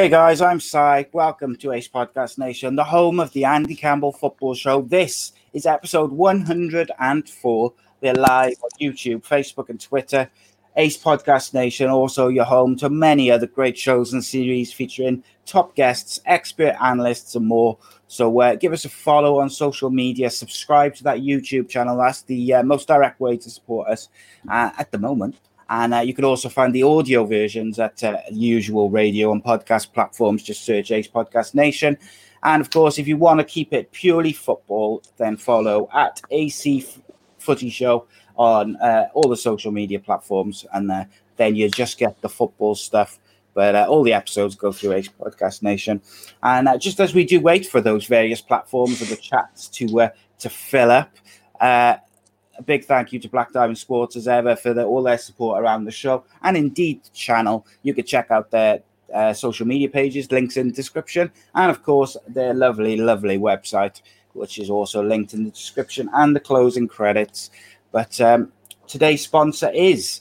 Hey guys, I'm Si. Welcome to Ace Podcast Nation, the home of the Andy Campbell Football Show. This is episode 104. We're live on YouTube, Facebook, and Twitter. Ace Podcast Nation, also your home to many other great shows and series featuring top guests, expert analysts, and more. So uh, give us a follow on social media, subscribe to that YouTube channel. That's the uh, most direct way to support us uh, at the moment. And uh, you can also find the audio versions at uh, usual radio and podcast platforms. Just search Ace Podcast Nation. And of course, if you want to keep it purely football, then follow at AC Footy Show on uh, all the social media platforms. And uh, then you just get the football stuff. But uh, all the episodes go through Ace Podcast Nation. And uh, just as we do wait for those various platforms of the chats to to fill up, a big thank you to Black Diamond Sports as ever for the, all their support around the show and indeed the channel. You can check out their uh, social media pages, links in the description, and of course their lovely, lovely website, which is also linked in the description and the closing credits. But um, today's sponsor is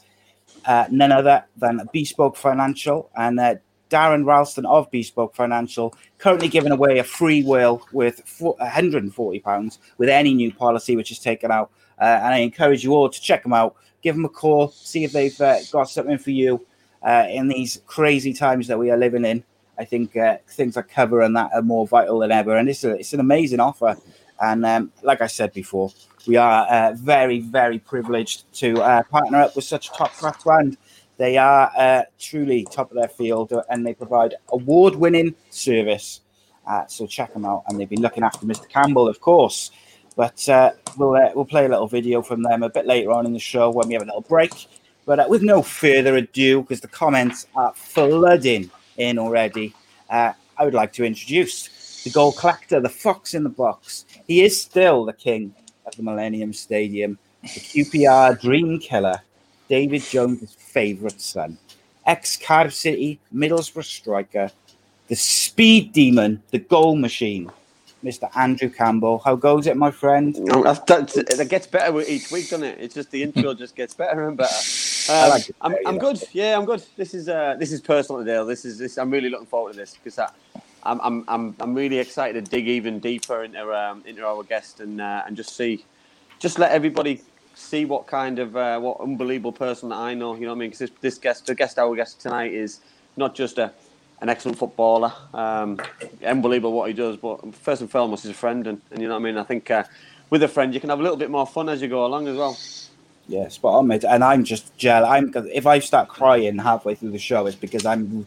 uh, none other than Bespoke Financial and uh, Darren Roulston of Bespoke Financial currently giving away a free will four- 140 pounds with any new policy which is taken out. Uh, and I encourage you all to check them out, give them a call, see if they've uh, got something for you uh, in these crazy times that we are living in. I think things like cover and that are more vital than ever, and it's a, it's an amazing offer. And um, like I said before, we are uh, very very privileged to uh, partner up with such a top class brand. They are uh, truly top of their field, and they provide award winning service. So check them out, and they've been looking after Mr. Campbell, of course. But uh, we'll uh, we'll play a little video from them a bit later on in the show when we have a little break. But uh, with no further ado, because the comments are flooding in already, uh, I would like to introduce the goal collector, the fox in the box. He is still the king of the Millennium Stadium, the QPR dream killer, David Jones' favourite son, ex Cardiff City Middlesbrough striker, the speed demon, the goal machine, Mr. Andrew Campbell. How goes it, my friend? That's, it gets better with each week, doesn't it? It's just the intro just gets better and better. Um, like it I'm, I'm yeah. good. Yeah, I'm good. This is uh, this is personal today. This is this. I'm really looking forward to this because I'm, I'm I'm I'm really excited to dig even deeper into um, into our guest and uh, and just see, just let everybody see what kind of uh, what unbelievable person that I know. You know what I mean? Because this, this guest, the guest our guest tonight is not just a an excellent footballer, um, unbelievable what he does, but first and foremost, he's a friend, and, and you know what I mean. I think uh, with a friend, you can have a little bit more fun as you go along as well. Yeah, spot on, mate. And I'm just gel. I'm if I start crying halfway through the show, it's because I'm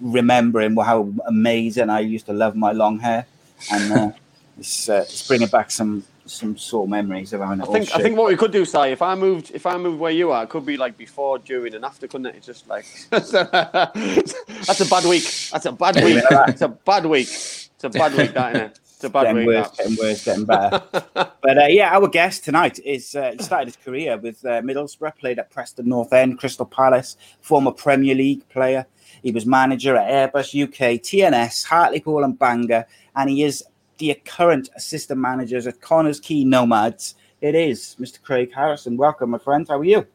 remembering how amazing I used to love my long hair, and uh, it's uh, it's bringing back some some sore memories of having it I think I think what we could do, Si, if I moved if I moved where you are, it could be like before, during, and after, couldn't it? It's just like that's a bad week. That's a bad week. It's a bad week. It's a bad week, that innit? It's a bad getting week. worse, that. getting worse, getting better. but uh, yeah, our guest tonight is uh, he started his career with uh, Middlesbrough, played at Preston North End, Crystal Palace, former Premier League player. He was manager at Airbus UK, TNS, Hartlepool, and Bangor, and he is the current assistant managers at Connah's Quay Nomads. It is Mr. Craig Harrison. Welcome, my friend. How are you?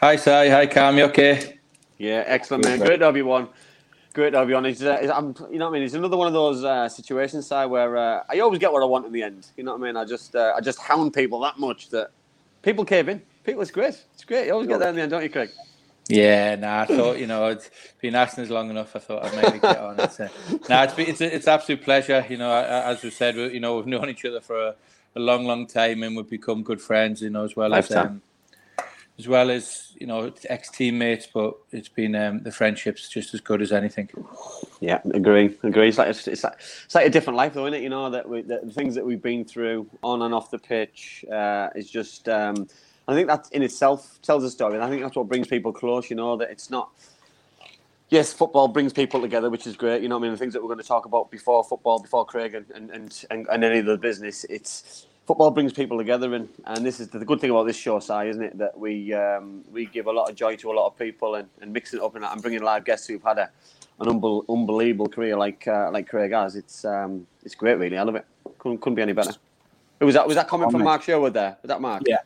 Hi, Si. Hi, Cam. You okay? Yeah, excellent, man. mate. Great to have you on. Great to have you on. It's, uh, it's, I'm, you know what I mean? It's another one of those uh, situations, Si, where uh, I always get what I want in the end. You know what I mean? I just, uh, I just hound people that much that people cave in. People, it's great. It's great. You always get there in the end, don't you, Craig? Yeah, nah, I thought, you know, it's been asking us long enough. I thought I'd maybe get on. It's, uh, nah, it's, been, it's, it's absolute pleasure. You know, as we said, we, you know, we've known each other for a, a long, long time and we've become good friends, you know, as well as um, as well as you know ex teammates, but it's been um, the friendships just as good as anything. Yeah, agree, agree. It's like it's, it's like it's like a different life, though, isn't it? You know that we, the things that we've been through on and off the pitch uh, is just. Um, I think that in itself tells a story, and I think that's what brings people close. You know that it's not. Yes, football brings people together, which is great. You know, what I mean, the things that we're going to talk about before football, before Craig and and, and, and, and any of the business, it's football brings people together, and, and this is the good thing about this show, Si, isn't it? That we um, we give a lot of joy to a lot of people and, and mix it up and, and bringing live guests who've had a an unbel- unbelievable career like uh, like Craig has. It's um, it's great, really. I love it. Couldn't, couldn't be any better. Who was that? Was that comment from Mark Sherwood there? Was that Mark? Yeah.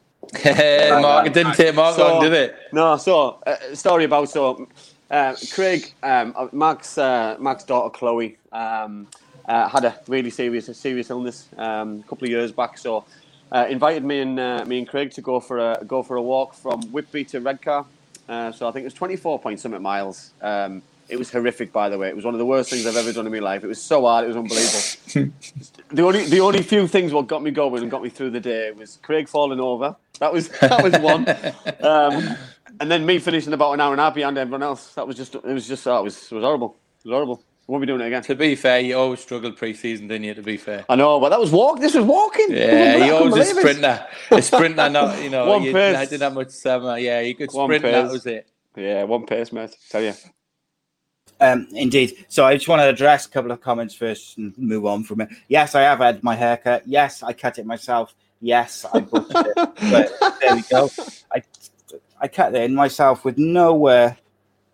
Mark, it didn't take Mark So- long, did it? No, so uh, story about so uh, Craig, um, uh, Mark's uh, Mark's daughter Chloe um, uh, had a really serious a serious illness um, a couple of years back. So uh, invited me and uh, me and Craig to go for a go for a walk from Whitby to Redcar. Uh, so I think it was twenty four point something miles. Um, it was horrific, by the way. It was one of the worst things I've ever done in my life. It was so hard. It was unbelievable. the only the only few things what got me going and got me through the day was Craig falling over. That was that was one. Um, and then me finishing about an hour and a half behind everyone else. That was just it was just oh, it was it was horrible. It was horrible. Won't be doing it again. To be fair, you always struggled pre-season, didn't you? To be fair. I know, but that was walk. This was walking. Yeah, you always a sprinter. A sprinter, not you know. One you, pace. I didn't have much summer. Yeah, you could One sprint. That was it. Yeah, one pace, mate. Tell you. Um, indeed. So I just want to address a couple of comments first and move on from it. Yes, I have had my haircut. Yes, I cut it myself. Yes, I it. But there we go. I I cut it in myself with no uh,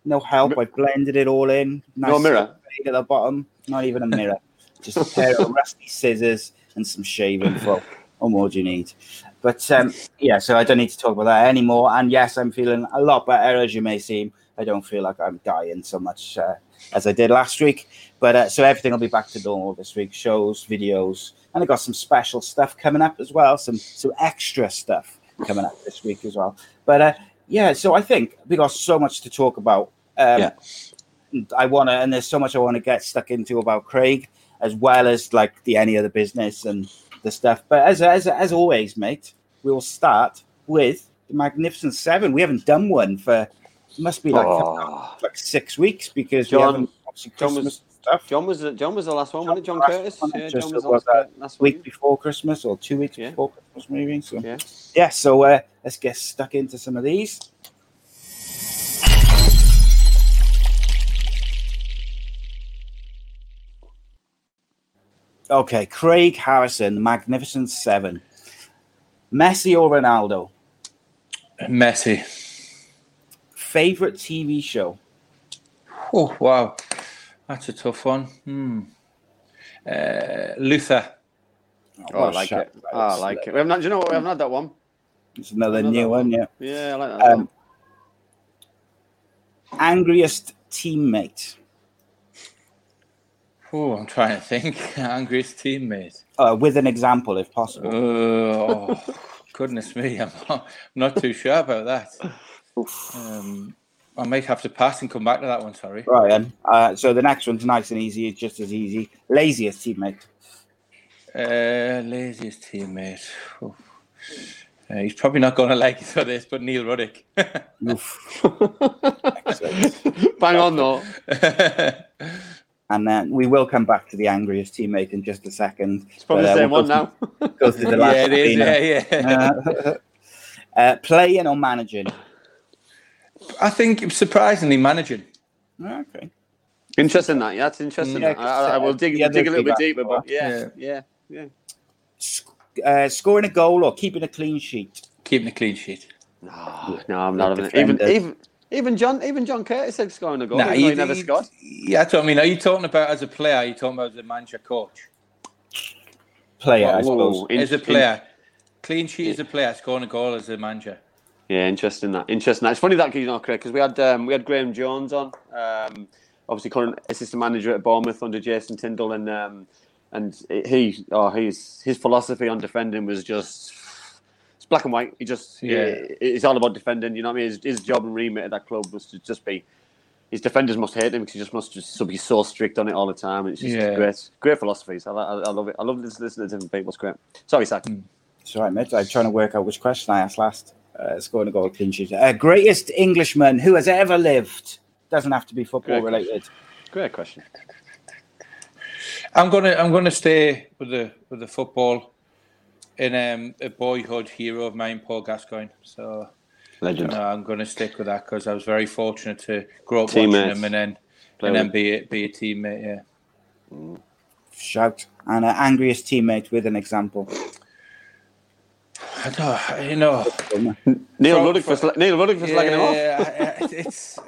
no help. I blended it all in. No mirror? at the bottom. Not even a mirror. Just a pair of rusty scissors and some shaving foam. What more do you need? But um, yeah, so I don't need to talk about that anymore. And yes, I'm feeling a lot better, as you may seem. I don't feel like I'm dying so much uh, as I did last week. But uh, so everything will be back to normal this week shows, videos, and I got some special stuff coming up as well. Some some extra stuff coming up this week as well. But uh, yeah, so I think we got so much to talk about. Um, Yeah. I want to, and there's so much I want to get stuck into about Craig, as well as like the any other business and the stuff. But as as as always, mate, we will start with the Magnificent Seven. We haven't done one for must be like Oh. like six weeks because John- we haven't obviously John was- stuff. John was the, John was the last one, wasn't it? John Curtis. one, Yeah, just John was the was last, that last week one. before Christmas or two weeks Yeah. before Christmas, maybe. So Yeah. yeah, so uh, let's get stuck into some of these. Okay, Craig Harrison, the Magnificent Seven. Messi or Ronaldo? Messi. Favorite TV show? Oh wow, that's a tough one. Hmm. Uh, Luther. Oh, I like shut it. Oh, I like it. We haven't had, do you know what? We haven't had that one. It's another Another new one, yeah. Yeah, I like that. Um, angriest teammate? Oh, I'm trying to think. Angriest teammate. Uh, with an example, if possible. Oh, goodness me, I'm not, I'm not too sure about that. Um, I might have to pass and come back to that one. Sorry. Right, then. Uh, so the next one's nice and easy. It's just as easy. Laziest teammate. Uh, laziest teammate. Oh. Uh, he's probably not going to like it for this, but Neil Ruddock. Oof. Excellent. Bang on though. And then we will come back to the angriest teammate in just a second. It's probably But, the uh, same we'll one now. through- Go through the last yeah, it is. cleaner. Yeah, yeah. Uh, uh, playing or managing? I think surprisingly managing. Okay. Interesting that. Yeah, that's interesting. Yeah, I, I, I will dig, the dig a little bit deeper, but yeah, Yeah. yeah, yeah. Sc- Uh, scoring a goal or keeping a clean sheet? Keeping a clean sheet. No, no, I'm not having. Even, even, even John, even John Curtis said scoring a goal. Nah, even though he you- never you- scored. Yeah, that's what I mean. Are you talking about as a player? Are you talking about as a manager coach? Player, I Whoa, suppose. in- as a in- player, clean sheet as a player, scoring a goal as a manager. Yeah, interesting that. Interesting that. It's funny that you know, Craig, because we had um, we had Graeme Jones on, um, obviously current assistant manager at Bournemouth under Jason Tindall, and um, and he, oh, he's his philosophy on defending was just it's black and white. He just Yeah. yeah, it's all about defending. You know what I mean? His, his job and remit at that club was to just be. His defenders must hate him because he just must just be so strict on it all the time. It's just Yeah. great, great philosophies. I, I, I love it. I love listening to different people. It's great. Sorry, Zach. It's all right, mate. I'm trying to work out which question I asked last. Uh, scoring a goal clean sheet. Uh, greatest Englishman who has ever lived. Doesn't have to be football Great related. Great question. I'm gonna I'm gonna stay with the with the football in um, a boyhood hero of mine, Paul Gascoigne. So Legend. you know, I'm gonna stick with that because I was very fortunate to grow up Teammates. watching him and then Play and then be a, be a teammate. Yeah. Shout. And uh, angriest teammate with an example. I don't, you know. Neil Ruddock for, from- Neil Ruddock slagging him off. Yeah, it's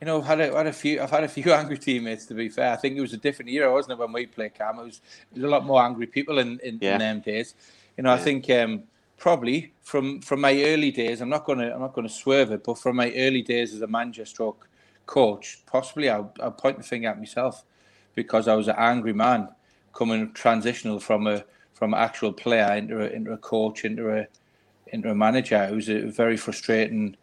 you know, I've had a, had a few. I've had a few angry teammates. To be fair, I think it was a different era, wasn't it, when we played Cam? It was, there was a lot more angry people in in, Yeah. in them days. You know, I think um, probably from from my early days. I'm not gonna I'm not gonna swerve it, but from my early days as a manager stroke coach, possibly I'll, I'll point the finger at myself because I was an angry man coming transitional from a from an actual player into a, into a coach into a into a manager. It was a very frustrating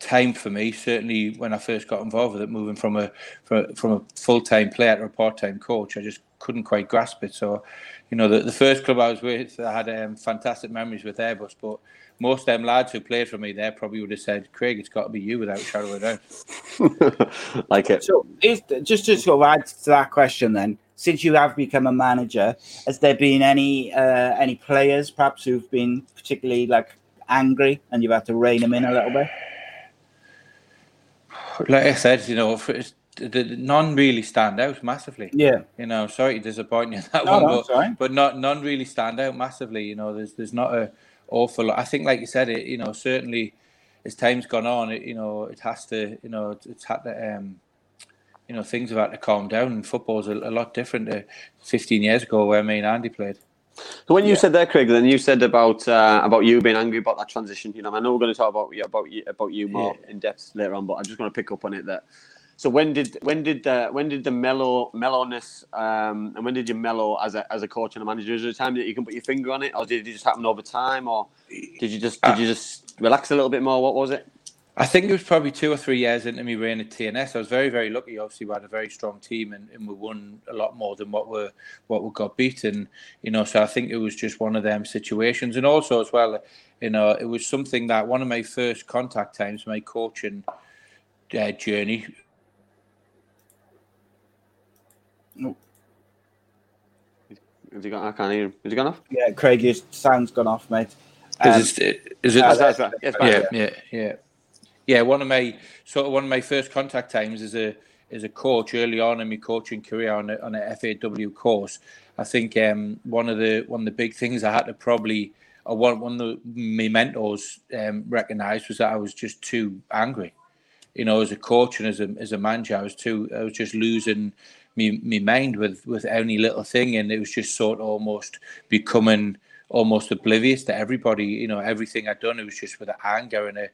time for me. Certainly when I first got involved with it, moving from a from, from a full time player to a part time coach, I just couldn't quite grasp it. So, you know, the, the first club I was with, I had um, fantastic memories with Airbus, but most of them lads who played for me there probably would have said, "Craig, it's got to be you without a shadow of a doubt." like it. So, is, just to sort of add to that question, then, since you have become a manager, has there been any uh, any players perhaps who've been particularly like angry and you've had to rein them in a little bit? Like I said, you know, for, the, the, none really stand out massively. Yeah. You know, sorry to disappoint you in that No, one, no, but, it's all right. but not none really stand out massively. You know, there's there's not a awful lot. I think, like you said, it you know certainly as time's gone on, it you know it has to you know it's, it's had to um you know things have had to calm down. And football's a, a lot different to 15 years ago where me and Andy played. So when you said there, Craig, then you said about uh, about you being angry about that transition. You know, I know we're going to talk about you about you about you more in depth later on, but I'm just going to pick up on it that. So when did when did the when did the mellow mellowness um, and when did you mellow as a as a coach and a manager? Is there a time that you can put your finger on it, or did it just happen over time, or did you just did you just relax a little bit more? What was it? I think it was probably two or three years into me reign at TNS. I was very, very lucky. Obviously, we had a very strong team, and, and we won a lot more than what we what we got beaten. You know, so I think it was just one of them situations, and also as well, you know, it was something that one of my first contact times, my coaching uh, journey. Has he gone? I can't hear him. Has he gone off? Yeah, Craig, your sound's gone off, mate. Um, Is it? Is it? Uh, That's right. Yes, fine. yeah, yeah, yeah, yeah. One of my sort of one of my first contact times as a as a coach early on in my coaching career on a, on FAW course. I think um, one of the one of the big things I had to probably or one one of the, my mentors um, recognised was that I was just too angry. You know, as a coach and as a as a manager, I was too I was just losing me me mind with with any little thing, and it was just sort of almost becoming almost oblivious to everybody. You know, everything I'd done, it was just with anger and a,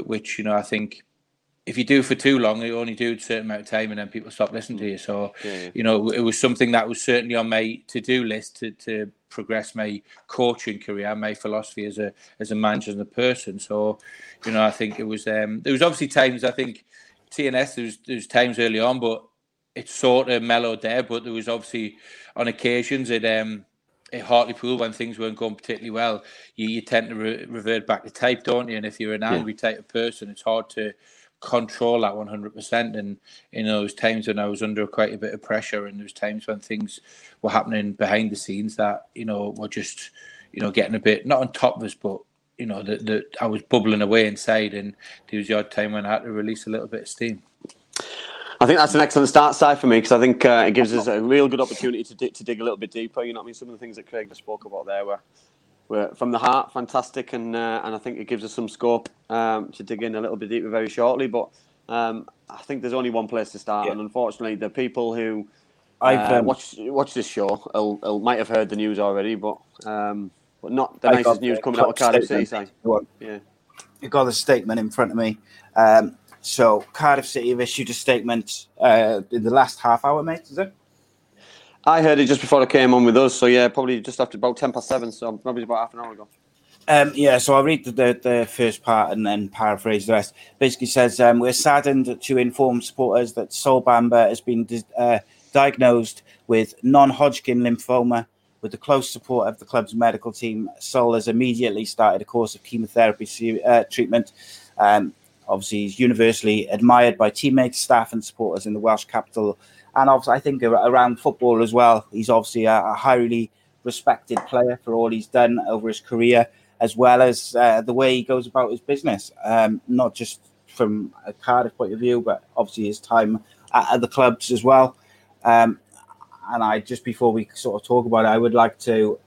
which you know I think if you do for too long, you only do a certain amount of time, and then people stop listening to you. So, Yeah, you know, it was something that was certainly on my to-do list to, to progress my coaching career, my philosophy as a as a manager and a person. So, you know, I think it was um, there was obviously times I think TNS there was there was times early on, but it sort of mellowed there. But there was obviously on occasions it um at Hartlepool when things weren't going particularly well, you, you tend to re- revert back to type, don't you? And if you're an angry type of person, it's hard to control that 100%. And there was times when I was under quite a bit of pressure, and there was times when things were happening behind the scenes that you know were just you know getting a bit not on top of us, but you know that that I was bubbling away inside, and there was the odd time when I had to release a little bit of steam. I think that's an excellent start side for me because I think uh, it gives us a real good opportunity to, di- to dig a little bit deeper. You know what I mean? Some of the things that Craig just spoke about there were, were from the heart, fantastic, and uh, and I think it gives us some scope um, to dig in a little bit deeper very shortly. But um, I think there's only one place to start, Yeah. and unfortunately, the people who I've, uh, um, watch watch this show will, will, might have heard the news already, but um, but not the I nicest news coming out of Cardiff City. Well, Yeah. I've got the statement in front of me. Um, so Cardiff City have issued a statement uh, in the last half hour, mate. Is it? I heard it just before I came on with us, so yeah, probably just after about ten past seven, so probably about half an hour ago. Um, yeah, so I'll read the, the, the first part and then paraphrase the rest. Basically says, um, we're saddened to inform supporters that Sol Bamba has been uh, diagnosed with non-Hodgkin lymphoma With the close support of the club's medical team, Sol has immediately started a course of chemotherapy uh, treatment. Um, obviously, he's universally admired by teammates, staff, and supporters in the Welsh capital, and obviously, I think around football as well. He's obviously a, a highly respected player for all he's done over his career, as well as uh, the way he goes about his business, um, not just from a Cardiff point of view, but obviously his time at other clubs as well. Um, and I just before we sort of talk about it, I would like to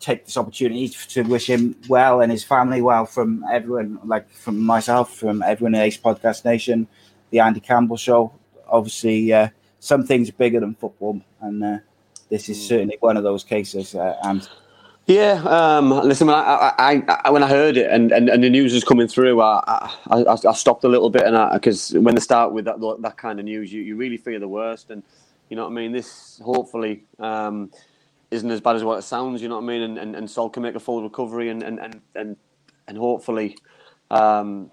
take this opportunity to wish him well and his family well from everyone, like from myself, from everyone in Ace Podcast Nation, the Andy Campbell Show. Obviously, uh, some things are bigger than football, and uh, this is mm. certainly one of those cases. Uh, and yeah, um, listen, when I, I, I, when I heard it and, and, and the news was coming through, I, I, I stopped a little bit, and because when they start with that that kind of news, you, you really fear the worst, and you know what I mean. This hopefully um, isn't as bad as what it sounds. You know what I mean, and and, and Sol can make a full recovery, and and and and, and hopefully. Um,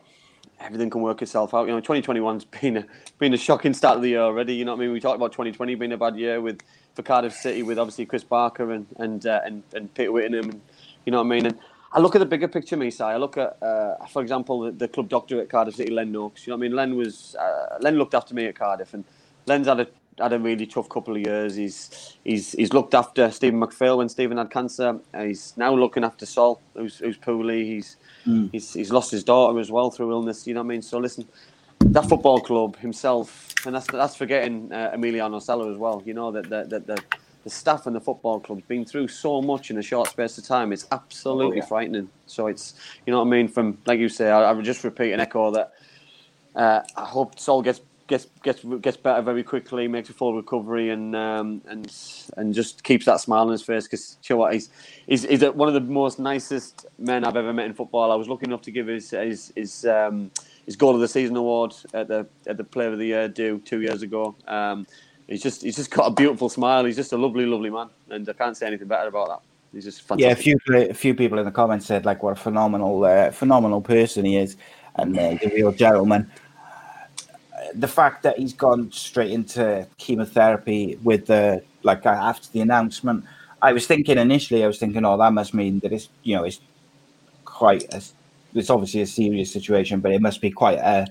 everything can work itself out. You know, 2021's been a been a shocking start of the year already. You know what I mean? We talked about 2020 being a bad year with for Cardiff City with obviously Chris Barker and and uh, and, and Peter Whittingham, and you know what I mean. And I look at the bigger picture, me, I look at, uh, for example, the, the, club doctor at Cardiff City, Len Nokes. You know what I mean? Len was uh, Len looked after me at Cardiff, and Len's had a had a really tough couple of years. He's he's he's looked after Stephen McPhail when Stephen had cancer. He's now looking after Sol, who's who's poorly. He's mm. he's he's lost his daughter as well through illness. You know what I mean? So listen, that football club himself, and that's that's forgetting uh, Emiliano Sala as well. You know that the, the, the, the staff and the football club's been through so much in a short space of time. It's absolutely oh, yeah. frightening. So it's you know what I mean. From like you say, I, I would just repeat and echo that. Uh, I hope Sol gets gets gets gets better very quickly, makes a full recovery, and um, and and just keeps that smile on his face. Because you know what, he's he's, he's one of the most nicest men I've ever met in football. I was lucky enough to give his his his, um, his goal of the season award at the at the Player of the Year due two years ago. Um, he's just he's just got a beautiful smile. He's just a lovely, lovely man, and I can't say anything better about that. He's just fantastic. Yeah, a few a few people in the comments said like what a phenomenal uh, phenomenal person he is, and uh, the real gentleman the fact that he's gone straight into chemotherapy with the like uh, after the announcement, I was thinking initially, I was thinking, oh, that must mean that it's you know it's quite a, it's obviously a serious situation, but it must be quite a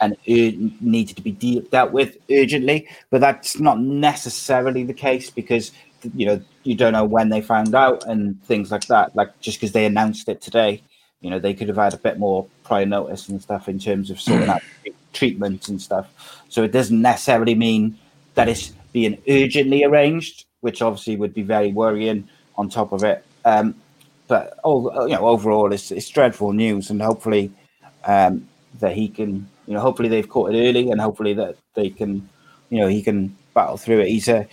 and needed to be de- dealt with urgently. But that's not necessarily the case because you know you don't know when they found out and things like that. Like just because they announced it today, you know they could have had a bit more prior notice and stuff in terms of sorting out treatment and stuff. So it doesn't necessarily mean that it's being urgently arranged, which obviously would be very worrying on top of it. Um, but oh, you know, overall, it's, it's dreadful news, and hopefully um, that he can, you know, hopefully they've caught it early, and hopefully that they can, you know, he can battle through it. He's a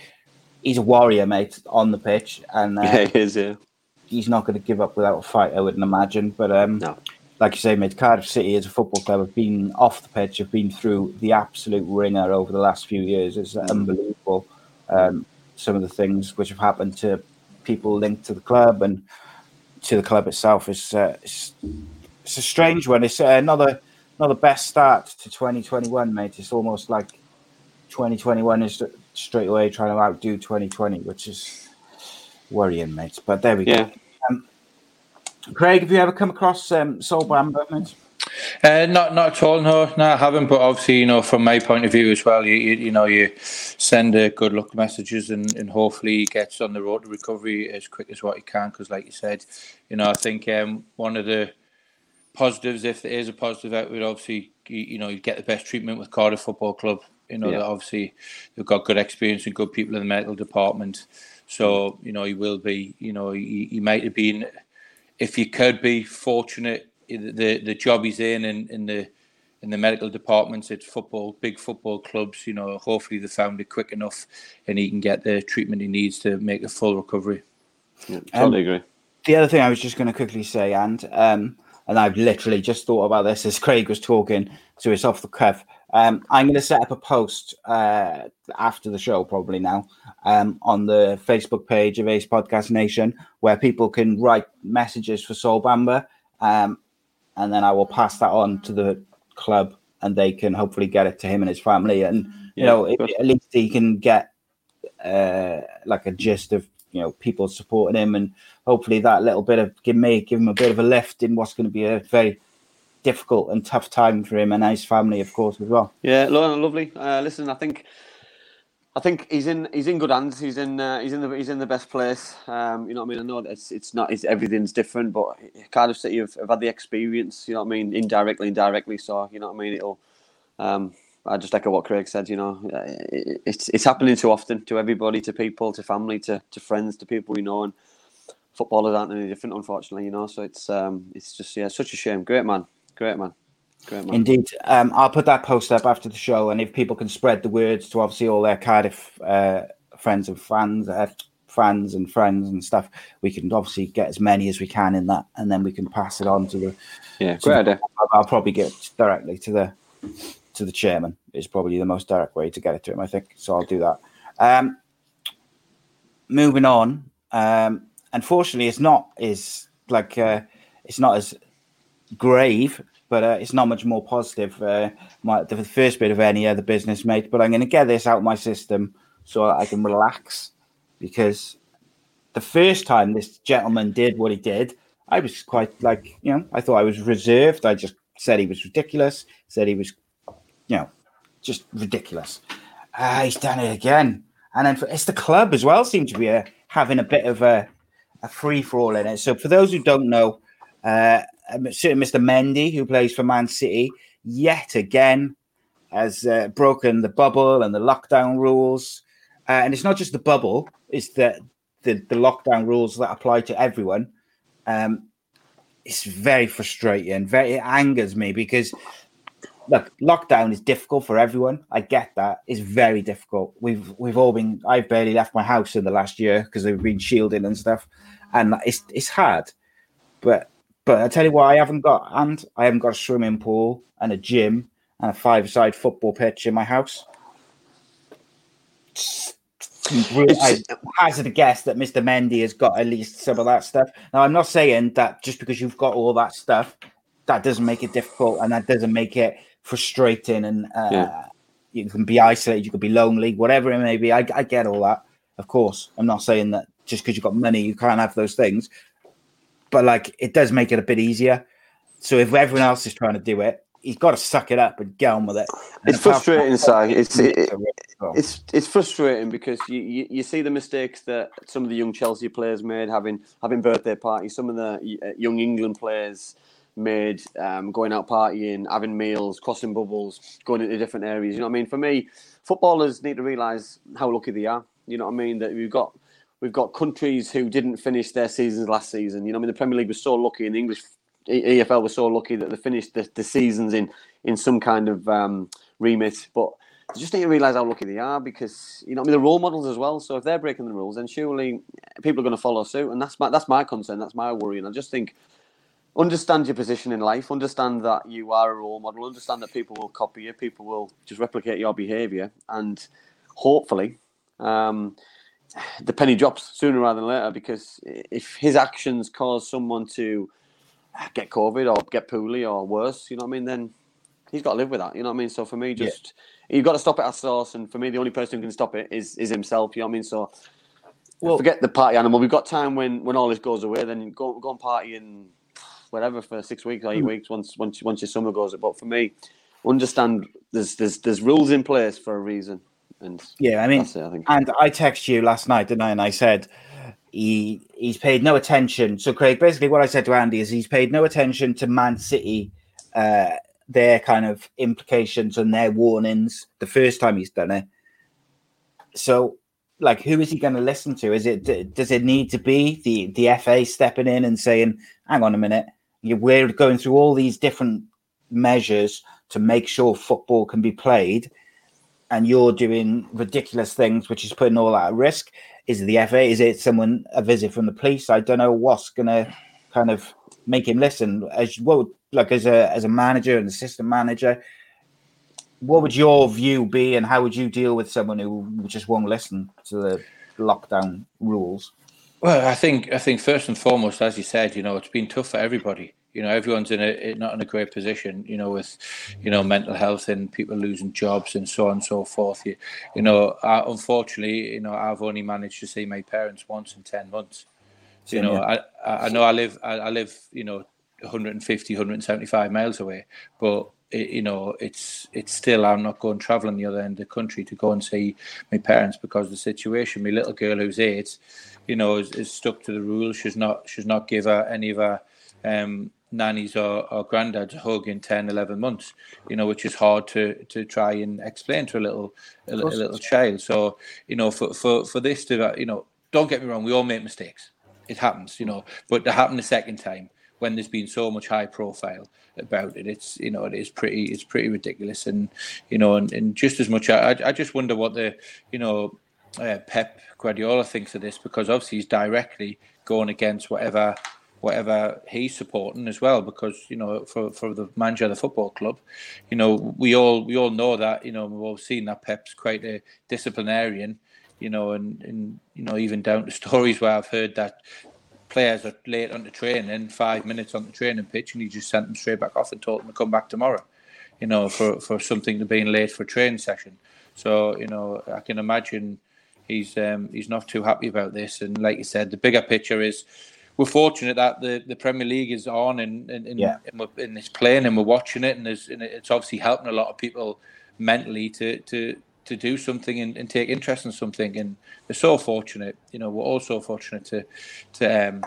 he's a warrior, mate, on the pitch, and uh, yeah, he is. Yeah, he's not going to give up without a fight, I wouldn't imagine. But um, no like you say, mate, Cardiff City as a football club have been off the pitch, have been through the absolute ringer over the last few years. It's unbelievable. Um, some of the things which have happened to people linked to the club and to the club itself is uh, it's, it's, a strange one. It's uh, another another best start to 2021, mate. It's almost like 2021 is straight away trying to outdo 2020, which is worrying, mate. But there we yeah. go. Craig, have you ever come across um, Sol? Uh, not not at all. No, no, I haven't. But obviously, you know, from my point of view as well, you you, you know, you send a good luck messages, and, and hopefully he gets on the road to recovery as quick as what he can. Because, like you said, you know, I think um, one of the positives, if there is a positive out, would obviously you, you know you get the best treatment with Cardiff Football Club. You know, yeah. obviously they've got good experience and good people in the medical department. So you know, he will be. You know, he, he might have been if you could be fortunate, the the job he's in in, in the in the medical departments at football, big football clubs, you know, hopefully they found it quick enough and he can get the treatment he needs to make a full recovery. Yeah, totally um, agree. The other thing I was just going to quickly say, and um, and I've literally just thought about this as Craig was talking, so it's off the cuff. Um, I'm going to set up a post uh, after the show, probably now, um, on the Facebook page of Ace Podcast Nation, where people can write messages for Sol Bamba, um, and then I will pass that on to the club, and they can hopefully get it to him and his family, and you yeah, know, at least he can get uh, like a gist of you know people supporting him, and hopefully that little bit of give me give him a bit of a lift in what's going to be a very difficult and tough time for him and his family, of course, as well. Yeah, lovely. Uh, listen, I think I think he's in he's in good hands. He's in uh, he's in the he's in the best place. Um, you know what I mean? I know it's it's not it's, everything's different, but Cardiff City have, have had the experience. You know what I mean? Indirectly, indirectly. So you know what I mean? It'll. Um, I just echo what Craig said. You know, it, it's it's happening too often to everybody, to people, to family, to to friends, to people we know, and footballers aren't any different, unfortunately. You know, so it's um it's just yeah, such a shame. Great man, great man. Great man. Indeed. Um, I'll put that post up after the show, and if people can spread the words to obviously all their Cardiff uh, friends and fans, uh, fans and friends and stuff, we can obviously get as many as we can in that, and then we can pass it on to the. Yeah, great idea. I'll probably get directly to the to the chairman. Is probably the most direct way to get it to him. I think so. I'll do that. Um, moving on. Um, unfortunately, it's not is like uh, it's not as grave but uh, it's not much more positive. Uh, my, the first bit of any other business, mate. But I'm going to get this out my system so I can relax because the first time this gentleman did what he did, I was quite like, you know, I thought I was reserved. I just said he was ridiculous, said he was, you know, just ridiculous. Uh, he's done it again. And then for, it's the club as well, seem to be uh, having a bit of a, a free for all in it. So for those who don't know, uh, Mr. Mendy, who plays for Man City, yet again has uh, broken the bubble and the lockdown rules. Uh, and it's not just the bubble; it's the, the the, lockdown rules that apply to everyone. Um, it's very frustrating. Very it angers me because look, lockdown is difficult for everyone. I get that. It's very difficult. We've we've all been. I've barely left my house in the last year because we've been shielding and stuff, and it's it's hard. But but I tell you what, I haven't got, and I haven't got a swimming pool and a gym and a five-side football pitch in my house. I hazard a guess that Mr. Mendy has got at least some of that stuff. Now, I'm not saying that just because you've got all that stuff, that doesn't make it difficult and that doesn't make it frustrating and uh, yeah. you can be isolated, you could be lonely, whatever it may be. I, I get all that, of course. I'm not saying that just because you've got money, you can't have those things but like it does make it a bit easier. So if everyone else is trying to do it, he's got to suck it up and get on with it. And it's frustrating, Si. It's it, it's it's frustrating because you, you, you see the mistakes that some of the young Chelsea players made having having birthday parties. Some of the uh, young England players made um, going out partying, having meals, crossing bubbles, going into different areas. You know what I mean? For me, footballers need to realise how lucky they are. You know what I mean? That we've got we've got countries who didn't finish their seasons last season. You know, I mean, the Premier League was so lucky, and the English EFL was so lucky that they finished the, the seasons in in some kind of um, remit. But they just need to realise how lucky they are because you know, I mean, they're role models as well. So if they're breaking the rules, then surely people are going to follow suit, and that's my that's my concern. That's my worry, and I just think. Understand your position in life. Understand that you are a role model. Understand that people will copy you. People will just replicate your behaviour, and hopefully, um, the penny drops sooner rather than later because if his actions cause someone to get COVID or get poorly or worse, you know what I mean, then he's got to live with that. You know what I mean? So for me, just yeah. you've got to stop it at source, and for me, the only person who can stop it is is himself. You know what I mean? So well, forget the party animal. We've got time when when all this goes away. Then go go and party in whatever for six weeks or eight mm. weeks once once once your summer goes. But for me, understand there's there's there's rules in place for a reason. And yeah, I mean, it, I and I texted you last night, didn't I? And I said he he's paid no attention. So Craig, basically, what I said to Andy is he's paid no attention to Man City, uh, their kind of implications and their warnings the first time he's done it. So, like, who is he going to listen to? Is it does it need to be the the FA stepping in and saying, "Hang on a minute, we're going through all these different measures to make sure football can be played." And you're doing ridiculous things, which is putting all that at risk. Is it the FA? Is it someone a visit from the police? I don't know what's gonna kind of make him listen. As what like as a as a manager and assistant manager, what would your view be, and how would you deal with someone who just won't listen to the lockdown rules? Well, I think I think first and foremost, as you said, you know, it's been tough for everybody. You know, everyone's in a not in a great position. You know, with you know mental health and people losing jobs and so on and so forth. You, you know, I, unfortunately, you know, I've only managed to see my parents once in ten months. So, you know, I I know I live I, I live you know 150 175 miles away, but it, you know, it's it's still I'm not going traveling the other end of the country to go and see my parents because of the situation. My little girl who's eight, you know, is, is stuck to the rules. She's not she's not give her any of her um, nannies or, or granddads a hug in 10, 11 months, you know, which is hard to to try and explain to a little a, a little child. So, you know, for, for, for this to, you know, don't get me wrong, we all make mistakes. It happens, you know, but to happen a second time when there's been so much high profile about it, it's you know it is pretty it's pretty ridiculous, and you know, and, and just as much, I I just wonder what the you know uh, Pep Guardiola thinks of this because obviously he's directly going against whatever whatever he's supporting as well because you know for, for the manager of the football club you know we all we all know that you know we've all seen that Pep's quite a disciplinarian you know and, and you know even down to stories where I've heard that players are late on the training, five minutes on the training pitch, and he just sent them straight back off and told them to come back tomorrow. You know, for for something to being late for a training session. So you know, I can imagine he's um, he's not too happy about this. And like you said, the bigger picture is we're fortunate that the, the Premier League is on and and, and, Yeah. and, we're, and it's playing and we're watching it, and, there's, and it's obviously helping a lot of people mentally to to to do something and, and take interest in something. And we're so fortunate, you know, we're also fortunate to to um,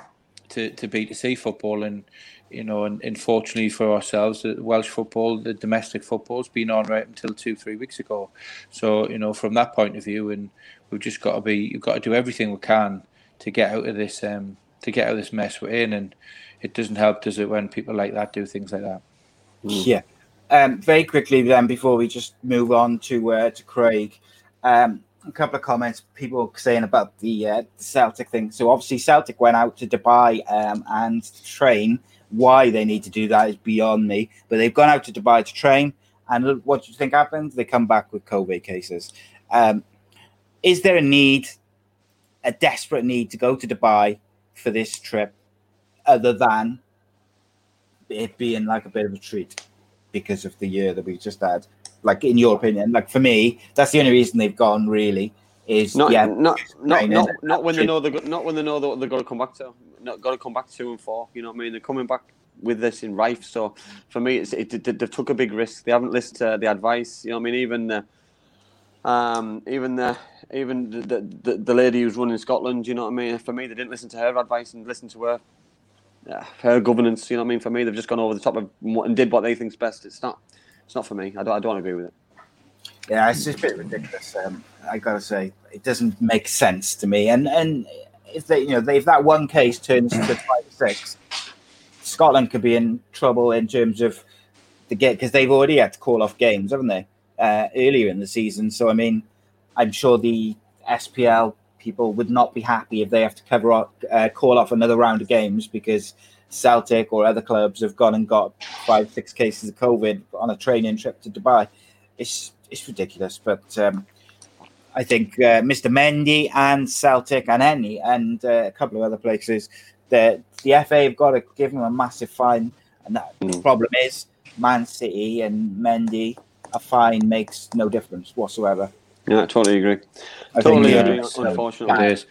to to be to see football and you know, and, and fortunately for ourselves, Welsh football, the domestic football's been on right until two, three weeks ago. So, you know, from that point of view, and we've just got to be, you've got to do everything we can to get out of this, um, to get out of this mess we're in. And it doesn't help, does it, when people like that do things like that? Yeah. Um, very quickly then, before we just move on to uh, to Craig, um, a couple of comments people saying about the uh, Celtic thing. So obviously Celtic went out to Dubai um, and train. Why they need to do that is beyond me. But they've gone out to Dubai to train, and what do you think happened? They come back with COVID cases. Um, is there a need, a desperate need, to go to Dubai for this trip, other than it being like a bit of a treat because of the year that we just had? Like, in your opinion, like for me, that's the only reason they've gone. Really, is Not, yeah, not, not, not, not when they know they not when they know that they're going to come back to, not got to come back to and four. You know what I mean? They're coming back with this in rife. So for me, it's, it, they've took a big risk. They haven't listened to the advice. You know what I mean? Even the, um, even the, even the, the, the, lady who's running Scotland. You know what I mean? For me, they didn't listen to her advice and listen to her. Yeah, her governance, you know what I mean. For me, they've just gone over the top of and did what they think's best. It's not, it's not for me. I don't, I don't agree with it. Yeah, it's just a bit ridiculous. Um, I gotta say, it doesn't make sense to me. And and if they, you know, they, if that one case turns to five or six, Scotland could be in trouble in terms of the get because they've already had to call off games, haven't they, uh, earlier in the season? So I mean, I'm sure the SPL people would not be happy if they have to cover up, uh, call off another round of games because Celtic or other clubs have gone and got five, six cases of COVID on a training trip to Dubai. It's it's ridiculous, but um, I think uh, Mr. Mendy and Celtic and any and uh, a couple of other places, the the FA have got to give them a massive fine, and that the Mm. problem is Man City and Mendy. A fine makes no difference whatsoever. Yeah, I totally agree. I Totally think, uh, agree. so- Unfortunately. It is.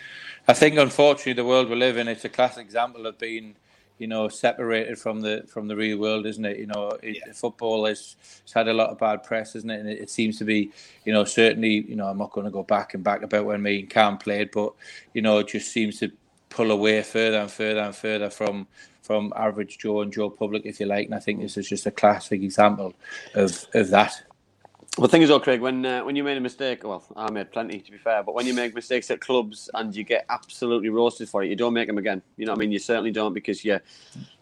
I think, unfortunately, the world we live in, it's a classic example of being, you know, separated from the from the real world, isn't it? You know, it, football has it's had a lot of bad press, isn't it? And it, it seems to be, you know, certainly, you know, I'm not going to go back and back about when me and Cam played, but you know, it just seems to pull away further and further and further from from average Joe and Joe Public, if you like. And I think this is just a classic example of of that. Well, the thing is, though, Craig, when uh, when you made a mistake, well, I made plenty to be fair, but when you make mistakes at clubs and you get absolutely roasted for it, you don't make them again. You know what I mean? You certainly don't because you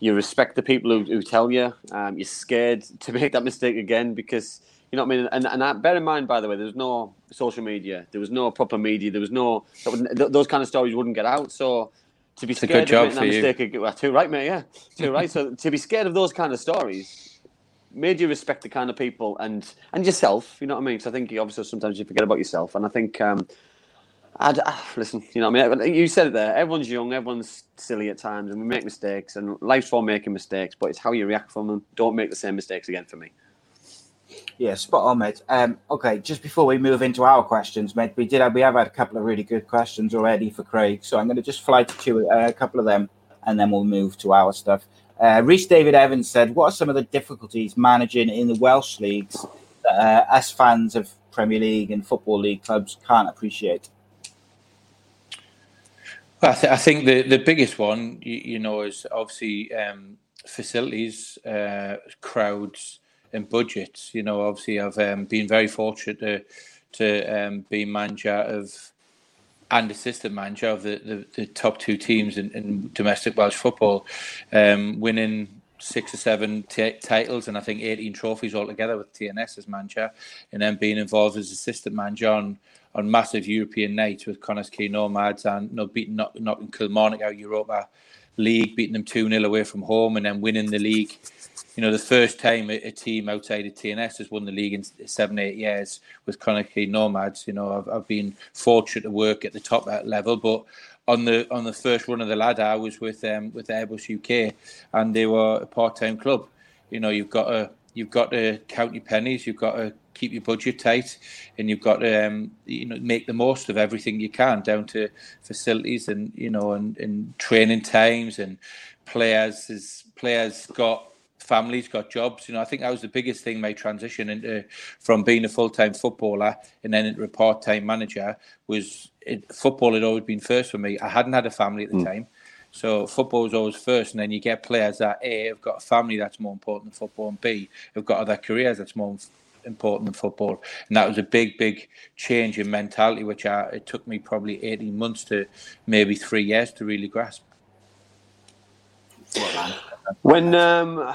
you respect the people who, who tell you. Um, you're scared to make that mistake again because you know what I mean. And and I, bear in mind, by the way, there was no social media, there was no proper media, there was no that those kind of stories wouldn't get out. So to be scared of making you. mistake, well, too right, mate. Yeah, too right. So to be scared of those kind of stories made you respect the kind of people and and yourself. You know what I mean? So I think you obviously sometimes you forget about yourself, and I think um, I, I, listen, you know, what I mean, you said it there. Everyone's young, everyone's silly at times, and we make mistakes, and life's for making mistakes. But it's how you react from them. Don't make the same mistakes again for me. Yeah, spot on, mate. Um, okay, just before we move into our questions, mate, we did we have had a couple of really good questions already for Craig, so I'm going to just fly to uh, a couple of them, and then we'll move to our stuff. Uh, David Evans said, "What are some of the difficulties managing in the Welsh leagues that uh, us fans of Premier League and Football League clubs can't appreciate?" Well, I, th- I, think the, the biggest one, you, you know, is obviously um, facilities, uh, crowds, and budgets. You know, obviously, I've um, been very fortunate to to um, be manager of and assistant manager of the, the, the top two teams in, in domestic Welsh football, um, winning six or seven t- titles and I think 18 trophies altogether with TNS as manager, and then being involved as assistant manager on on massive European nights with Connah's Quay Nomads and you know, beating knocking Kilmarnock out Europa League, beating them 2 0 away from home, and then winning the league. You know, the first time a, a team outside of TNS has won the league in seven, eight years with Quay Nomads. You know, I've, I've been fortunate to work at the top level, but on the on the first run of the ladder, I was with um, with Airbus UK, and they were a part time club. You know, you've got to you've got to count your pennies. You've got to keep your budget tight, and you've got to um, you know make the most of everything you can, down to facilities and you know and, and training times and players. Players got families, got jobs. You know, I think that was the biggest thing. My transition into from being a full time footballer and then into a part time manager was it, football had always been first for me. I hadn't had a family at the mm. time. So football is always first, and then you get players that A have got a family that's more important than football, and B have got other careers that's more important than football. And that was a big, big change in mentality, which I, it took me probably 18 months to maybe three years to really grasp. When um,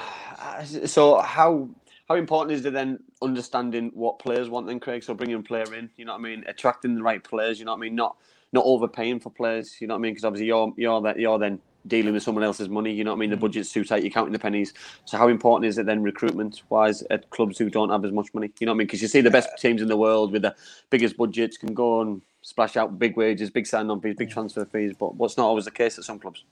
so how how important is it then understanding what players want then, Craig? So bringing a player in, you know what I mean, attracting the right players, you know what I mean, not not overpaying for players, you know what I mean, because obviously you're you're that you're then dealing with someone else's money. You know what I mean? The mm. budget's too tight. You're counting the pennies. So how important is it then recruitment wise at clubs who don't have as much money? You know what I mean? Because you see the best teams in the world with the biggest budgets can go and splash out big wages, big sign-on fees, big transfer fees. But what's not always the case at some clubs.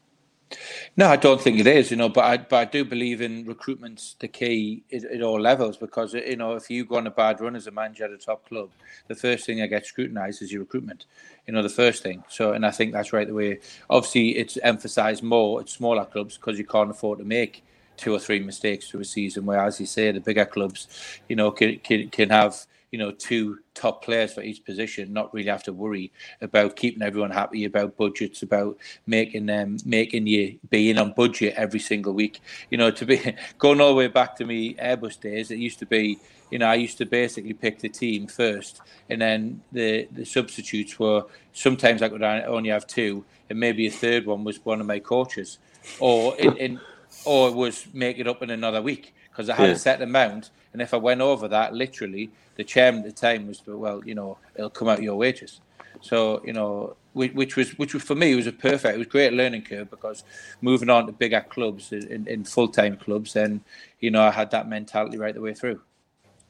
No, I don't think it is. You know, but I but I do believe in recruitment's the key at, at, all levels because you know if you go on a bad run as a manager at a top club, the first thing I get scrutinised is your recruitment. You know, the first thing. So, and I think that's right the way. Obviously, it's emphasised more at smaller clubs because you can't afford to make two or three mistakes through a season. Where, as you say the bigger clubs, you know, can can, can have you know, two top players for each position, not really have to worry about keeping everyone happy, about budgets, about making them making you being on budget every single week. You know, to be going all the way back to me Airbus days, it used to be, you know, I used to basically pick the team first, and then the the substitutes were sometimes I could only have two, and maybe a third one was one of my coaches, or in, in or it was make it up in another week because I had yeah. a set amount, and if I went over that, literally the chairman at the time was, well, you know, it'll come out your wages. So you know, which, which, was which was for me was a perfect. It was a great learning curve because moving on to bigger clubs in, in full time clubs, then you know I had that mentality right the way through.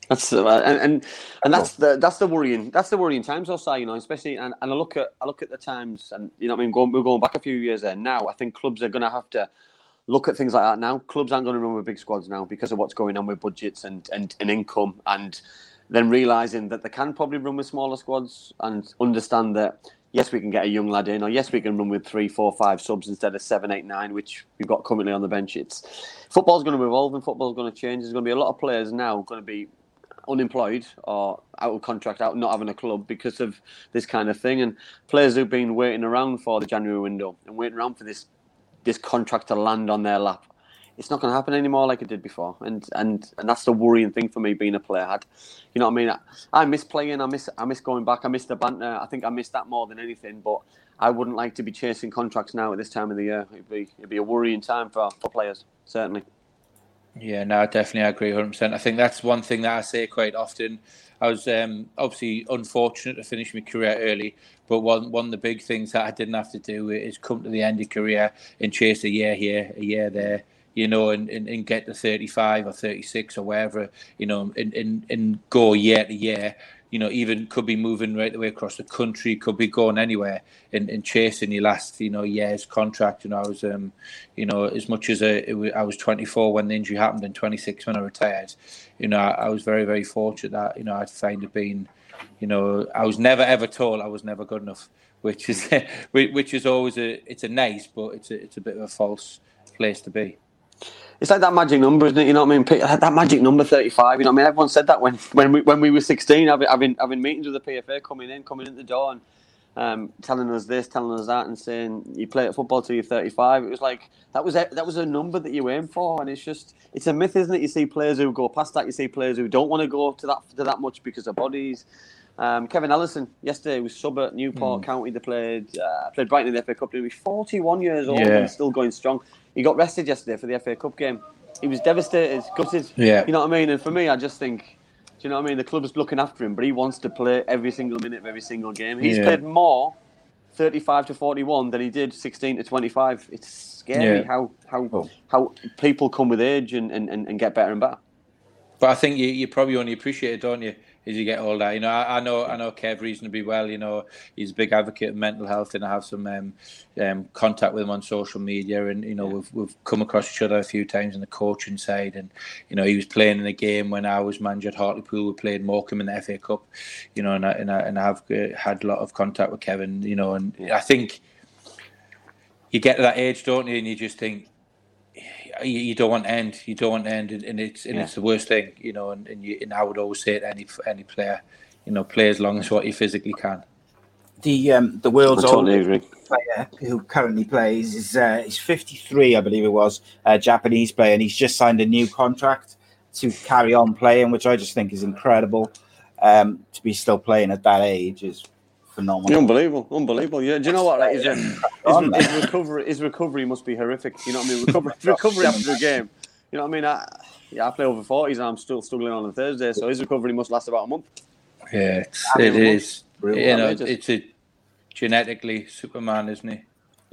That's uh, and, and and that's the that's the worrying that's the worrying times also you know especially and, and I look at I look at the times and you know I mean going, we're going back a few years there now I think clubs are going to have to look at things like that now clubs aren't going to run with big squads now because of what's going on with budgets and and, and income and then realizing that they can probably run with smaller squads and understand that yes, we can get a young lad in, or yes, we can run with three, four, five subs instead of seven, eight, nine, which we've got currently on the bench. It's football's going to evolve and football's going to change. There's going to be a lot of players now going to be unemployed or out of contract, out not having a club because of this kind of thing, and players who've been waiting around for the January window and waiting around for this this contract to land on their lap it's not going to happen anymore like it did before. And and and that's the worrying thing for me being a player. You know what I mean? I, I, miss playing. I miss I miss going back. I miss the banter. I think I miss that more than anything. But I wouldn't like to be chasing contracts now at this time of the year. It'd be it'd be a worrying time for, for players certainly. Yeah, no, definitely, I agree 100%. I think that's one thing that I say quite often. I was um, obviously unfortunate to finish my career early, but one one of the big things that I didn't have to do is come to the end of career and chase a year here, a year there, you know, and, and, and get to 35 or 36 or wherever, you know, and, and, and go year to year. you know, even could be moving right the way across the country, could be going anywhere and, and chasing your last, you know, year's contract. You know, I was, um, you know, as much as a, I was 24 when the injury happened and 26 when I retired, you know, I, I was very, very fortunate that, you know, I'd find it being, you know, I was never ever told I was never good enough, which is, which is always a, it's a nice, but it's a, it's a bit of a false place to be it's like that magic number, isn't it? You know what I mean? That magic number thirty-five. You know what I mean? Everyone said that when when we when we were sixteen, having having, having meetings with the PFA, coming in, coming in the door, and um, telling us this, telling us that, and saying you play at football till you're thirty-five. It was like that was a, that was a number that you aim for, and it's just it's a myth, isn't it? You see players who go past that. You see players who don't want to go to that to that much because of bodies. Um, Kevin Ellison yesterday was sub at Newport mm. County. They played uh, played Brighton in the FA Cup. He was 41 years old yeah. and still going strong. He got rested yesterday for the FA Cup game. He was devastated, gutted. Yeah. You know what I mean? And for me, I just think, you know what I mean? The club's looking after him, but he wants to play every single minute of every single game. He's yeah. played more 35 to 41 than he did 16 to 25. It's scary yeah. how how oh. how people come with age and, and, and get better and better. But I think you, you probably only appreciate it, don't you? As you get older. You know, I, I, know I know Kev reasonably well. You know, he's a big advocate of mental health, and I have some um, um, contact with him on social media. And you know, yeah. we've we've come across each other a few times in the coaching side. And you know, he was playing in a game when I was manager at Hartlepool. We played Morecambe in the FA Cup. You know, and I, and, I, and I've uh, had a lot of contact with Kevin. You know, and I think you get to that age, don't you? And you just think you, you, don't want to end. You don't want to end, and it's and yeah. it's the worst thing, you know. And and, you, and I would always say to any any player, you know, play as long as what you physically can. The um, the world's totally oldest player who currently plays is uh, he's 53, I believe it was, a Japanese player, and he's just signed a new contract to carry on playing, which I just think is incredible. Um, to be still playing at that age is phenomenal. Unbelievable, unbelievable. Yeah, do you know what? Like, his, his, his, recovery, his recovery must be horrific. You know what I mean? Recovery, recovery after the game. You know what I mean? I, yeah, I play over forties, and I'm still struggling on a Thursday, so his recovery must last about a month. Yeah, it's, it is. You know, it's a genetically Superman, isn't he?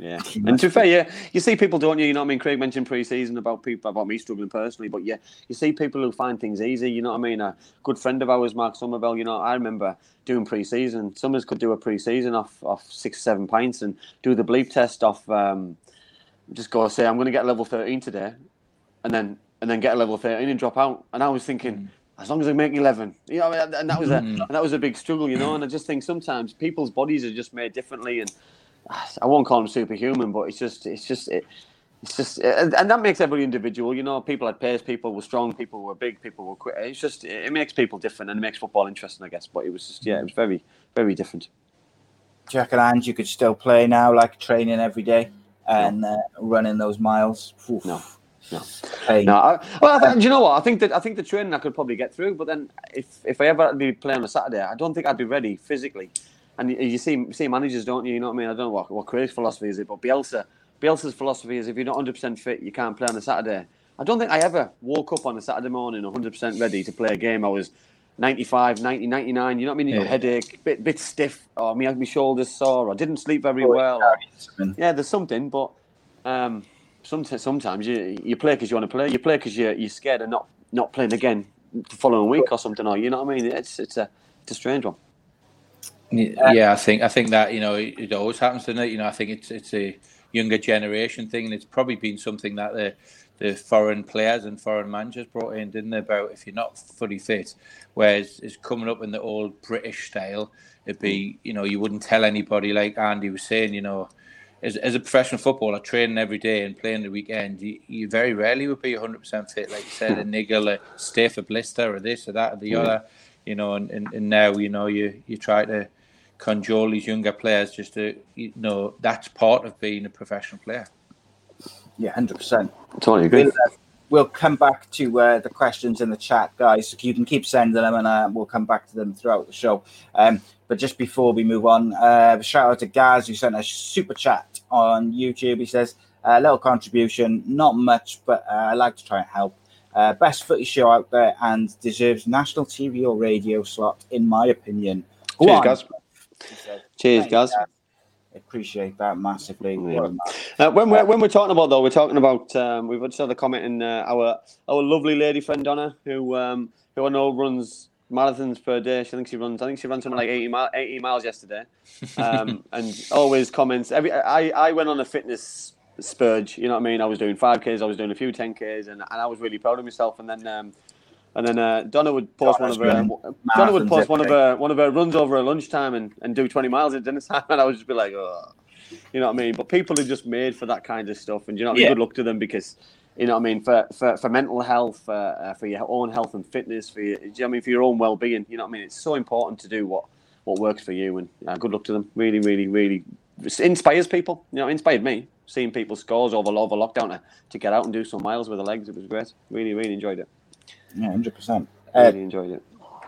Yeah, and to be fair, yeah, you see people, don't you? You know what I mean? Craig mentioned pre-season about people about me struggling personally, but yeah, you see people who find things easy. You know what I mean? A good friend of ours, Mark Summerbell. You know, I remember doing pre-season. Summers could do a pre-season off off six, seven pints and do the bleep test off. Um, just go say, I'm going to get level thirteen today, and then and then get a level thirteen and drop out. And I was thinking. Mm. As long as I make eleven, you know, and that was a mm. and that was a big struggle, you know. And I just think sometimes people's bodies are just made differently, and I won't call him superhuman, but it's just it's just it, it's just and that makes every individual. You know, people had pace, people were strong, people were big, people were quick. It's just it makes people different and it makes football interesting, I guess. But it was just yeah, it was very very different. Jack and Ange, you could still play now, like training every day and uh, running those miles. Oof. No. No, no. I, well, I, do you know what? I think that I think the training I could probably get through, but then if if I ever be playing on a Saturday, I don't think I'd be ready physically and you, see see managers, don't you? You know what I mean? I don't know what, what Craig's philosophy is it, but Bielsa, Bielsa's philosophy is if you're not 100% fit, you can't play on a Saturday. I don't think I ever woke up on a Saturday morning 100% ready to play a game. I was 95, 90, 99. You know what I mean? You yeah. headache, bit bit stiff, or me had my shoulders sore, or didn't sleep very well. Or, yeah, there's something, but um, sometimes sometimes you you play because you want to play. You play because you're you're scared of not not playing again the following week or something. Or you know what I mean? It's it's a it's a strange one. Uh, yeah, I think I think that you know it, it always happens, doesn't it? You know, I think it's it's a younger generation thing, and it's probably been something that the the foreign players and foreign managers brought in, didn't they? About if you're not fully fit, whereas it's coming up in the old British style. It'd be you know you wouldn't tell anybody like Andy was saying. You know, as, as a professional footballer, training every day and playing the weekend, you, you very rarely would be 100% fit, like you said, a hmm. niggle, a stiff, a blister, or this or that or the hmm. other. You know, and, and, and now you know you you try to cajole these younger players just to you know that's part of being a professional player. Yeah, hundred percent. Totally agree. We'll, uh, we'll, come back to uh, the questions in the chat, guys. You can keep sending them, and uh, we'll come back to them throughout the show. Um, but just before we move on, uh, shout out to Gaz who sent a super chat on YouTube. He says a little contribution, not much, but uh, I like to try and help. Uh, best footy show out there and deserves national TV or radio slot, in my opinion. Go Cheers, on. Cheers, guys. Appreciate that massively. Yeah. Uh, when we're when we're talking about though, we're talking about um, we've just had a comment in uh, our our lovely lady friend Donna, who um, who I know runs marathons per day. She thinks she runs. I think she ran something like 80, mi- 80 miles yesterday, um, and always comments. Every I, I went on a fitness spurge. You know what I mean? I was doing five k's. I was doing a few ten k's, and, and I was really proud of myself. And then um, and then uh, Donna would post Donna's one of her Donna would post one of her one of her runs over at lunchtime and, and do twenty miles at dinner time, and I would just be like, oh, you know what I mean? But people are just made for that kind of stuff, and you know, what I mean? Yeah. good luck to them because. You know what I mean? For, for, for mental health, uh, uh, for your own health and fitness, for your, you know I mean? For your own well-being, you know what I mean? It's so important to do what, what works for you, and uh, good luck to them. Really, really, really inspires people. You know, inspired me seeing people's scores over over lockdown to, to get out and do some miles with the legs. It was great. Really, really enjoyed it. Yeah, hundred percent. Uh, Really enjoyed it.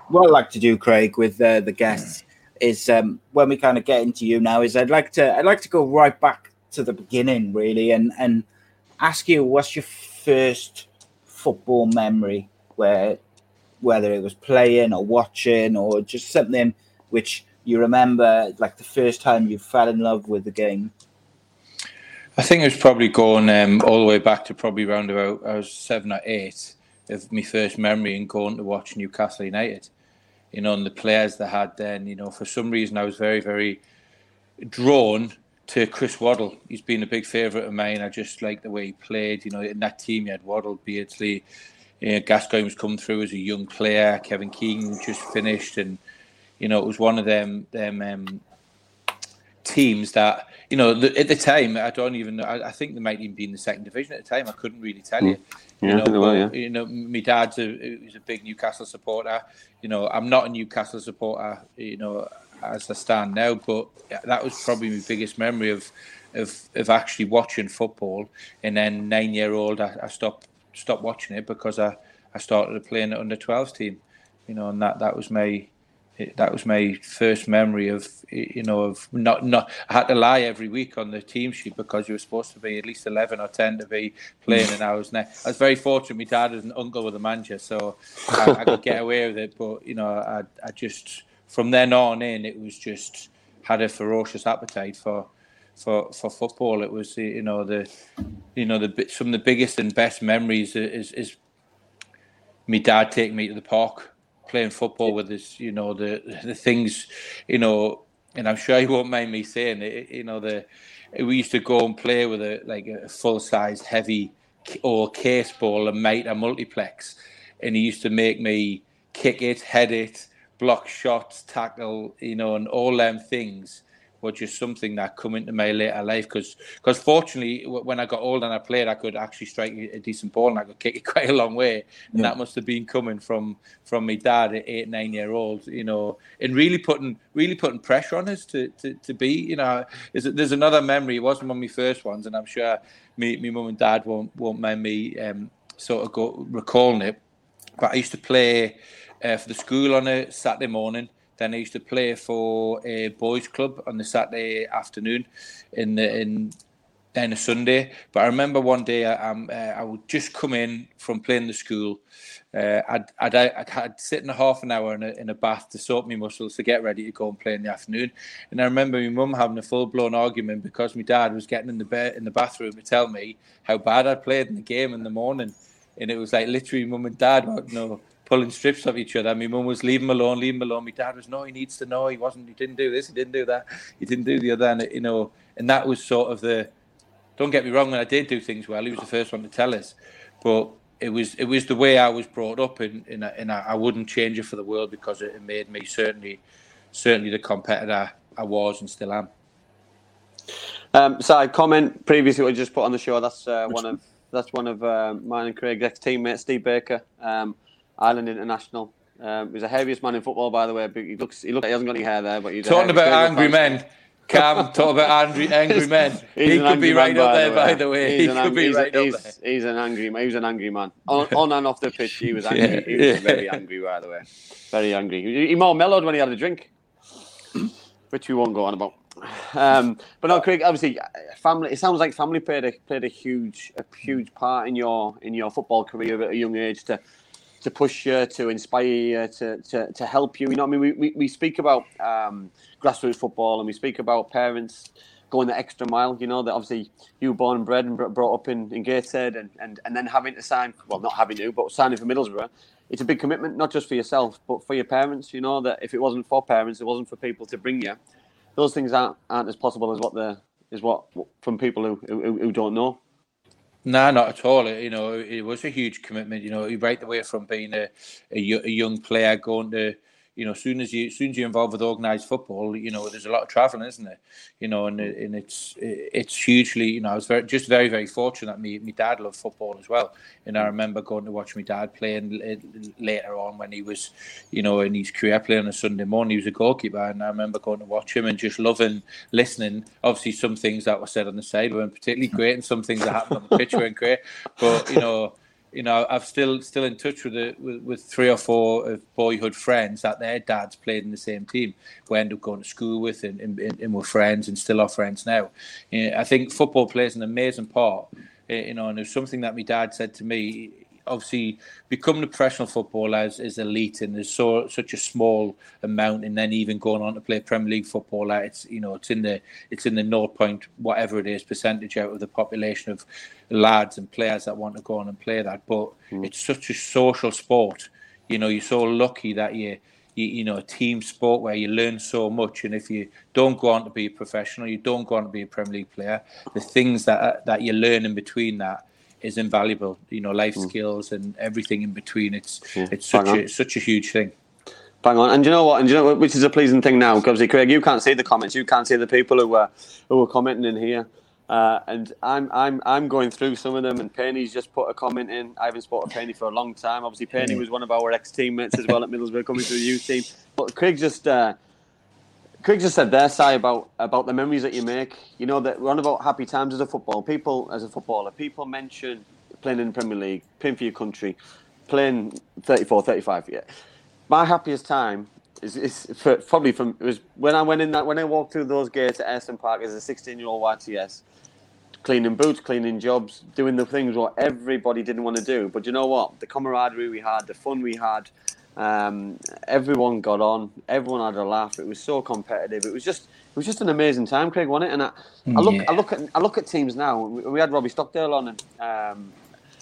what I'd like to do, Craig, with uh, the guests is um, when we kind of get into you now. Is I'd like to I'd like to go right back to the beginning, really, and and ask you what's your first football memory, where whether it was playing or watching or just something which you remember, like the first time you fell in love with the game. I think it was probably going um, all the way back to probably round about I was seven or eight of my first memory and going to watch Newcastle United. You know, and the players they had then. You know, for some reason I was very, very drawn to Chris Waddle. He's been a big favourite of mine. I just like the way he played. You know, in that team you had Waddle, Beardsley, you know, Gascoigne was coming through as a young player. Kevin Keegan just finished, and you know it was one of them them um, teams that you know at the time I don't even. I, I think they might even be in the second division at the time. I couldn't really tell you. Yeah, you know, think they were, but, you know, my dad's a, he's a big Newcastle supporter. You know, I'm not a Newcastle supporter. You know, as I stand now, but that was probably my biggest memory of of, of actually watching football. And then nine year old, I, I stopped stopped watching it because I, I started playing at under 12s team. You know, and that that was my that was my first memory of you know of not not I had to lie every week on the team sheet because you were supposed to be at least eleven or ten to be playing, and I was ne- I was very fortunate. My dad is an uncle with a manager, so I, I could get away with it. But you know, I I just from then on in, it was just had a ferocious appetite for for for football. It was you know the you know the some of the biggest and best memories is is my dad taking me to the park playing football with us, you know, the the things, you know, and I'm sure he won't mind me saying it, you know, the we used to go and play with a like a full size heavy or case ball and mate a multiplex, and he used to make me kick it, head it, block shots, tackle, you know, and all them things were is something that come into my later life because because fortunately when I got older and I played I could actually strike a decent ball and I could kick it quite a long way and Yeah. that must have been coming from from my dad at eight nine year old you know and really putting really putting pressure on us to to, to be you know is there's another memory it wasn't one of my first ones and I'm sure me me mum and dad won't won't mind me um, sort of go recalling it but I used to play uh, for the school on a Saturday morning. Then I used to play for a boys' club on the Saturday afternoon, in the in then a Sunday. But I remember one day I, um, uh, I would just come in from playing the school. Uh, I'd, I'd, I'd had sit in a half an hour in a, in a bath to soak my muscles to get ready to go and play in the afternoon. And I remember my mum having a full blown argument because my dad was getting in the bed in the bathroom to tell me how bad I played in the game in the morning. And it was like literally mum and dad know, pulling strips of each other. My mum was leave him alone, leave him alone. My dad was no, he needs to know. He wasn't. He didn't do this. He didn't do that. He didn't do the other. And you know, and that was sort of the. Don't get me wrong. When I did do things well, he was the first one to tell us. But it was it was the way I was brought up, and and, I, and I, I wouldn't change it for the world because it, it made me certainly certainly the competitor I was and still am. Um, so I comment previously I just put on the show. That's uh, one of that's one of uh, mine and Craig's ex teammates, Steve Baker, um, Ireland international. Um, he's the heaviest man in football, by the way. But he looks he looks like he hasn't got any hair there, but he's the Talking about angry men, Cam. Talk about angry angry men. He an could be man, right up there, by the way. He's He an could be he's, right up he's, there. he's an angry man. He was an angry man on, on and off the pitch. He was angry. Yeah, He was very angry, by the way. Very angry. He, he more mellowed when he had a drink, which we won't go on about. Um, but no, Craig. Obviously, uh, family. It sounds like family played a played a huge a huge part in your in your football career at a young age to to push you, to inspire you, to, to, to help you. You know, I mean, we, we, we speak about um, grassroots football and we speak about parents going the extra mile. You know, that obviously you were born and bred and brought up in, in Gateshead and, and, and then having to sign, well, not having to, but signing for Middlesbrough it's a big commitment, not just for yourself, but for your parents. You know that if it wasn't for parents, it wasn't for people to bring you. Those things aren't, aren't as possible as what the is what from people who, who, who don't know. No, not at all. You know, it was a huge commitment. You know, right away from being a, a, a young player going to you know, as soon as you soon as you're involved with organised football, you know, there's a lot of travelling, isn't there? You know, and mm. and it's it's hugely, you know, I was very just very very fortunate. Me, my dad loved football as well, and I mm. remember going to watch my dad playing later on when he was, you know, in his career playing on a Sunday morning. He was a goalkeeper, and I remember going to watch him and just loving listening. Obviously, some things that were said on the side weren't particularly great, and some things that happened on the pitch weren't great. But you know you know, I'm still still in touch with, the, with, with three or four of boyhood friends that their dads played in the same team. We end up going to school with and, and, and we're friends and still are friends now. You know, I think football plays an amazing part. Eh, you know, and it's something that my dad said to me obviously becoming a professional footballer is, is elite and there's so such a small amount and then even going on to play Premier League football it's you know it's in the it's in the 0 point whatever it is percentage out of the population of lads and players that want to go on and play that. But mm. it's such a social sport. You know you're so lucky that you you, you know a team sport where you learn so much. And if you don't go on to be a professional you don't go on to be a Premier League player the things that that you learn in between that is invaluable. You know, life mm. skills and everything in between. It's yeah, it's such a such a huge thing. Bang on. And you know what? And you know what, which is a pleasing thing now, because Craig, you can't see the comments. You can't see the people who were who were commenting in here. Uh, and I'm I'm I'm going through some of them. And Penny's just put a comment in. I haven't to Penny for a long time. Obviously, Penny was one of our ex teammates as well at Middlesbrough, coming to the youth team. But Craig just. Uh, Craig just said there, Si, about about the memories that you make. You know that we're on about happy times as a football. People, as a footballer, people mention playing in the Premier League, playing for your country, playing 34, 35. Yeah, my happiest time is, is for, probably from it was when I went in that when I walked through those gates at Ayresome Park as a 16 year old YTS, cleaning boots, cleaning jobs, doing the things what everybody didn't want to do. But you know what? The camaraderie we had, the fun we had, um, everyone got on. Everyone had a laugh. It was so competitive. It was just it was just an amazing time, Craig, wasn't it? And I, I look yeah. I look at I look at teams now. We had Robbie Stockdale on, and um,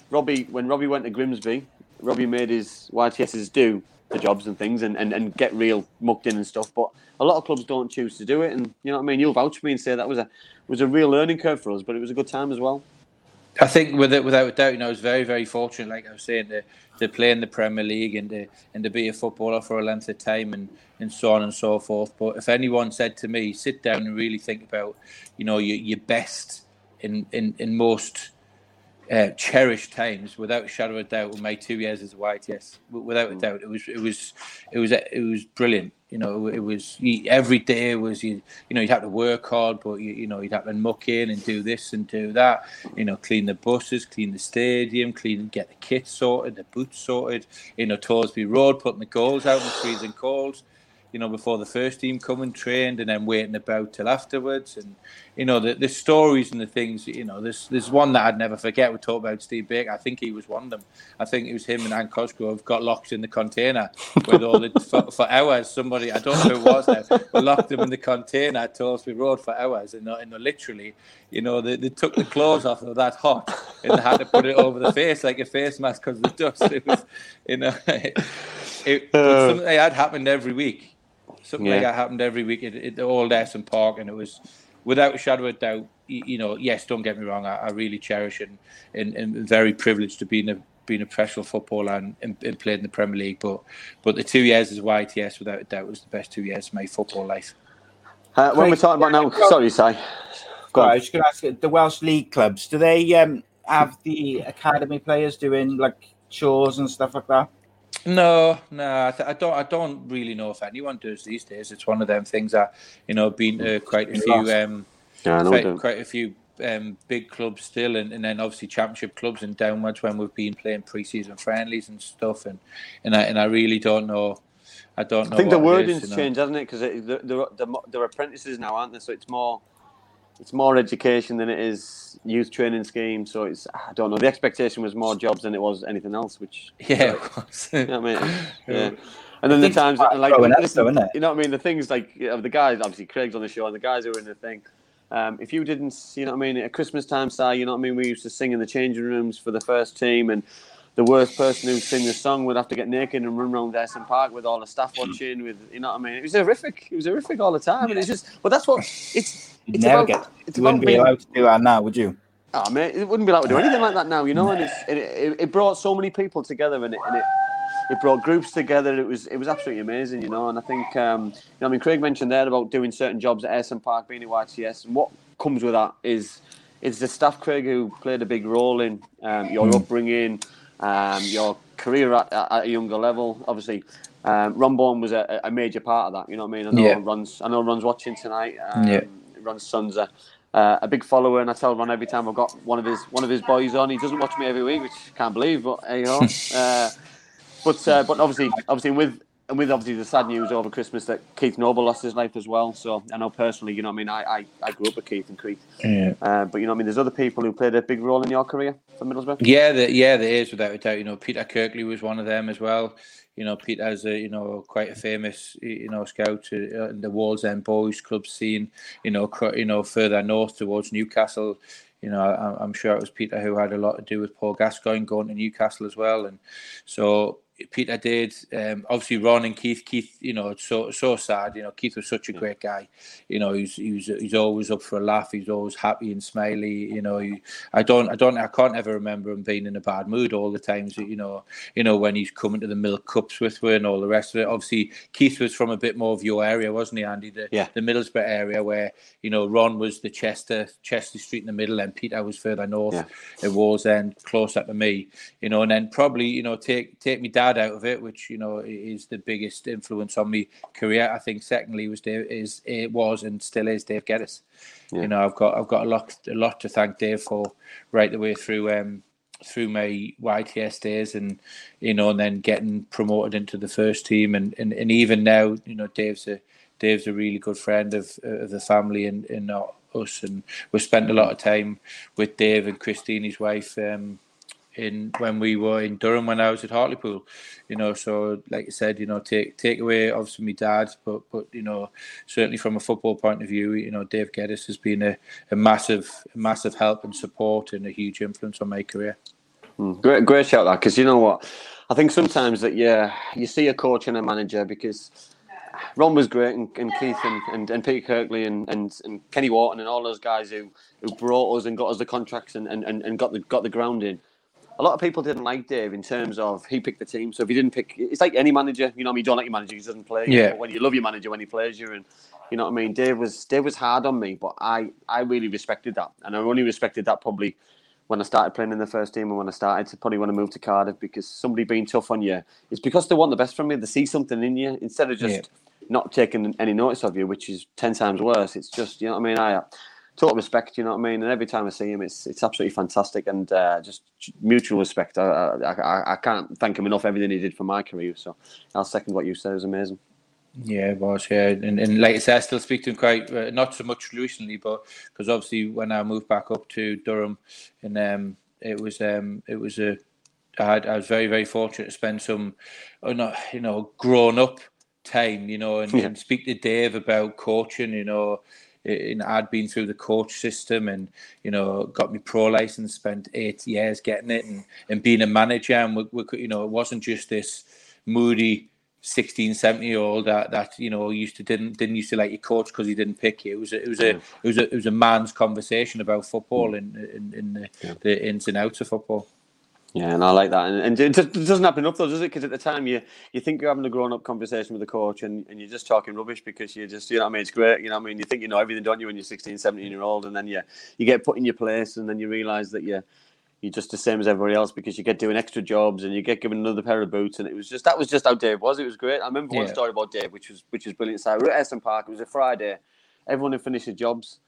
Robbie when Robbie went to Grimsby, Robbie made his YTSs do the jobs and things, and, and, and get real mucked in and stuff. But a lot of clubs don't choose to do it, and you know what I mean. You'll vouch for me and say that was a was a real learning curve for us, but it was a good time as well. I think with it, without a doubt, you know, I was very, very fortunate, like I was saying, to, to play in the Premier League and to, and to be a footballer for a length of time and, and so on and so forth. But if anyone said to me, sit down and really think about, you know, your, your best in, in, in most uh, cherished times, without a shadow of a doubt, with my two years as a YTS, without a doubt, it was, it was, it was, it was brilliant. You know, it was every day was you. You know, you'd have to work hard, but you, you know, you'd have to muck in and do this and do that. You know, clean the buses, clean the stadium, clean, get the kit sorted, the boots sorted. You know, Torsby Road, putting the goals out in the freezing cold you know, before the first team come and trained, and then waiting about till afterwards. And you know, the, the stories and the things. You know, there's there's one that I'd never forget. We talked about Steve Baker. I think he was one of them. I think it was him and Anne Cosgrove got locked in the container with all the for, for, hours. Somebody I don't know who it was now, but locked them in the container at Torsby Road for hours, and, and literally, you know, they, they took the clothes off of that hot, and they had to put it over the face like a face mask because of the dust. It was, you know. It, uh, something that had happened every week Something yeah. like that happened every week at, at the old Ayresome Park, and it was without a shadow of a doubt. You know, yes, don't get me wrong. I, I really cherish and, and, and very privileged to be in a being a professional footballer and, and, and, played in the Premier League. But but the two years as YTS, without a doubt, was the best two years of my football life. Uh, when we're talking about now, sorry, Si. Go I was going to ask the Welsh league clubs. Do they um, have the academy players doing like chores and stuff like that? No, no, I, th- I, don't. I don't really know if anyone does these days. It's one of them things that you know, been to quite a few, um, yeah, quite, quite, a few um, big clubs still, and, and then obviously championship clubs and downwards when we've been playing preseason friendlies and stuff, and and I and I really don't know. I don't know. I think the wording's you know. changed, hasn't it? Because they're, they're, they're apprentices now, aren't they? So it's more it's more education than it is youth training scheme. So it's I don't know. The expectation was more jobs than it was anything else. Which yeah, it was. you know I mean? Yeah. And then the times like listen, you know what I mean. The things like you know, the guys, obviously Craig's on the show, and the guys who were in the thing. Um, if you didn't, you know what I mean, at Christmas time, say, you know what I mean, we used to sing in the changing rooms for the first team, and the worst person who sing the song would have to get naked and run around Ayresome Park with all the staff watching. With you know what I mean? It was horrific. It was horrific all the time. And it's just, but that's what it's. You'd It's never about, get. it's You wouldn't be being, allowed to do that now, would you? Oh, mate, it wouldn't be allowed to do anything like that now, you know. And it's, it, it, it brought so many people together, and it, and it it brought groups together. It was it was absolutely amazing, you know. And I think, um, you know, I mean, Craig mentioned there about doing certain jobs at Ayresome Park, being at YTS, and what comes with that is is the staff, Craig, who played a big role in um, your upbringing, um, your career at, at a younger level. Obviously, um, Ron Bourne was a, a major part of that. You know what I mean? I know Yeah. Ron's I know Ron's watching tonight. Um, Yeah. Ron's son's a, uh, a big follower, and I tell Ron every time I've got one of his one of his boys on. He doesn't watch me every week, which I can't believe, but you go. uh, but uh, but obviously, obviously with and with obviously the sad news over Christmas that Keith Noble lost his life as well. So I know personally, you know, what I mean, I, I, I grew up with Keith and Keith, Yeah. uh, but you know, what I mean, there's other people who played a big role in your career for Middlesbrough. Yeah, the, yeah, there is without a doubt. You know, Peter Kirkley was one of them as well. You know, Peter has a you know quite a famous you know scout uh, in the Wallsend Boys Club scene. You know, cr- you know further north towards Newcastle. You know, I, I'm sure it was Peter who had a lot to do with Paul Gascoigne going to Newcastle as well, and so Peter did. Um, obviously, Ron and Keith. Keith, you know, it's so so sad. You know, Keith was such a great guy. You know, he's he's he's always up for a laugh. He's always happy and smiley. You know, he, I don't I don't I can't ever remember him being in a bad mood all the times. You know, you know when he's coming to the milk cups with me and all the rest of it. Obviously, Keith was from a bit more of your area, wasn't he, Andy? The Yeah. the Middlesbrough area where you know Ron was the Chester Chester Street in the middle, and Peter was further north Yeah. at Wallsend, closer to me. You know, and then probably you know take take my dad out of it, which you know is the biggest influence on me career. I think secondly was Dave is it was and still is Dave Geddes. Yeah. You know, I've got I've got a lot a lot to thank Dave for right the way through um through my YTS days and you know and then getting promoted into the first team and, and, and even now you know Dave's a Dave's a really good friend of of the family and, and us and we've spent a lot of time with Dave and Christine his wife um in when we were in Durham when I was at Hartlepool, you know. So, like I said, you know, take take away obviously my dad, but but you know, certainly from a football point of view, you know, Dave Geddes has been a, a massive massive help and support and a huge influence on my career. Mm, great, great shout that because you know what, I think sometimes that yeah, you see a coach and a manager because Ron was great and, and Keith and, and, and Peter Kirkley and, and, and Kenny Wharton and all those guys who, who brought us and got us the contracts and, and, and got the got the ground in. A lot of people didn't like Dave in terms of he picked the team. So if he didn't pick, it's like any manager. You know, what I mean, you don't like your manager he doesn't play. Yeah. But when you love your manager when he plays you, and you know what I mean. Dave was Dave was hard on me, but I I really respected that, and I only respected that probably when I started playing in the first team and when I started to probably when I moved to Cardiff because somebody being tough on you it's because they want the best from you. They see something in you instead of just Yeah. not taking any notice of you, which is ten times worse. It's just you know what I mean. I total respect, you know what I mean. And every time I see him, it's it's absolutely fantastic and uh, just mutual respect. I, I I can't thank him enough. Everything he did for my career. So I'll second what you said. It was amazing. Yeah, it was. Yeah, and, and like I said, I still speak to him quite uh, not so much recently, but because obviously when I moved back up to Durham, and um, it was um, it was a I had I was very very fortunate to spend some, uh, you know, grown up time, you know, and, Yeah. and speak to Dave about coaching, you know. And I'd been through the coach system and, you know, got my pro license, spent eight years getting it and, and being a manager. And, we, we, could- you know, it wasn't just this moody 16, 17 year old that, that, you know, used to didn't didn't used to like your coach because he didn't pick you. It was a, it was a mm. it was a it was a man's conversation about football mm. and in, in, the, the ins and outs of football. Yeah, and I like that. And, and it just- it doesn't happen enough, though, does it? Because at the time, you you think you're having a grown up conversation with the coach and, and you're just talking rubbish because you're just, you know what I mean? It's great. You know what I mean? You think you know everything, don't you, when you're 16, 17 year old? And then you, you get put in your place and then you realise that you're, you're just the same as everybody else because you get doing extra jobs and you get given another pair of boots. And it was just, that was just how Dave was. It was great. I remember one Yeah. story about Dave, which was which was brilliant. So we were at Ayresome Park. It was a Friday. Everyone had finished their jobs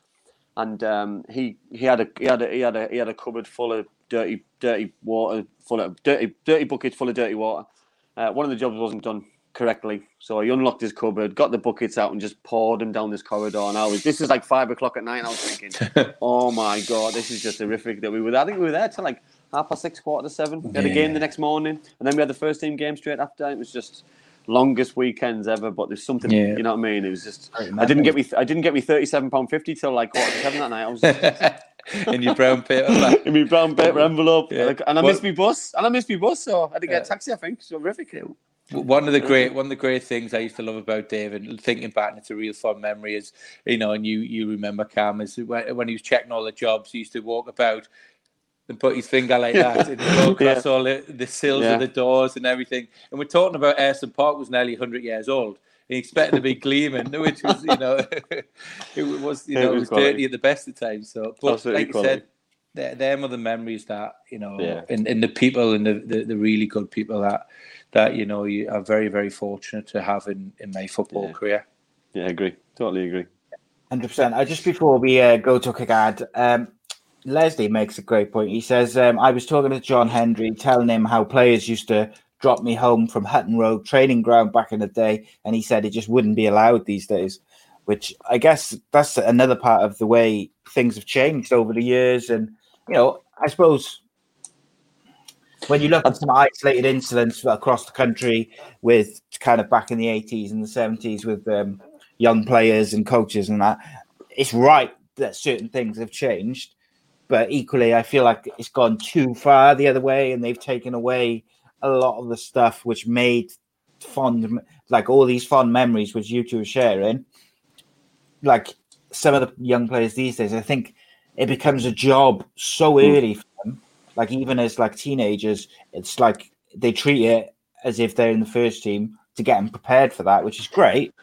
and um, he he had a he had a he had a he had a cupboard full of dirty dirty water, full of dirty dirty buckets full of dirty water. Uh, one of the jobs wasn't done correctly, so he unlocked his cupboard, got the buckets out, and just poured them down this corridor. And I was this is like five o'clock at night. And I was thinking, oh my god, this is just horrific. That we were I think we were there till like half past six, quarter to seven. We had a game the next morning, and then we had the first team game straight after. It was just longest weekends ever. But there's something, Yeah. you know what I mean? It was just Great I didn't get me I didn't get me thirty seven pound fifty till like quarter to seven that night. I was just, in your brown paper in my brown paper envelope, Yeah. and I, I missed my bus, and I missed my bus, so I had to get Yeah. a taxi. I think so horrific. One of the great um, one of the great things I used to love about David, thinking back, and it's a real fun memory, is you know, and you you remember Cam is when, when he was checking all the jobs, he used to walk about and put his finger like that and go across all the, the sills Yeah. of the doors and everything. And we're talking about Ayresome Park was nearly hundred years old. He expected to be gleaming, which was you know it was you know it was was dirty at the best of times. So, but Absolutely like you said, they're, them are the memories that you know, Yeah. and, and the people and the, the, the really good people that that you know you are very very fortunate to have in in my football Yeah. career. Yeah, I agree. Totally agree. Hundred percent. I just before we uh, go to a quick ad, um, Leslie makes a great point. He says, um, "I was talking to John Hendrie, telling him how players used to drop me home from Hutton Road training ground back in the day, and he said it just wouldn't be allowed these days." Which I guess that's another part of the way things have changed over the years, and you know, I suppose when you look at some isolated incidents across the country with kind of back in the 80s and the 70s with um, young players and coaches and that, it's right that certain things have changed. But equally, I feel like it's gone too far the other way and they've taken away a lot of the stuff which made fond, like all these fond memories which you two are sharing. Like some of the young players these days, I think it becomes a job so hmm. early for them like even as like teenagers, it's like they treat it as if they're in the first team to get them prepared for that, which is great.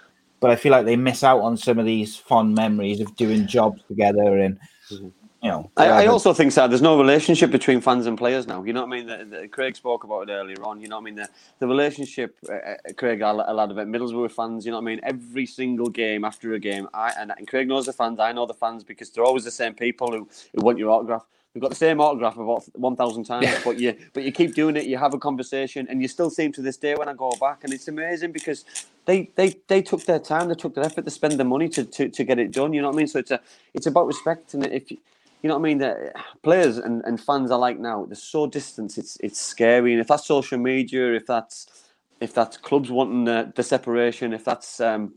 But I feel like they miss out on some of these fond memories of doing jobs together and mm-hmm. You know. I, I also think that there's no relationship between fans and players now. You know what I mean? The, the, Craig spoke about it earlier on. You know what I mean? The, the relationship, uh, uh, Craig, a a lot of it, Middlesbrough fans. You know what I mean? Every single game after a game, I and, and Craig knows the fans. I know the fans because they're always the same people who, who want your autograph. We've got the same autograph about one thousand times, but you but you keep doing it. You have a conversation, and you still seem to this day when I go back, and it's amazing because they they they took their time, they took their effort to spend the money to, to, to get it done. You know what I mean? So it's a it's about respect, and if you, you know what I mean, the players and, and fans are like now they're so distant. It's it's scary, and if that's social media, if that's if that's clubs wanting the, the separation, if that's um,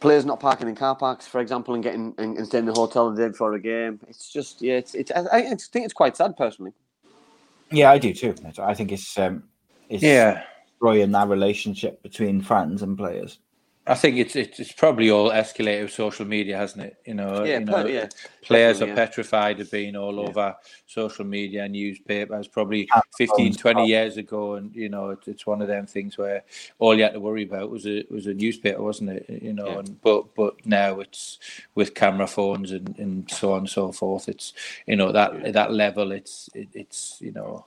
players not parking in car parks, for example, and getting and, and staying in the hotel the day before a game, it's just yeah, it's it's I, I think it's quite sad personally. yeah, I do too. I think it's um, it's Yeah, destroying that relationship between fans and players. I think it's it's, it's probably all escalated with social media, hasn't it? You know, Yeah, you know, yeah, players definitely, are yeah. petrified of being all over social media and newspapers. Probably Ah, 15, phones, 20 oh. years ago, and you know, it's, it's one of them things where all you had to worry about was a was a newspaper, wasn't it? You know, Yeah. and but but now it's with camera phones and, and so on and so forth. It's you know that that level. It's it, it's you know.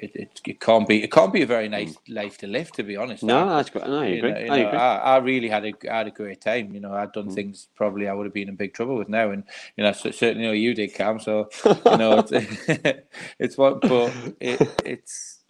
It, it, it can't be it can't be a very nice life to live to be honest No, Dan. that's great. No, I You agree. know, you I know, agree. I, I really had a I had a great time. You know, I'd Mm. done things probably I would have been in big trouble with now, and you know, cer- certainly know you did, Cam. So you know, it's, it's what, but it, it's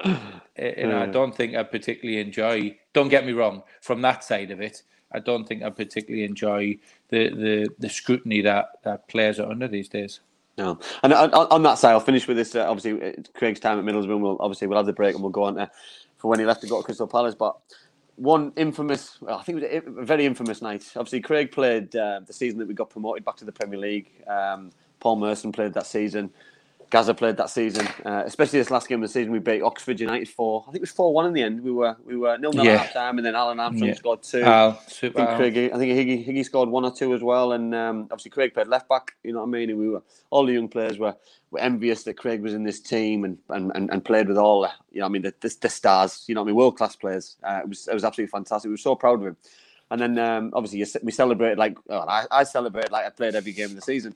it, you know, I don't think I particularly enjoy. Don't get me wrong, from that side of it, I don't think I particularly enjoy the the the scrutiny that that players are under these days. No, and on, that side, I'll finish with this. Uh, obviously, uh, Craig's time at Middlesbrough. We'll obviously we'll have the break and we'll go on to for when he left to go to Crystal Palace. But one infamous, well, I think it was a very infamous night. Obviously, Craig played uh, the season that we got promoted back to the Premier League. Um, Paul Merson played that season. Gazza played that season, uh, especially this last game of the season. We beat Oxford United four. I think it was four one in the end. We were we were nil nil Yeah. at half time, and then Alan Armstrong Yeah. scored two. Al, I think Craig, I think Higgy, Higgy scored one or two as well, and um, obviously Craig played left back. You know what I mean? And we were all the young players were, were envious that Craig was in this team and and, and, and played with all the, you know what I mean the, the, the stars. You know what I mean? World class players. Uh, it was it was absolutely fantastic. We were so proud of him. And then um, obviously you, we celebrated like well, I, I celebrated like I played every game of the season,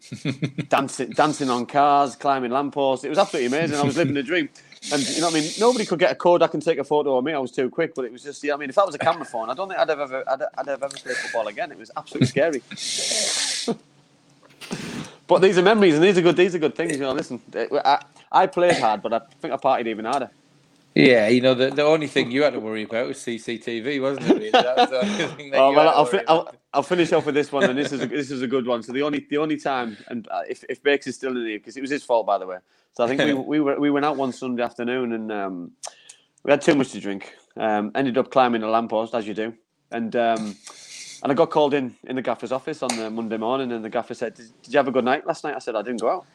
dancing dancing on cars, climbing lampposts. It was absolutely amazing. I was living a dream. And you know what I mean? Nobody could get a Kodak and take a photo of me. I was too quick, but it was just, yeah. I mean? If that was a camera phone, I don't think I'd have ever, I'd, I'd have ever played football again. It was absolutely scary. but these are memories, and these are good. These are good things. You know, listen, I, I played hard, but I think I partied even harder. Yeah, you know, the, the only thing you had to worry about was CCTV, wasn't it? Really? That was the only thing that Oh, well, I'll, fi- I'll, I'll finish off with this one, and this is a, this is a good one. So the only the only time, and uh, if if Bakes is still in here, because it was his fault, by the way. So I think we we were we went out one Sunday afternoon, and um, we had too much to drink. Um, ended up climbing a lamppost, as you do, and um, and I got called in in the gaffer's office on the Monday morning, and the gaffer said, "Did, did you have a good night last night?" I said, "I didn't go out."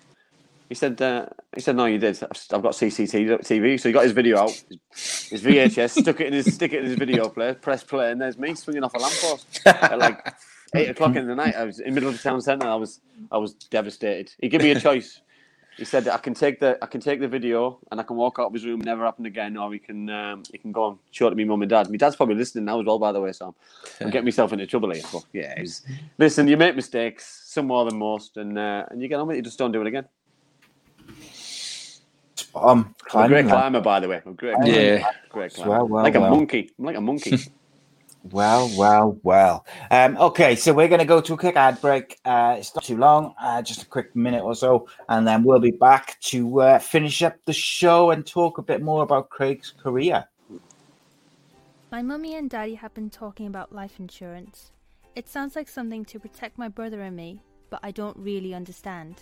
He said, uh, he said, no, you did. I've got CCTV. So he got his video out, his VHS, stuck it in his, stick it in his video player, press play, and there's me swinging off a lamppost at like eight o'clock in the night. I was in the middle of the town centre. I was, I was devastated. He gave me a choice. He said, I can take the, I can take the video and I can walk out of his room, never happen again, or he can, um, he can go and show it to me mum and dad. My dad's probably listening now as well, by the way, so I'm getting myself into trouble here. But yeah, he's, listen, you make mistakes, some more than most, and uh, and you get on with it. You just don't do it again. Um, I'm a great climbing, climber, by the way. I'm a great, Yeah. great climber. Well, well, like a well. monkey. I'm like a monkey. Well, well, well. Um, okay, so we're going to go to a quick ad break. Uh, it's not too long, uh, just a quick minute or so, and then we'll be back to uh, finish up the show and talk a bit more about Craig's career. My mummy and daddy have been talking about life insurance. It sounds like something to protect my brother and me, but I don't really understand.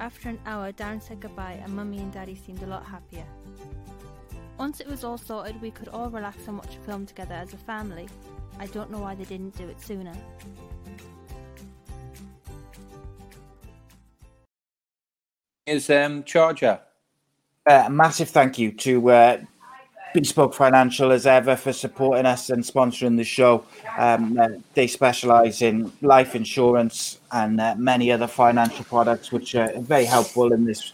After an hour, Darren said goodbye, and mummy and daddy seemed a lot happier. Once it was all sorted, we could all relax and watch a film together as a family. I don't know why they didn't do it sooner. Is um, Charger. Uh, a massive thank you to uh, Bespoke Financial as ever for supporting us and sponsoring the show. Um, uh, they specialize in life insurance and uh, many other financial products, which are very helpful in this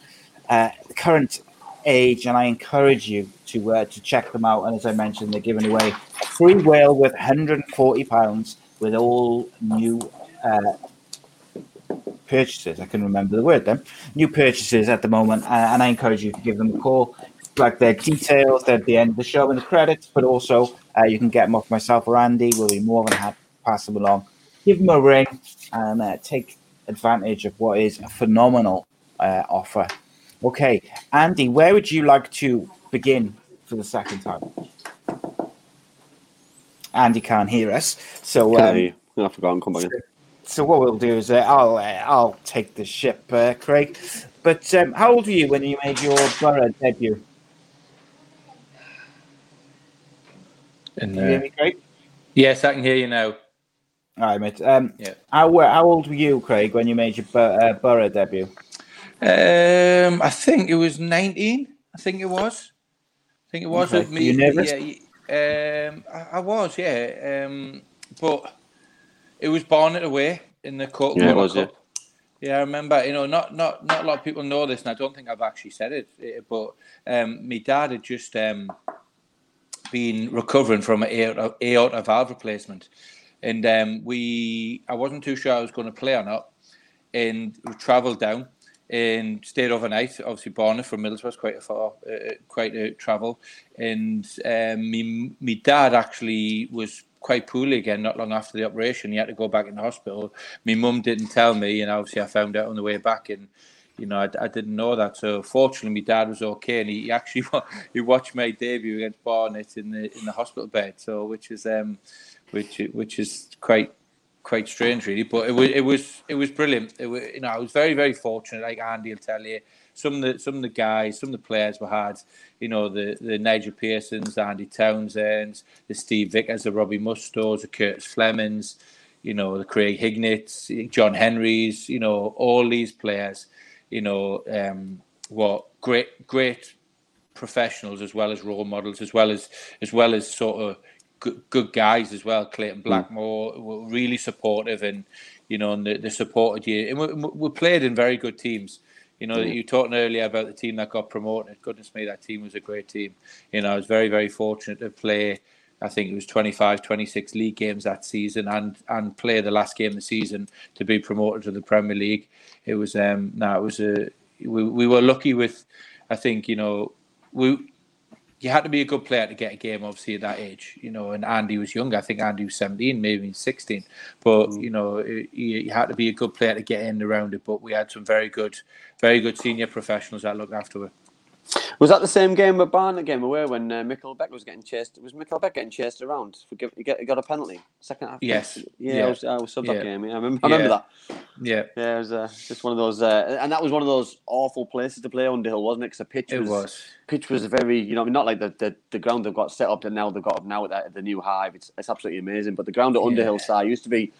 uh, current age. And I encourage you to uh, to check them out. And as I mentioned, they're giving away free whale with 140 pounds with all new uh, purchases. I can remember the word then. New purchases at the moment, uh, and I encourage you to give them a call. Like their details, at the end of the show in the credits, but also uh, you can get them off myself or Andy. We'll be more than happy to pass them along. Give them a ring and uh, take advantage of what is a phenomenal uh, offer. Okay, Andy, where would you like to begin for the second time? Andy can't hear us, so I um, hear? I'll have to and come back in. so what we'll do is uh, I'll uh, I'll take the ship, uh, Craig. But um, how old were you when you made your Boro debut? And, Can you hear uh, me, Craig? yes, I can hear you now. All right, mate. Um, Yeah. How how old were you, Craig, when you made your Bor- uh, Boro debut? Um, I think it was 19. I think it was. I think it was. Okay. with Were you nervous? Yeah, yeah, um, I, I was, yeah. Um, but it was Barnet away in the Coca Yeah, it was, Cup. Yeah, I remember. You know, not not not a lot of people know this, and I don't think I've actually said it. eh, But um, my dad had just um, been recovering from an aorta, valve replacement, and um, we I wasn't too sure I was going to play or not, and we travelled down and stayed overnight. Obviously, Barnet from Middlesbrough quite a far, uh, quite a travel, and um, me me dad actually was quite poorly again not long after the operation. He had to go back in the hospital. My mum didn't tell me, and obviously I found out on the way back, and you know I, I didn't know that. So fortunately, my dad was okay, and he, he actually he watched my debut against Barnet in the in the hospital bed. So which is um which which is quite quite strange really but it was it was it was brilliant it was, you know I was very very fortunate like Andy will tell you some of the some of the guys some of the players we had you know the the Nigel Pearsons the Andy Townsends the Steve Vickers the Robbie Mustoes the Curtis Flemings you know the Craig Hignett John Hendries you know all these players you know um were great great professionals as well as role models as well as as well as sort of good, good guys as well. Clayton Blackmore were really supportive, and you know, and they, they supported you. And we, we played in very good teams. You know, you were talking earlier about the team that got promoted. Goodness me, that team was a great team. You know, I was very, very fortunate to play. I think it was 25, 26 league games that season, and and play the last game of the season to be promoted to the Premier League. It was um, no, it was a we, we were lucky with. I think you know we you had to be a good player to get a game, obviously, at that age, you know. And Andy was younger. I think Andy was 17, maybe 16. But, you know, you, you had to be a good player to get in around it. But we had some very good, very good senior professionals that looked after it. Was that the same game with Barnet game away when uh, Mikkel Beck was getting chased? Was Mikkel Beck getting chased around? For give, he, got, he got a penalty second half. Yes. Yeah, Yeah. I was, I was sub that game. Yeah, I remember, I remember that. Yeah, Yeah, it was uh, just one of those, uh, and that was one of those awful places to play Underhill, wasn't it? Because the pitch it was, was. pitch was very, you know, not like the, the, the ground they've got set up that now they've got up now at the, the new hive. It's, it's absolutely amazing. But the ground at Yeah. Underhill side used to be,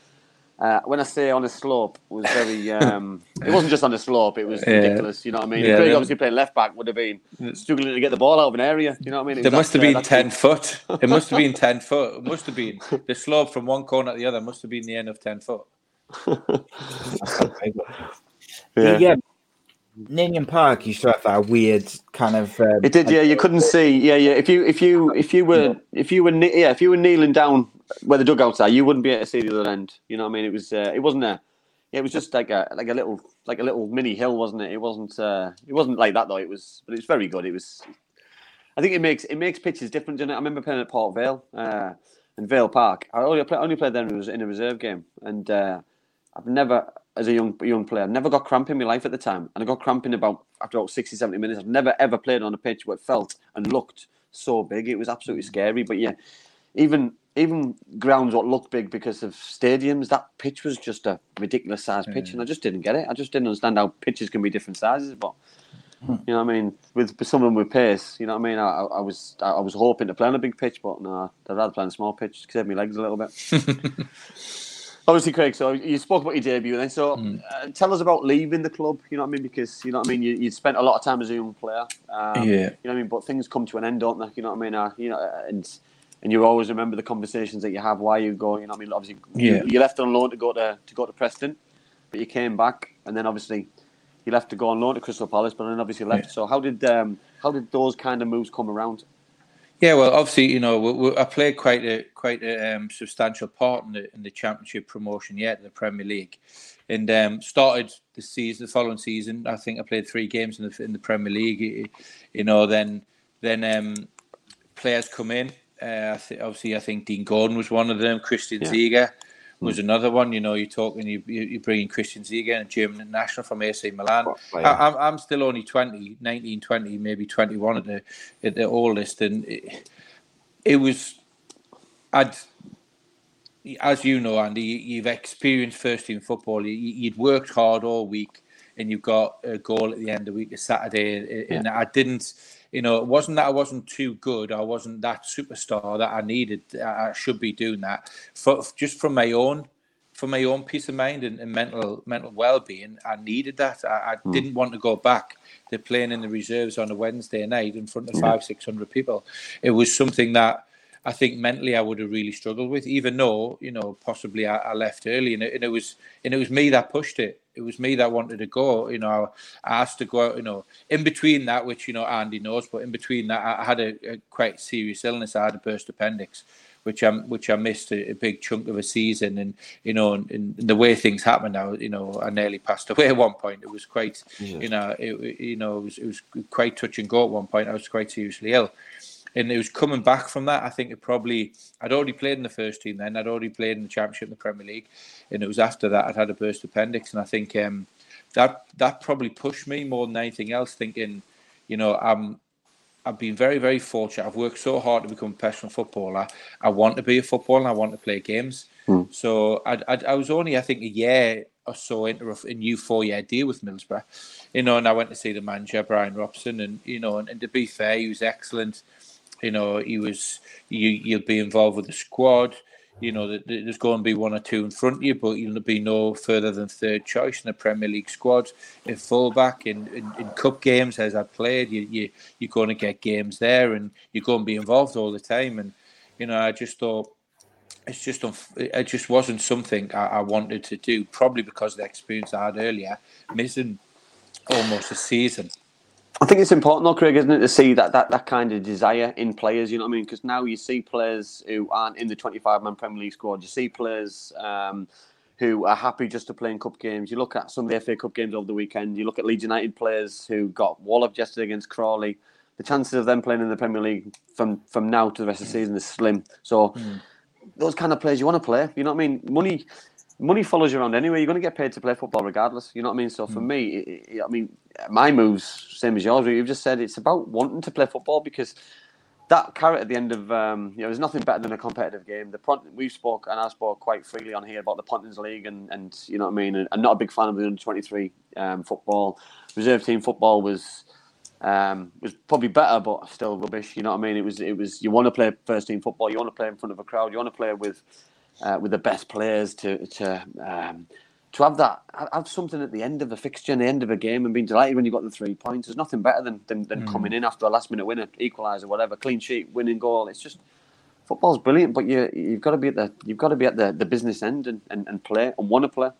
uh, when I say on a slope, was very. Um, it wasn't just on a slope; it was Yeah. ridiculous. You know what I mean? Yeah, Craig obviously playing left back would have been struggling to get the ball out of an area. You know what I mean? It There must have that, uh, been that 10 big- foot. It must have been 10 foot. It must have been. The slope from one corner to the other must have been the end of 10 foot. Yeah. Yeah. Ninian Park used to have that weird kind of. Um, It did, yeah. You couldn't see, yeah, yeah. If you, if you, if you were, if you were, yeah, if you were kneeling down where the dugouts are, you wouldn't be able to see the other end. You know what I mean? It was, uh, it wasn't a, it was just like a, like a little, like a little mini hill, wasn't it? It wasn't, uh, it wasn't like that though. It was, but it was very good. It was. I think it makes it makes pitches different, doesn't it? I remember playing at Port Vale uh, in Vale Park. I only play, only played there when I was in a reserve game, and uh, I've never, as a young young player, never got cramp in my life at the time, and I got cramp in about after about 60, 70 minutes. I've never ever played on a pitch where it felt and looked so big. It was absolutely scary. But yeah, even even grounds what look big because of stadiums, that pitch was just a ridiculous size pitch, and I mm. just didn't get it. I just didn't understand how pitches can be different sizes, but. Hmm. You know what I mean? With with someone with pace, you know what I mean? I, I was I was hoping to play on a big pitch, but no, I'd rather play on a small pitch to save my legs a little bit. Obviously, Craig. So you spoke about your debut, then. So uh, tell us about leaving the club. You know what I mean? Because you know what I mean. You you spent a lot of time as a young player. Um, Yeah. You know what I mean? But things come to an end, don't they? You know what I mean? Uh, you know, and and you always remember the conversations that you have. Why you go? You know what I mean? Obviously, Yeah. you, you left on loan to go to to go to Preston, but you came back, and then obviously you left to go on loan to Crystal Palace, but then obviously left. Yeah. So how did um, how did those kind of moves come around? Yeah, well, obviously, you know, we, we, I played quite a quite a um, substantial part in the in the championship promotion yet in the Premier League, and um, started the season, the following season. I think I played three games in the in the Premier League. You- know, then then um, players come in. Uh, I th- obviously, I think Dean Gordon was one of them. Christian Yeah. Ziege was another one. You know, you're talking, you you you bring in Christian Ziege, a German national from AC Milan. I, I'm I'm still only 20, 19, 20, maybe 21 at the at the oldest, and it, it was, I'd, as you know, Andy, you- you've experienced first team football. You, you'd worked hard all week, and you've got a goal at the end of the week, a Saturday, and I didn't. You know, it wasn't that I wasn't too good. I wasn't that superstar that I needed. I should be doing that for just from my own for my own peace of mind and, and mental mental well being, I needed that. I, I hmm. didn't want to go back to playing in the reserves on a Wednesday night in front of hmm. five, six hundred people. It was something that I think mentally I would have really struggled with, even though you know possibly I, I left early, and it, and it was and it was me that pushed it. It was me that wanted to go. You know, I asked to go out. You know, in between that, which you know Andy knows, but in between that, I had a, a quite serious illness. I had a burst appendix, which I which I missed a, a big chunk of a season, and you know, and, and the way things happened now, you know, I nearly passed away at one point. It was quite, you know, it you know, it was it was quite touch and go at one point. I was quite seriously ill, and it was coming back from that. I think it probably I'd already played in the first team then. I'd already played in the championship in the Premier League, and it was after that I'd had a burst appendix, and I think um, that that probably pushed me more than anything else. Thinking, you know, I'm I've been very, very fortunate. I've worked so hard to become a professional footballer. I want to be a footballer and I want to play games. So I, I, I was only, I think, a year or so into a, a new four year deal with Middlesbrough, you know, and I went to see the manager, Brian Robson, and, you know, and, and to be fair, he was excellent. You know, he was, you, you'll be involved with the squad. You know, th- th- there's going to be one or two in front of you, but you'll be no further than third choice in the Premier League squad. In fullback, in, in, in cup games, as I played, you, you, you're going to get games there and you're going to be involved all the time. And, you know, I just thought, it's just it just wasn't something I, I wanted to do. Probably because of the experience I had earlier, missing almost a season. I think it's important though, Craig, isn't it, to see that, that, that kind of desire in players, you know what I mean? Because now you see players who aren't in the 25 man Premier League squad. You see players um, who are happy just to play in cup games. You look at some of the FA Cup games over the weekend. You look at Leeds United players who got walloped yesterday against Crawley. the chances of them playing in the Premier League from from now to the rest of the season is slim. So Mm. those kind of players you want to play. You know what I mean? Money. Money follows you around anyway. You're going to get paid to play football regardless. You know what I mean? So Mm. for me, it, it, I mean, my moves same as yours. You've just said it's about wanting to play football because that carrot at the end of um, you know, there's nothing better than a competitive game. The Pont- we've spoke and I spoke quite freely on here about the Pontins League and, and you know what I mean. And I'm not a big fan of the under 23 um, football. Reserve team football was um, was probably better, but still rubbish. You know what I mean? It was it was you want to play first team football. You want to play in front of a crowd. You want to play with uh, with the best players to to um, to have that have something at the end of a fixture, and the end of a game, and being delighted when you got the three points. There's nothing better than than, than coming in after a last minute winner, equaliser, whatever, clean sheet, winning goal. It's just football's brilliant, but you you've got to be at the you've got to be at the, the business end and, and, and play and want to play.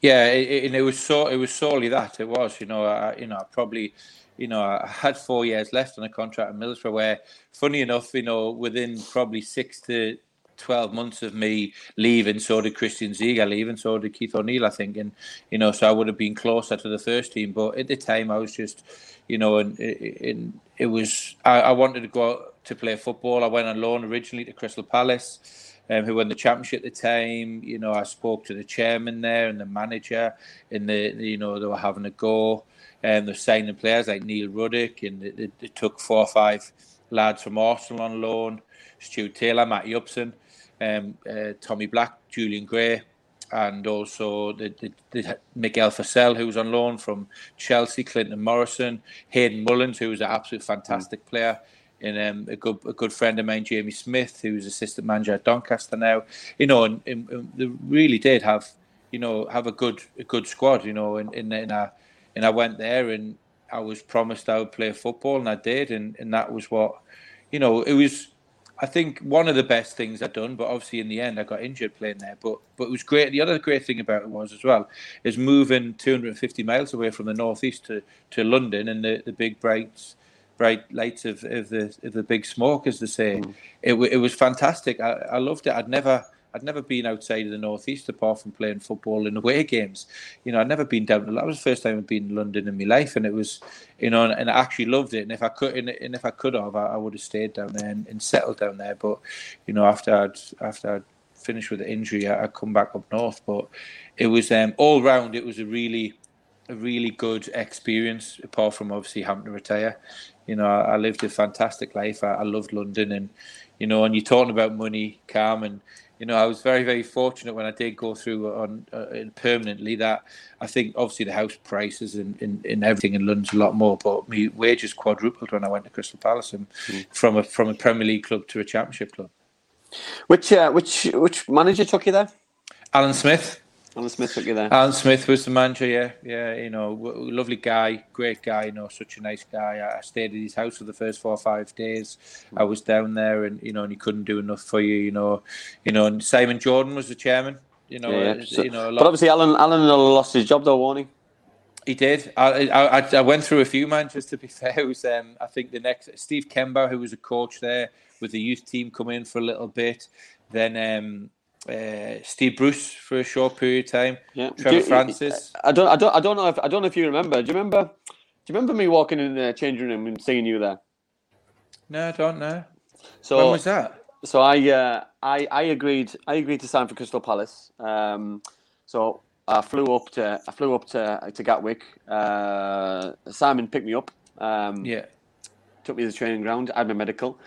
Yeah, it, it, it was so it was solely that it was. You know, I, you know, I probably, you know, I had four years left on a contract in Middlesbrough. Where, funny enough, you know, within probably six to 12 months of me leaving, so did Christian Ziege leaving, so did Keith O'Neill, I think. And, you know, so I would have been closer to the first team. But at the time, I was just, you know, and, and it was, I, I wanted to go out to play football. I went on loan originally to Crystal Palace. Um, who won the championship at the time? You know, I spoke to the chairman there and the manager, and the you know they were having a go, and they're signing players like Neil Ruddock, and they, they, they took four or five lads from Arsenal on loan, Stu Taylor, Matty Upson, um, uh, Tommy Black, Julian Gray, and also the, the, the Mikael Forssell, who was on loan from Chelsea, Clinton Morrison, Hayden Mullins, who was an absolute fantastic mm. player, and um, a good a good friend of mine, Jamie Smith, who's assistant manager at Doncaster now. You know, and, and, and they really did have, you know, have a good a good squad. You know, and and and I, and I went there and I was promised I would play football, and I did, and, and that was what, you know, it was. I think one of the best things I'd done, but obviously in the end I got injured playing there. But but it was great. The other great thing about it was as well is moving 250 miles away from the northeast to, to London and the, the big bright bright lights of, of the of the big smoke, as they say. Mm. It it was fantastic. I, I loved it. I'd never I'd never been outside of the northeast apart from playing football in away games. You know, I'd never been down. That was the first time I'd been in London in my life, and it was, you know, and, I actually loved it. And if I could, and, if I could have, I, would have stayed down there and, and, settled down there. But you know, after I'd after I'd finished with the injury, I, would come back up north. But it was um, all round. It was a really a really good experience, apart from obviously having to retire. You know, I, I lived a fantastic life. I, I, loved London, and you know, and you're talking about money, Carmen. You know, I was very, very fortunate when I did go through on uh, permanently. That I think obviously the house prices and, and, and everything in London's a lot more, but my wages quadrupled when I went to Crystal Palace and mm. from a from a Premier League club to a Championship club. Which uh, which which manager took you there? Alan Smith. Alan Smith took you there. Alan Smith was the manager. Yeah, yeah. You know, lovely guy, great guy. You know, such a nice guy. I stayed at his house for the first four or five days. I was down there, and you know, and he couldn't do enough for you. You know, you know. And Simon Jordan was the chairman. You know, yeah, so, you know. but obviously, Alan Alan lost his job though, won't he? He did. I, I, I went through a few managers to be fair. It was um, I think the next Steve Kember, who was a coach there with the youth team, come in for a little bit. Then um, uh, Steve Bruce for a short period of time. Yeah. Trevor you, Francis. I don't, I don't, I don't know if I don't know if you remember. Do you remember? Do you remember me walking in the changing room and seeing you there? No, I don't know. So when was that? So I, uh, I, I agreed. I agreed to sign for Crystal Palace. Um, so I flew up to, I flew up to to Gatwick. Uh, Simon picked me up. Um, yeah. Took me to the training ground. I had my medical.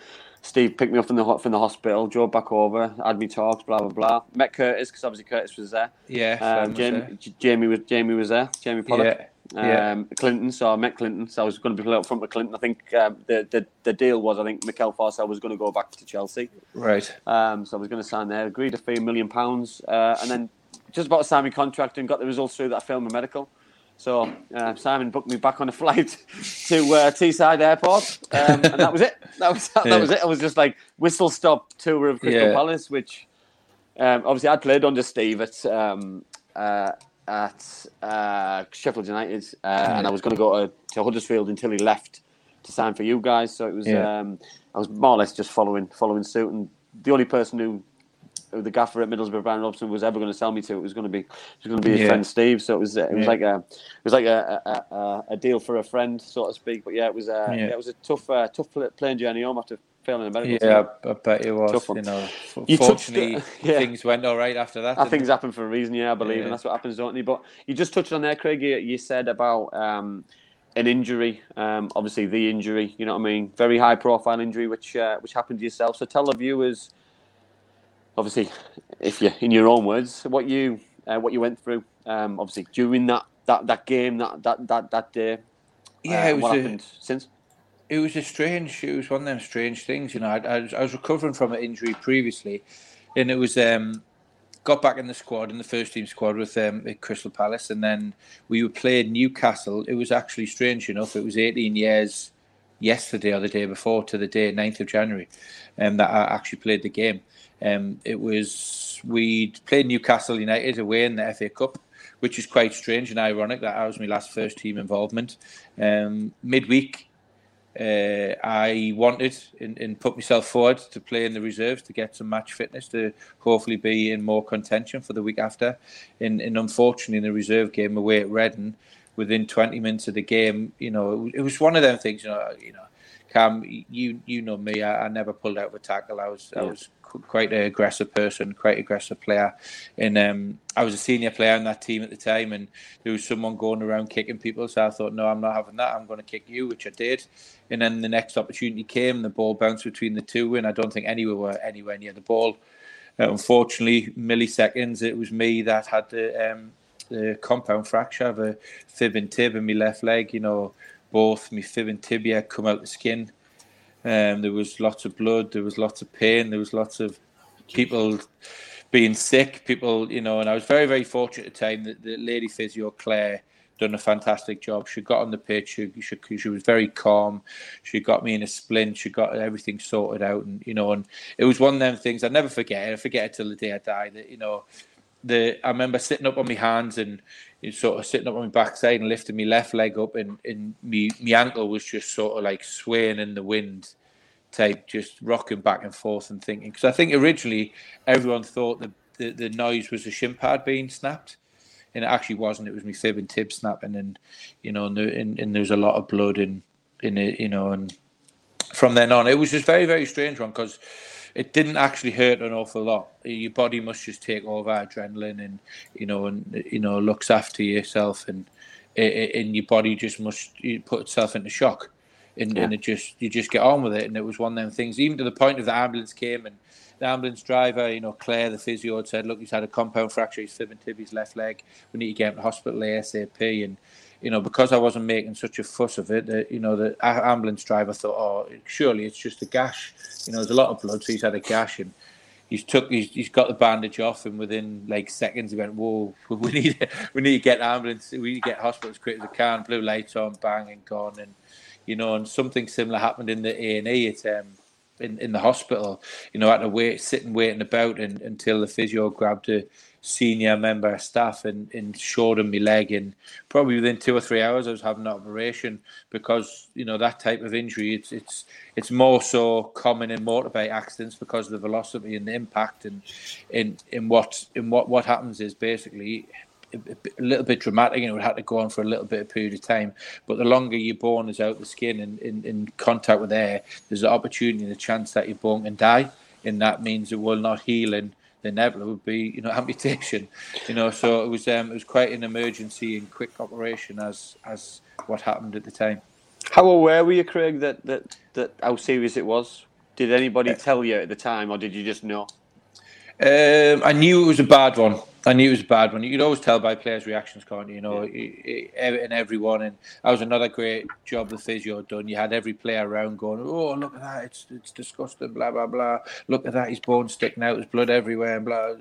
Steve picked me up from the from the hospital, drove back over, had me talks, blah blah blah. Met Curtis because obviously Curtis was there. Yeah, um, Jamie, was there. Jamie was Jamie was there. Jamie Pollock. Yeah. Um, yeah. Clinton, so I met Clinton. So I was going to be up front with Clinton. I think um, the, the the deal was I think Mikael Forssell was going to go back to Chelsea. Right. Um, so I was going to sign there. Agreed a million pounds, uh, and then just about to sign my contract and got the results through that I failed my medical. So uh, Simon booked me back on a flight to uh, Teesside Airport, um, and that was it. That was that, yeah. that, was it. I was just like whistle stop tour of Crystal yeah. Palace, which um, obviously I'd played under Steve at um, uh, at uh, Sheffield United, yeah. and I was going to go to, to, Huddersfield until he left to sign for you guys. So it was um, I was more or less just following following suit, and the only person who the gaffer at Middlesbrough, Brian Robson, was ever going to sell me to. It was going to be, it was going to be his Yeah. friend Steve. So it was, it was Yeah. like a, it was like a, a, a, a deal for a friend, so to speak. But yeah, it was, uh, Yeah. yeah. it was a tough, uh, tough pl- plane journey home after failing a medical. Yeah. I, I bet it was. Tough one. You know, f- You fortunately, yeah. things went all right after that. I didn't think they? it's happened for a reason, yeah, I believe, Yeah. and that's what happens, don't they? But you just touched on there, Craig. You, you said about um, an injury, um, obviously the injury. You know what I mean? Very high profile injury, which uh, which happened to yourself. So tell the viewers, obviously, if you in your own words, what you uh, what you went through. Um, obviously during that, that, that game, that that that that day. Yeah, uh, it was what a- happened since. it was a strange. It was one of them strange things. You know, I, I, was, I was recovering from an injury previously, and it was um, got back in the squad in the first team squad with um, at Crystal Palace, and then we were playing Newcastle. It was actually strange enough. It was 18 years yesterday or the day before to the day 9th of January, um, that I actually played the game. Um, it was we played Newcastle United away in the FA Cup, which is quite strange and ironic. That was my last first team involvement. Um, midweek, uh, I wanted and, put myself forward to play in the reserves to get some match fitness to hopefully be in more contention for the week after. And, and unfortunately, in the reserve game away at Redden, within 20 minutes of the game, you know, it, it was one of them things. You know, you know, Cam, you you know me. I, I never pulled out of a tackle. I was I was qu- quite an aggressive person, quite aggressive player, and um, I was a senior player on that team at the time. And there was someone going around kicking people, so I thought, no, I'm not having that. I'm going to kick you, which I did. And then the next opportunity came, the ball bounced between the two, and I don't think anyone were anywhere near the ball. Uh, unfortunately, milliseconds, it was me that had the, um, the compound fracture of a fib and tib in my left leg. You know, both my fib and tibia come out the skin. Um, there was lots of blood. There was lots of pain. There was lots of people being sick. People, you know, and I was very, very fortunate at the time that the lady physio Claire done a fantastic job. She got on the pitch. She, she, she was very calm. She got me in a splint. She got everything sorted out, and you know, and it was one of them things I never forget. I forget it till the day I die. That you know, the I remember sitting up on my hands and sort of sitting up on my backside and lifting my left leg up, and and me my ankle was just sort of like swaying in the wind, type just rocking back and forth and thinking. Because I think originally everyone thought that the, the noise was a shin pad being snapped, and it actually wasn't. It was my fib and tib snapping, and you know, and, and, and there was a lot of blood in in it, you know, and from then on, it was just very very strange one because it didn't actually hurt an awful lot. Your body must just take over adrenaline, and you know, and you know, looks after yourself, and and your body just must put itself into shock, and, and it just you just get on with it. And it was one of them things, even to the point of the ambulance came and the ambulance driver, you know, Claire, the physio, had said, "Look, he's had a compound fracture. He's fib and tib, his left leg. We need to get him to hospital ASAP." And you know, because I wasn't making such a fuss of it, the, you know, the ambulance driver thought, "Oh, surely it's just a gash." You know, there's a lot of blood, so he's had a gash, and he's took, he's, he's got the bandage off, and within like seconds, he went, "Whoa, we need, we need to get ambulance, we need to get hospital as quick as we can." Blue lights on, bang, and gone, and you know, and something similar happened in the A and E. It's um, in, in the hospital, you know, I had to wait, sitting waiting about and, until the physio grabbed a senior member of staff and, and showed him my leg. And probably within two or three hours, I was having an operation because, you know, that type of injury, it's it's it's more so common in motorbike accidents because of the velocity and the impact. And in in what in what what happens is basically a, little bit dramatic and it would have to go on for a little bit of period of time. But the longer your bone is out the skin and in, in contact with air, there's an opportunity and a chance that your bone can die. And that means it will not heal and the inevitable would be, you know, amputation. You know, so it was um, it was quite an emergency and quick operation as as what happened at the time. How aware were you, Craig, that, that, that how serious it was? Did anybody tell you at the time, or did you just know? Um, I knew it was a bad one. I knew it was a bad one. You could always tell by players' reactions, can't you? You know, and everyone. And that was another great job the physio had done. You had every player around going, "Oh, look at that! It's it's disgusting." Blah blah blah. Look at that! His bones sticking out. There's blood everywhere. And blah.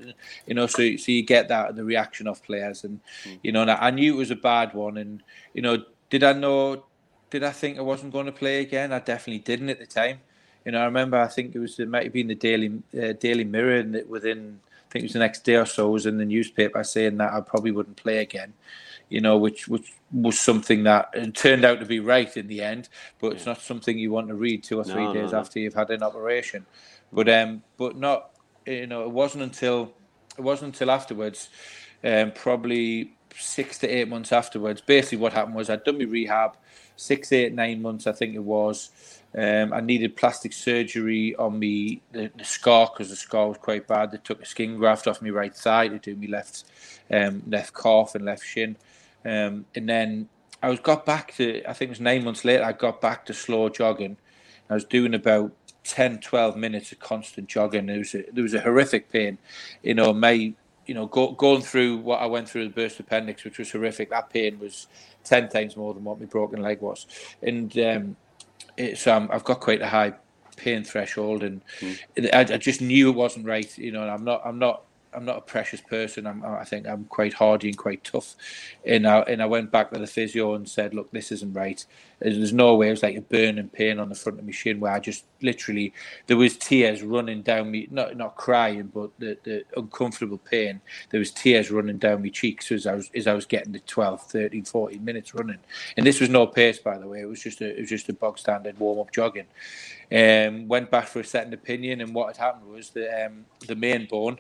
You know, so so you get that the reaction of players, and you know, and I knew it was a bad one. And you know, did I know? Did I think I wasn't going to play again? I definitely didn't at the time. You know, I remember. I think it was it might have been the Daily uh, Daily Mirror, and it within I think it was the next day or so was in the newspaper saying that I probably wouldn't play again. You know, which which was something that turned out to be right in the end, but it's not something you want to read two or three No, no, days no. after you've had an operation. But um, but not you know, it wasn't until it wasn't until afterwards, um, probably six to eight months afterwards. Basically, what happened was I'd done my rehab, six, eight, nine months, I think it was. Um, I needed plastic surgery on me the, the scar because the scar was quite bad. They took a skin graft off my right thigh to do me left um, left calf and left shin, um, and then I was got back to I think it was nine months later. I got back to slow jogging. I was doing about 10, 12 minutes of constant jogging. There was a, there was a horrific pain, you know. My you know go, going through what I went through the burst appendix, which was horrific. That pain was ten times more than what my broken leg was, and um, it's um, I've got quite a high pain threshold, and mm. I, I, just knew it wasn't right. You know, I'm not I'm not I'm not a precious person. I'm, I think I'm quite hardy and quite tough. And I, and I went back to the physio and said, look, this isn't right. There's no way. It was like a burning pain on the front of my shin where I just literally, there was tears running down me, not not crying, but the, the uncomfortable pain. There was tears running down my cheeks as I was as I was getting the 12, 13, 14 minutes running. And this was no pace, by the way. It was just a, it was just a bog standard warm up jogging. Um, went back for a second opinion, and what had happened was the um, the main bone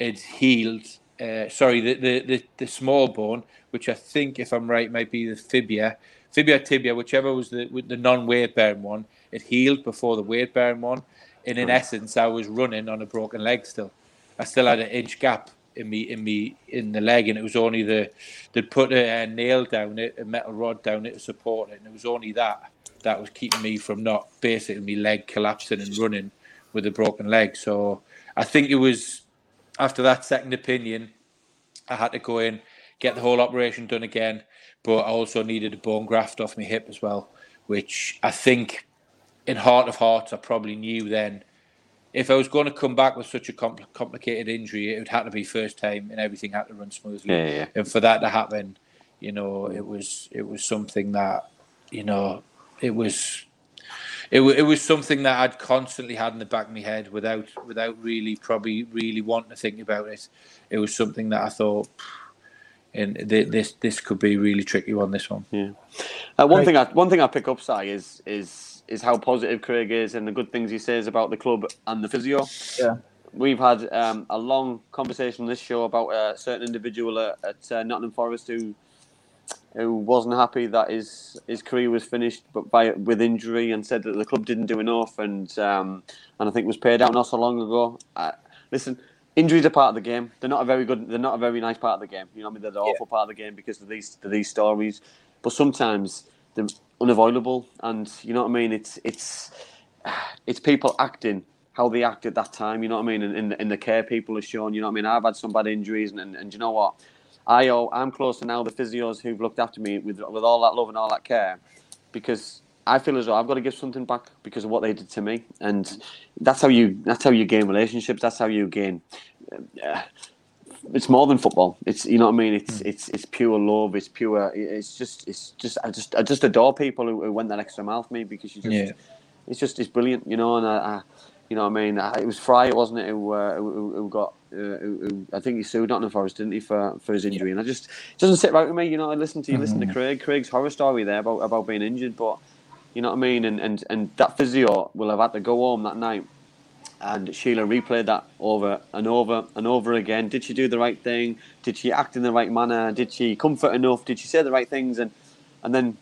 had healed. Uh, sorry, the, the, the, the, small bone, which I think, if I'm right, might be the fibia, fibia tibia, whichever was the the non weight bearing one. It healed before the weight bearing one, and in essence, I was running on a broken leg still. I still had an inch gap in me in me in the leg, and it was only the they'd put a, a nail down it, a metal rod down it to support it, and it was only that that was keeping me from not basically my leg collapsing and running with a broken leg. So I think it was after that second opinion, I had to go in, get the whole operation done again, but I also needed a bone graft off my hip as well, which I think, in heart of hearts, I probably knew then. If I was going to come back with such a compl- complicated injury, it would have to be first time, and everything had to run smoothly. Yeah, yeah. And for that to happen, you know, it was it was something that, you know, it was it, it was something that I'd constantly had in the back of my head without without really probably really wanting to think about it. It was something that I thought, and this this could be really tricky on this one. Yeah. Uh, one right. thing I one thing I pick up, Si, is is is how positive Craig is and the good things he says about the club and the physio. Yeah. We've had um, a long conversation on this show about a certain individual at, at uh, Nottingham Forest who who wasn't happy that his his career was finished, but by with injury, and said that the club didn't do enough, and um, and I think was paid out not so long ago. Listen, injuries are part of the game. They're not a very good. They're not a very nice part of the game. You know, what I mean, they're the awful part of the game because of these of these stories. But sometimes they're unavoidable, and you know what I mean. It's it's it's people acting how they act at that time. You know what I mean. And in, in, in the care people are shown. You know what I mean. I've had some bad injuries, and, and, and you know what I owe, I'm close to now the physios who've looked after me with with all that love and all that care, because I feel as though I've got to give something back because of what they did to me, and that's how you that's how you gain relationships. That's how you gain. Uh, it's more than football. It's you know what I mean. It's mm. it's it's pure love. It's pure. It's just it's just I just I just adore people who, who went that extra mile for me because you just yeah. it's just it's brilliant, you know. And I, I you know what I mean. I, it was Fry, wasn't it, who uh, who, who got uh, who, I think he sued Nottingham Forest, didn't he, for, for his injury? Yeah. And I just it doesn't sit right with me. You know, I listen to you, mm-hmm. listen to mm-hmm. Craig, Craig's horror story there about, about being injured, but you know what I mean. And, and and that physio will have had to go home that night, and Sheila replayed that over and over and over again. Did she do the right thing? Did she act in the right manner? Did she comfort enough? Did she say the right things? And and then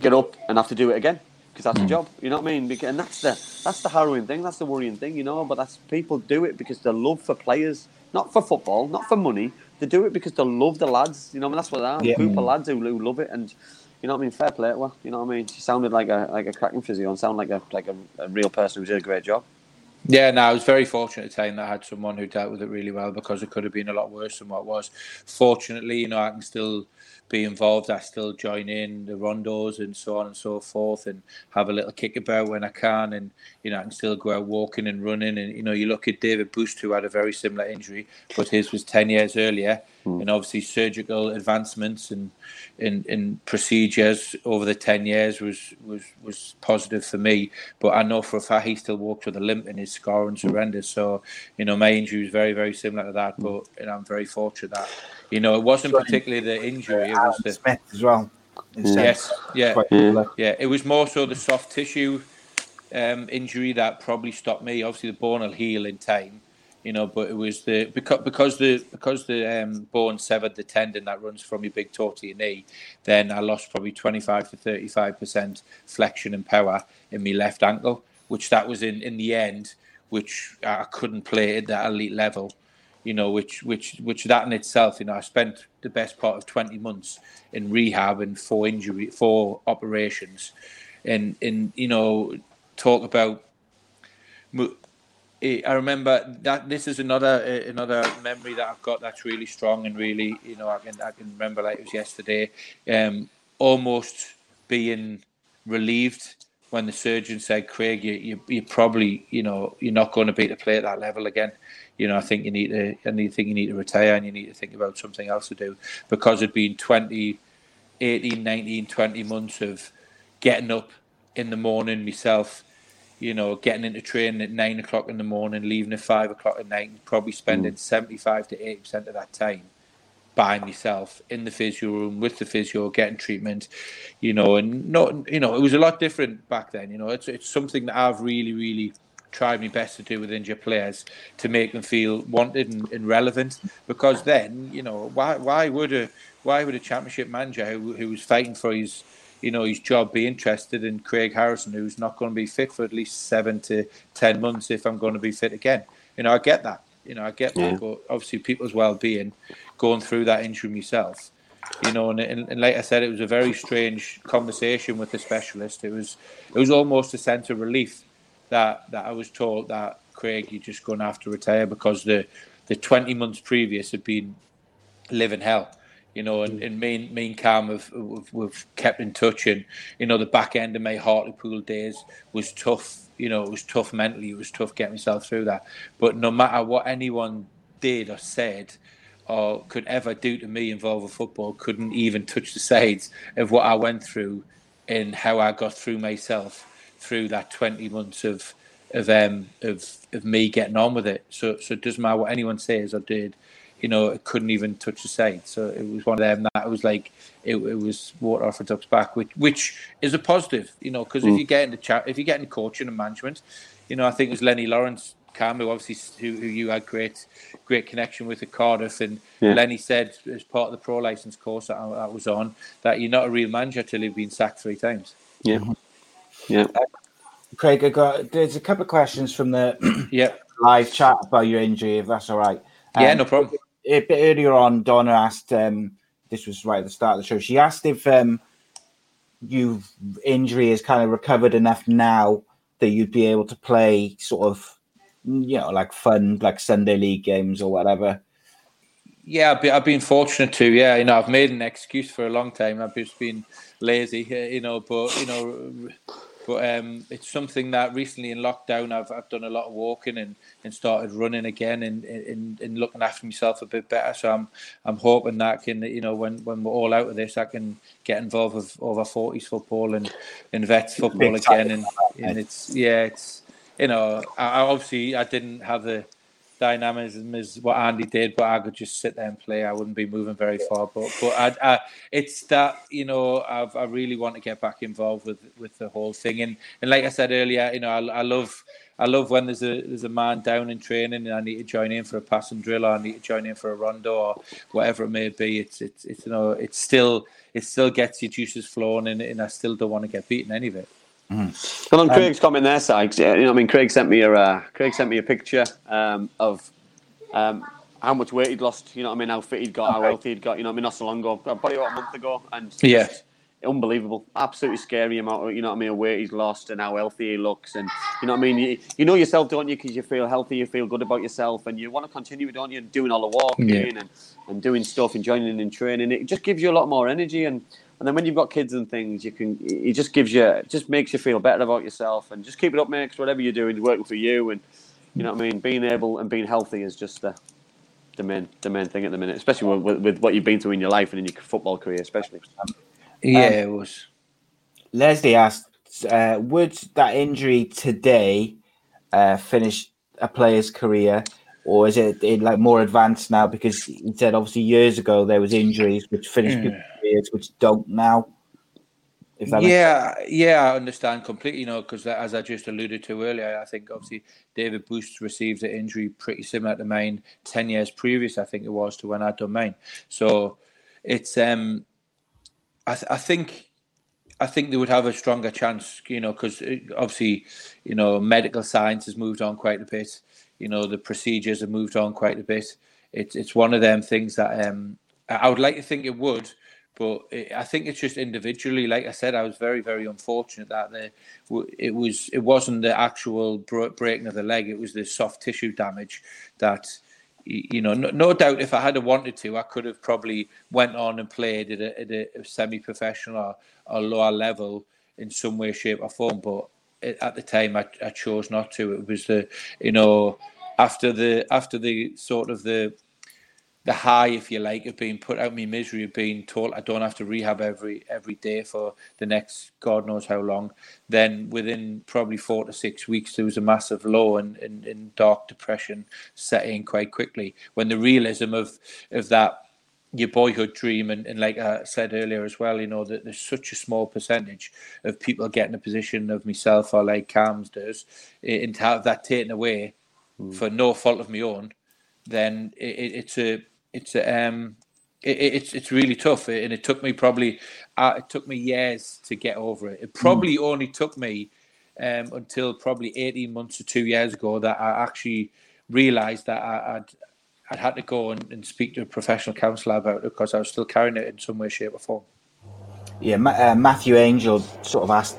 get up and have to do it again because that's mm. a job. You know what I mean? And that's the that's the harrowing thing. That's the worrying thing. You know, but that's people do it because they love for players, not for football, not for money. They do it because they love the lads. You know, I mean, that's what they are. Yeah. A group of lads who, who love it, and you know what I mean. Fair play Well. You know what I mean. She sounded like a like a cracking physio and sounded like a like a, a real person who did a great job. Yeah, no, I was very fortunate at the time that I had someone who dealt with it really well because it could have been a lot worse than what it was. Fortunately, you know, I can still be involved. I still join in the rondos and so on and so forth, and have a little kick about when I can. And you know, I can still go out walking and running. And you know, you look at David Busst, who had a very similar injury, but his was ten years earlier, mm. and obviously surgical advancements and in, in procedures over the ten years was was was positive for me. But I know for a fact he still walks with a limp in his scar and surrender. So you know, my injury was very very similar to that. But you know, I'm very fortunate that you know it wasn't particularly the injury. It was the Smith as well. Yes, yeah, yeah, yeah. It was more so the soft tissue um, injury that probably stopped me. Obviously, the bone will heal in time you know. But it was the because because the because the um, bone severed the tendon that runs from your big toe to your knee. Then I lost probably twenty five to thirty five percent flexion and power in my left ankle, which that was in in the end, which I couldn't play at that elite level. You know, which which which that in itself, you know, I spent the best part of twenty months in rehab and four injury, four operations, and and you know, talk about I remember that this is another uh, another memory that I've got that's really strong and really you know I can I can remember like it was yesterday, um, almost being relieved when the surgeon said, Craig, you, you you probably you know you're not going to be able to play at that level again. You know I think you need to I need think you need to retire and you need to think about something else to do because it'd been 20, 18, 19, 20 months of getting up in the morning myself you know, getting into training at nine o'clock in the morning, leaving at five o'clock at night, probably spending mm. 75 to 80% of that time by myself in the physio room with the physio, getting treatment, you know, and not, you know, it was a lot different back then, you know, it's, it's something that I've really, really tried my best to do with injured players to make them feel wanted and, and relevant because then, you know, why, why would a, why would a championship manager who, who was fighting for his, you know his job be interested in Craig Harrison, who's not going to be fit for at least seven to ten months if I'm going to be fit again. You know, I get that. You know, I get yeah. that. But obviously, people's well-being, going through that injury myself, you know, and, and, and, like I said, it was a very strange conversation with the specialist. It was it was almost a sense of relief that that I was told that Craig, you're just going to have to retire because the the 20 months previous had been living hell you know, and, and me, me and Cam have, have, have, kept in touch. And, you know, the back end of my Hartlepool days was tough. You know, it was tough mentally. It was tough getting myself through that. But no matter what anyone did or said or could ever do to me involving football, couldn't even touch the sides of what I went through and how I got through myself through that 20 months of of um of of me getting on with it. So so it doesn't matter what anyone says or did you know, it couldn't even touch the side. So it was one of them that was like it, it was water off a duck's back, which which is a positive, you know, because mm. if you get into chat, if you get into coaching and management, you know, I think it was Lennie Lawrence, Cam, who obviously who, who you had great great connection with at Cardiff, and yeah. Lennie said as part of the pro license course that I, I, was on that you're not a real manager till you've been sacked three times. Yeah, yeah. Uh, Craig, I got there's a couple of questions from the yeah live chat about your injury, if that's all right. Yeah, um, no problem a bit earlier on, Donna asked. Um, this was right at the start of the show. She asked if um, you injury is kind of recovered enough now that you'd be able to play sort of, you know, like fun, like Sunday league games or whatever. Yeah, I've been, I've been fortunate to. Yeah, you know, I've made an excuse for a long time. I've just been lazy, you know, but you know but um, it's something that recently in lockdown I've, I've done a lot of walking and, and started running again and, and, and looking after myself a bit better. So I'm I'm hoping that can you know when, when we're all out of this I can get involved with over forties football and, and vets football again and, and it's yeah it's you know I, obviously I didn't have the dynamism as what Andy did, but I could just sit there and play. I wouldn't be moving very far. But but I, I, it's that you know I've, i really want to get back involved with with the whole thing. And and like I said earlier, you know I, I love. I love when there's a there's a man down in training and I need to join in for a passing drill or I need to join in for a rondo or whatever it may be. It's it's, it's you know it's still it still gets your juices flowing and, and I still don't want to get beaten any of it. Mm. Well, on um, Craig's comment there, Sykes, you know, I mean, Craig sent me a uh, Craig sent me a picture um, of um, how much weight he'd lost. You know, what I mean, how fit he'd got, how healthy he'd got. You know, what I mean, not so long ago, probably about a month ago, and yeah. Unbelievable, absolutely scary amount of you know what I mean, weight he's lost and how healthy he looks, and you know what I mean. You, you know yourself, don't you? Because you feel healthy, you feel good about yourself, and you want to continue, don't you? Doing all the walking yeah. and, and doing stuff and joining in training, it just gives you a lot more energy and and then when you've got kids and things, you can it just gives you it just makes you feel better about yourself and just keep it up, mate. Cause whatever you're doing is working for you, and you know what I mean. Being able and being healthy is just the the main the main thing at the minute, especially with, with what you've been through in your life and in your football career, especially. Yeah, um, it was. Leslie asked, uh, "Would that injury today uh, finish a player's career?" or is it in like more advanced now? Because he said obviously years ago there was injuries which finished mm careers which don't now? If that yeah, yeah, I understand completely. You know, because as I just alluded to earlier, I think obviously David Busst received an injury pretty similar to mine ten years previous. I think it was to when I'd done mine. So it's um, I, th- I think I think they would have a stronger chance. You know, because uh, obviously, you know, medical science has moved on quite a bit. You know, the procedures have moved on quite a bit. It's it's one of them things that um, I would like to think it would but it, I think it's just individually. Like I said, I was very, very unfortunate that the, it was it wasn't the actual breaking of the leg; it was the soft tissue damage that. You know, no, no doubt. If I had wanted to, I could have probably went on and played at a, at a semi-professional or, or lower level in some way, shape, or form. But at the time, I, I chose not to. It was the, you know, after the after the sort of the the high, if you like, of being put out my misery of being told I don't have to rehab every every day for the next God knows how long. Then within probably four to six weeks, there was a massive low and, and, and dark depression set in quite quickly. When the realism of of that your boyhood dream and, and like I said earlier as well, you know, that there's such a small percentage of people getting a position of myself or like Cams does, and to have that taken away mm. for no fault of my own, then it, it's a it's um it, it's it's really tough, and it took me probably uh, it took me years to get over it. It probably mm. only took me um, until probably eighteen months or two years ago that I actually realised that I, would I'd had to go and, and, speak to a professional counsellor about it because I was still carrying it in some way, shape, or form. Yeah, uh, Matthew Angel sort of asked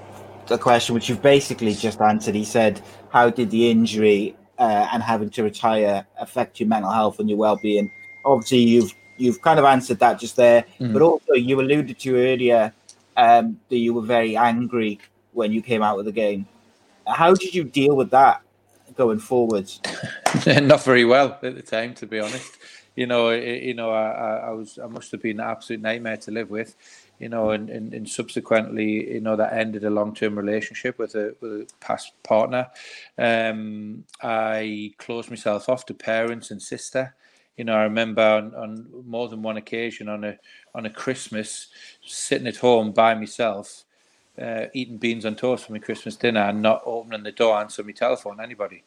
a question which you've basically just answered. He said, "How did the injury uh, and having to retire affect your mental health and your well-being?" Obviously you've you've kind of answered that just there, mm. but also you alluded to earlier um, that you were very angry when you came out of the game. How did you deal with that going forwards? Not very well at the time, to be honest. You know, it, you know, I, I was I must have been an absolute nightmare to live with. You know, and, and, and subsequently, you know, that ended a long term relationship with a with a past partner. Um, I closed myself off to parents and sister you know, I remember on, on more than one occasion on a on a Christmas, sitting at home by myself, uh, eating beans on toast for my Christmas dinner, and not opening the door, answering my telephone, anybody.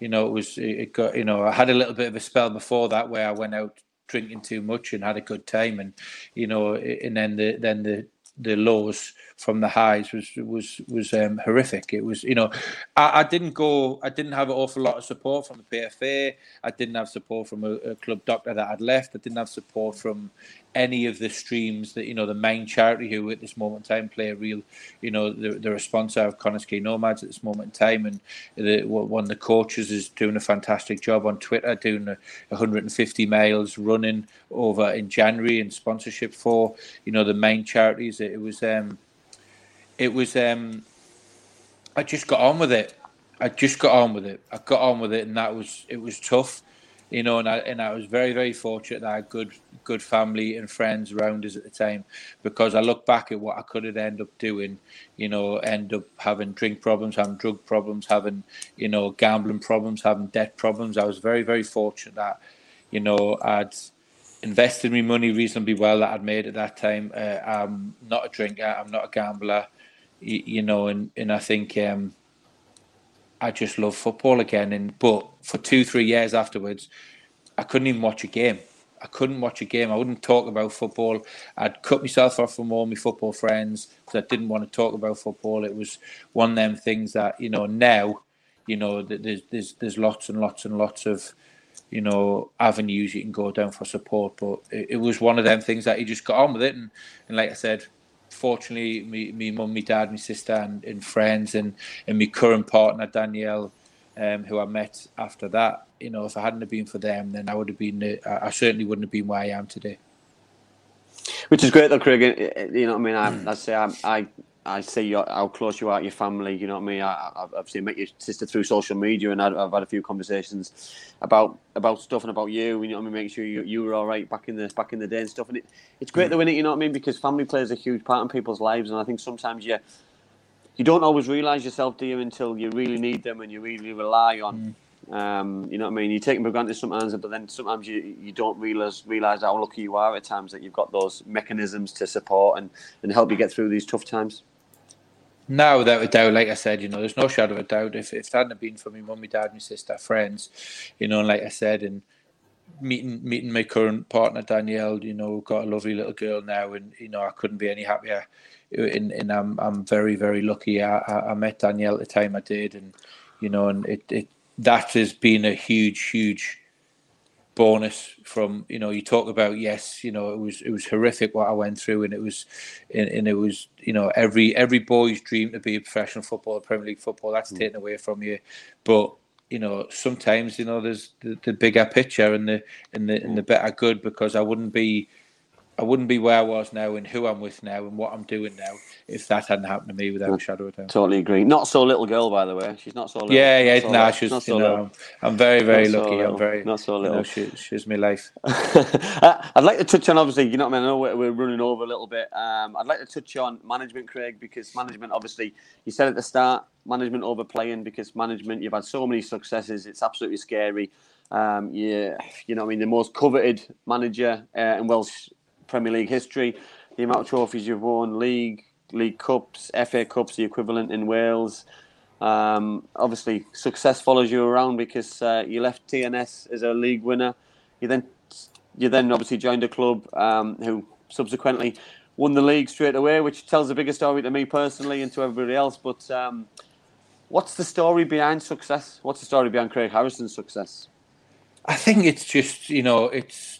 You know, it was it got you know I had a little bit of a spell before that where I went out drinking too much and had a good time, and you know, and then the then the the lows from the highs was was was um, horrific. It was, you know, I, I, didn't go, I didn't have an awful lot of support from the PFA. I didn't have support from a, a club doctor that I'd left. I didn't have support from any of the streams that you know the main charity who at this moment in time play a real you know the, the sponsor of Connah's Quay Nomads at this moment in time and the, one of the coaches is doing a fantastic job on Twitter doing a, 150 miles running over in January in sponsorship for you know the main charities it, it was um it was um I just got on with it I just got on with it I got on with it and that was it was tough you know, and I and I was very very fortunate that I had good good family and friends around us at the time because I look back at what I could have ended up doing, you know, end up having drink problems, having drug problems, having you know gambling problems, having debt problems. I was very very fortunate that, you know, I'd invested my money reasonably well that I'd made at that time. Uh, I'm not a drinker, I'm not a gambler, you, you know, and and I think. Um, I just love football again. And but for two, three years afterwards, I couldn't even watch a game. I couldn't watch a game. I wouldn't talk about football. I'd cut myself off from all my football friends because I didn't want to talk about football. It was one of them things that you know now, you know, there's there's there's lots and lots and lots of you know avenues you can go down for support. But it, it was one of them things that you just got on with it. And and like I said, fortunately, me, me mum, my dad, my sister, and, and friends, and and my current partner Danielle, um, who I met after that. You know, if I hadn't have been for them, then I would have been. I certainly wouldn't have been where I am today. Which is great, though, Craig. You know what I mean? I, I say I, I I see your, how close you are to your family. You know what I mean. I, have obviously met your sister through social media, and I've, I've, had a few conversations about about stuff and about you. You know what I mean. Making sure you, you were all right back in the back in the day and stuff. And it, it's great mm. though, is it? You know what I mean? Because family plays a huge part in people's lives, and I think sometimes you you don't always realise yourself, do you, until you really need them and you really rely on. Mm Um, you know what I mean? You take them for granted sometimes, but then sometimes you, you don't realize realize how lucky you are at times that you've got those mechanisms to support and, and help you get through these tough times. No, without a doubt, like I said, you know, there's no shadow of a doubt. If if that hadn't been for me mum, my dad, my sister, friends, you know, like I said, and meeting meeting my current partner Danielle, you know, got a lovely little girl now, and you know, I couldn't be any happier. And, and I'm I'm very very lucky. I, I met Danielle at the time I did, and you know, and it, it that has been a huge huge bonus from you know you talk about yes you know it was it was horrific what I went through and it was and, and it was you know every every boy's dream to be a professional footballer Premier League football that's mm. taken away from you but you know, sometimes you know there's the, the bigger picture and the and the and the better good because I wouldn't be I wouldn't be where I was now and who I'm with now and what I'm doing now if that hadn't happened to me without a shadow of doubt. Totally agree. Not so little girl, by the way. She's not so little. Yeah, yeah. So nah, she's, not so you know, little. I'm, very, very not lucky. So I'm very not so little. You know, she, she's my life. Uh, I'd like to touch on obviously. You know what I mean. I know we're, running over a little bit. Um, I'd like to touch on management, Craig, because management obviously you said at the start management overplaying because management you've had so many successes. It's absolutely scary. Um, yeah, you know, what I mean, the most coveted manager uh, in Welsh Premier League history. The amount of trophies you've won, league, league cups, FA cups, the equivalent in Wales. Um, obviously, success follows you around because uh, you left TNS as a league winner. You then, you then obviously joined a club um, who subsequently won the league straight away, which tells a bigger story to me personally and to everybody else. But um, what's the story behind success? What's the story behind Craig Harrison's success? I think it's just you know it's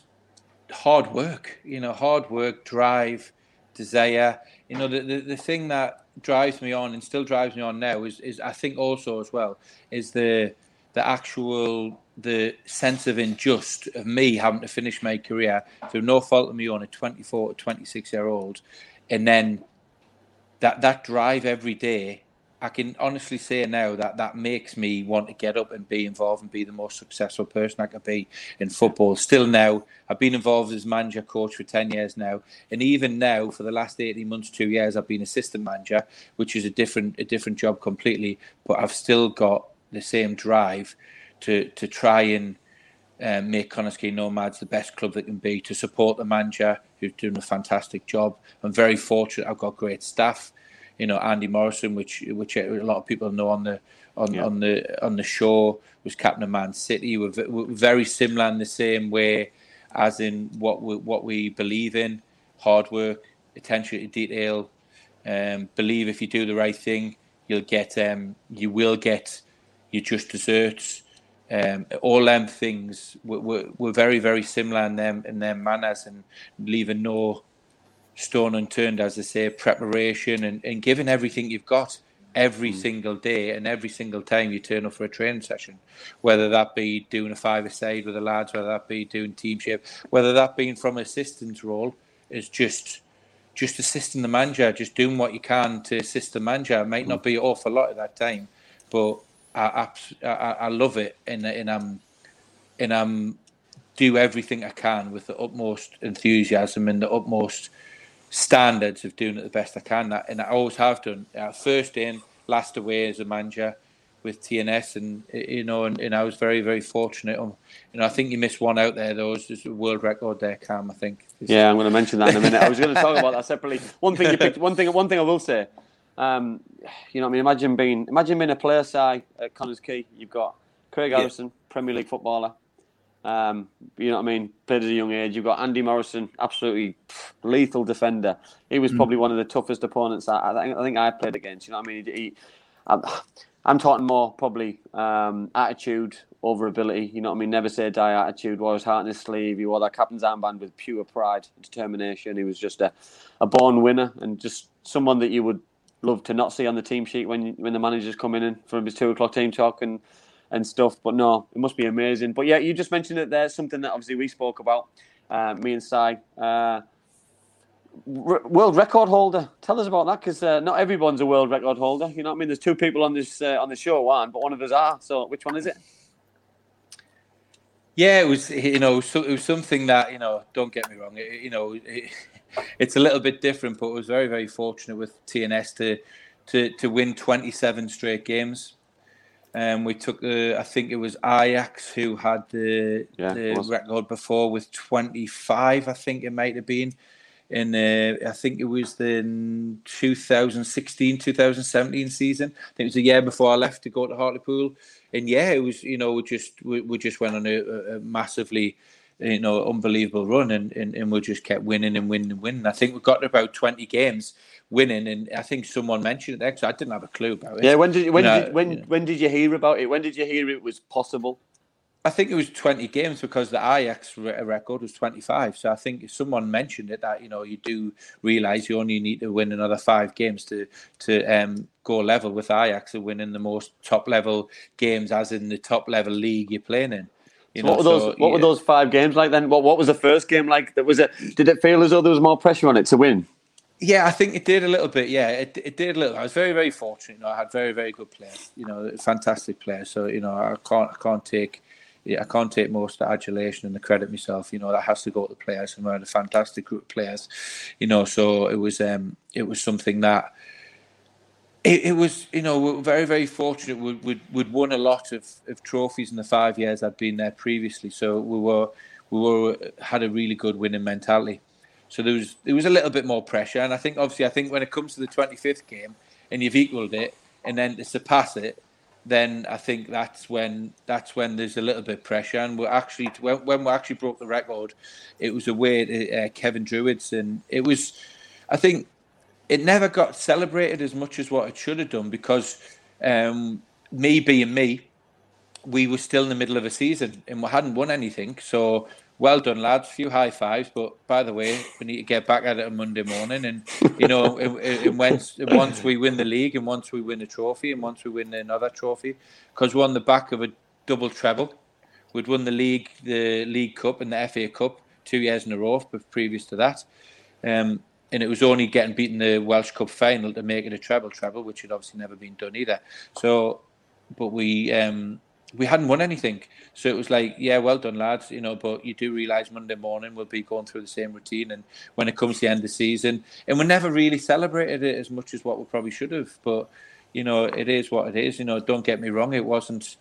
hard work, you know, hard work, drive, desire. You know, the, the, the thing that drives me on and still drives me on now is, is I think also as well is the the actual the sense of injust of me having to finish my career through no fault of my on a 24 or 26 year old, and then that that drive every day I can honestly say now that that makes me want to get up and be involved and be the most successful person I could be in football. Still now, I've been involved as manager coach for 10 years now. And even now, for the last 18 months, two years, I've been assistant manager, which is a different, a different job completely. But I've still got the same drive to, to try and um, make Connah's Nomads the best club that can be, to support the manager who's doing a fantastic job. I'm very fortunate. I've got great staff you know Andy Morrison, which which a lot of people know on the on, yeah. on the on the show was captain of Man City. We're, we're, very similar in the same way, as in what we, what we believe in: hard work, attention to detail. Um, believe if you do the right thing, you'll get um, you will get your just desserts. Um, all them things were, were, very very similar in them in their manners and leaving no stone unturned, as I say, preparation and, and giving everything you've got every mm. single day and every single time you turn up for a training session, whether that be doing a five-a-side with the lads, whether that be doing team shape, whether that being from assistant's role, is just just assisting the manager, just doing what you can to assist the manager. It might not hmm. be an awful lot at that time, but I I, I love it and and I'm um, and I'm um, do everything I can with the utmost enthusiasm and the utmost standards of doing it the best I can. And I always have done. First in, last away as a manager with TNS, and you know, and, and I was very, very fortunate. Um, you know, I think you missed one out there. Though, was a world record there, Cam. I think. Yeah, I'm going to mention that in a minute. I was going to talk about that separately. One thing you picked. One thing. One thing I will say. Um, you know, I mean, imagine being imagine being a player side at Connah's Quay. You've got Craig Harrison, yeah. Premier League footballer. Um, you know what I mean? Played at a young age. You've got Andy Morrison, absolutely lethal defender. He was mm. probably one of the toughest opponents I, I, think, I think I played against. You know what I mean? He, he, I'm, I'm talking more probably um, attitude over ability. You know what I mean? Never say die attitude. Wore his heart in his sleeve. He wore that captain's armband with pure pride and determination. He was just a, a born winner and just someone that you would love to not see on the team sheet when when the managers come in and from his two o'clock team talk and and stuff. But no, it must be amazing. But yeah, you just mentioned it there. Something that obviously we spoke about, uh, me and Si. Uh, world record holder. Tell us about that because uh, not everyone's a world record holder. You know what I mean? There's two people on this uh, on the show, one, but one of us are. So which one is it? Yeah, it was. You know, so, it was something that you know. Don't get me wrong. It, you know, it, it's a little bit different, but I was very, very fortunate with TNS to to to win 27 straight games Um, we took the, I think it was Ajax who had the, Yeah, the record before with 25, I think it might have been. In uh, I think it was the 2016 2017 season. I think it was a year before I left to go to Hartlepool. And yeah, it was, you know, we just we, we just went on a, a- a massively, you know, unbelievable run and, and, and we just kept winning and winning and winning. I think we got about 20 games winning. And I think someone mentioned it there because I didn't have a clue about it. Yeah, when did when You know, did when when did you hear about it? When did you hear it was possible? I think it was 20 games because the Ajax record was 25. So I think someone mentioned it that you know you do realize you only need to win another five games to to um, go level with Ajax and winning the most top level games, as in the top level league you're playing in. You what were those? so, what were those five games like then? What What was the first game like? That was it. Did it feel as though there was more pressure on it to win? Yeah, I think it did a little bit. Yeah, it, it did a little. I was very, very fortunate. You know, I had very, very good players. You know, fantastic players. So you know, I can't, I can't take, yeah, I can't take most of the adulation and the credit myself. You know, that has to go to the players, and we had a fantastic group of players. You know, so it was, um, it was something that. It, it was, you know, very, very fortunate. We'd, we'd, we'd won a lot of, of trophies in the five years I'd been there previously. So we were, we were had a really good winning mentality. So there was there was a little bit more pressure, and I think obviously I think when it comes to the twenty fifth game and you've equalled it, and then to surpass it, then I think that's when that's when there's a little bit pressure. And we're actually when, when we actually broke the record, it was away to uh, Cefn Druids, and it was I think it never got celebrated as much as what it should have done because um, me being me, we were still in the middle of a season and we hadn't won anything. So well done, lads. Few high fives, but by the way, we need to get back at it on Monday morning. And you know, and, once once we win the league, and once we win a trophy, and once we win another trophy, because we're on the back of a double treble. We'd won the league, the League Cup, and the FA Cup two years in a row. But previous to that, um, and it was only getting beaten the Welsh Cup final to make it a treble treble, which had obviously never been done either. So, but we um, we hadn't won anything, so it was like, yeah, well done, lads, you know. But you do realise Monday morning we'll be going through the same routine, and when it comes to the end of the season, and we never really celebrated it as much as what we probably should have. But you know, it is what it is. You know, don't get me wrong, it wasn't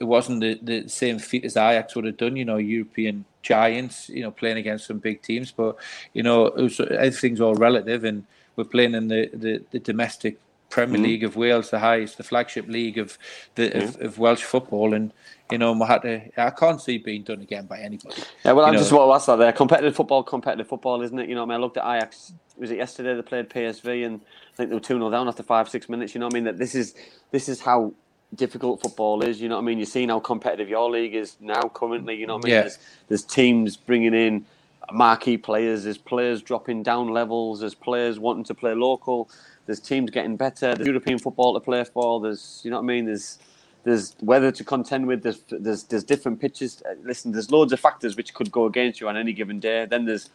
it wasn't the, the same feat as Ajax would have done, you know, European giants, you know, playing against some big teams. But, you know, it was, everything's all relative and we're playing in the, the, the domestic Premier mm-hmm. League of Wales, the highest, the flagship league of the of, mm-hmm. of Welsh football. And, you know, we had to, I can't see being done again by anybody. Yeah, well, I'm just to ask that there. Competitive football, competitive football, isn't it? You know, I mean, I looked at Ajax. Was it yesterday they played PSV, and I think they were two 0 down after five, six minutes. You know, what I mean, that this is this is how difficult football is. You know, what I mean, you're seeing how competitive your league is now, currently. You know, what I mean, Yeah. there's, there's teams bringing in marquee players. There's players dropping down levels. There's players wanting to play local. There's teams getting better. There's European football to play for. There's, you know what I mean. There's there's weather to contend with. There's there's there's different pitches. Listen, there's loads of factors which could go against you on any given day. Then there's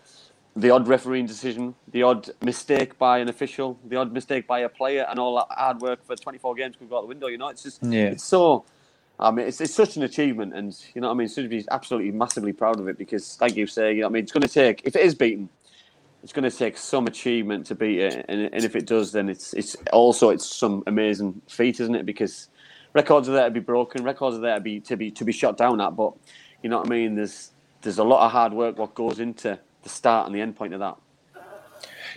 the odd refereeing decision, the odd mistake by an official, the odd mistake by a player, and all that hard work for 24 games could go out the window. You know, it's just Yeah. it's so. I mean, it's, it's such an achievement, and you know, what I mean, be absolutely massively proud of it because, like you say, you know, I mean, it's going to take if it is beaten, it's going to take some achievement to beat it, and, and if it does, then it's it's also it's some amazing feat, isn't it? Because records are there to be broken, records are there to be to be to be shot down at, but you know what I mean. There's there's a lot of hard work what goes into the start and the end point of that.